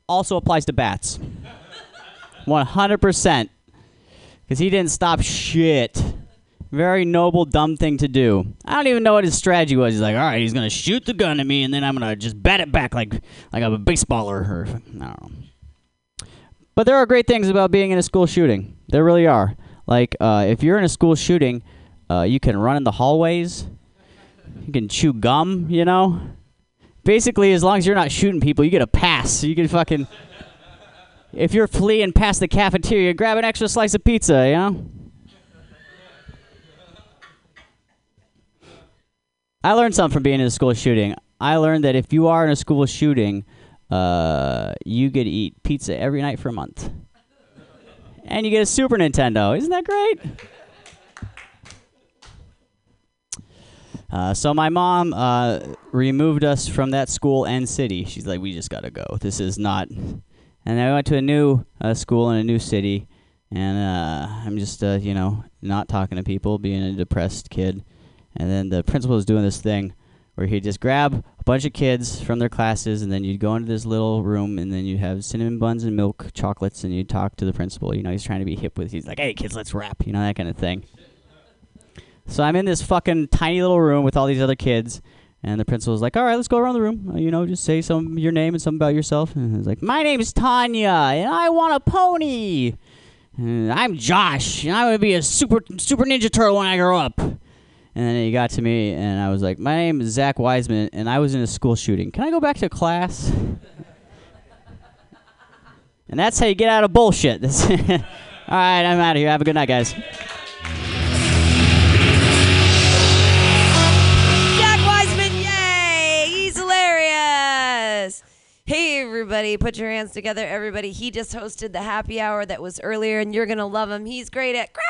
Also applies to bats. (laughs) 100%. Because he didn't stop shit. Very noble, dumb thing to do. I don't even know what his strategy was. He's like, all right, he's going to shoot the gun at me, and then I'm going to just bat it back like, like I'm a baseballer. Or, I don't know. But there are great things about being in a school shooting. There really are. Like, uh, if you're in a school shooting, uh, you can run in the hallways. You can chew gum, you know? Basically, as long as you're not shooting people, you get a pass. You can fucking. If you're fleeing past the cafeteria, grab an extra slice of pizza, you know? I learned something from being in a school shooting. I learned that if you are in a school shooting, uh, you get to eat pizza every night for a month. And you get a Super Nintendo. Isn't that great? Uh, so my mom uh, removed us from that school and city. She's like, we just gotta go. This is not. And I went to a new uh, school in a new city, and uh, I'm just uh, you know not talking to people, being a depressed kid. And then the principal was doing this thing where he'd just grab a bunch of kids from their classes, and then you'd go into this little room, and then you'd have cinnamon buns and milk chocolates, and you'd talk to the principal. You know, he's trying to be hip with. He's like, "Hey, kids, let's rap," you know, that kind of thing. So I'm in this fucking tiny little room with all these other kids, and the principal's like, "All right, let's go around the room. Uh, you know, just say some your name and something about yourself." And he's like, "My name's Tanya, and I want a pony." And I'm Josh, and I'm gonna be a super super ninja turtle when I grow up. And then he got to me, and I was like, "My name is Zach Wiseman, and I was in a school shooting. Can I go back to class?" (laughs) and that's how you get out of bullshit. (laughs) All right, I'm out of here. Have a good night, guys. Jack Wiseman, yay! He's hilarious. Hey, everybody, put your hands together, everybody. He just hosted the happy hour that was earlier, and you're going to love him. He's great at crowd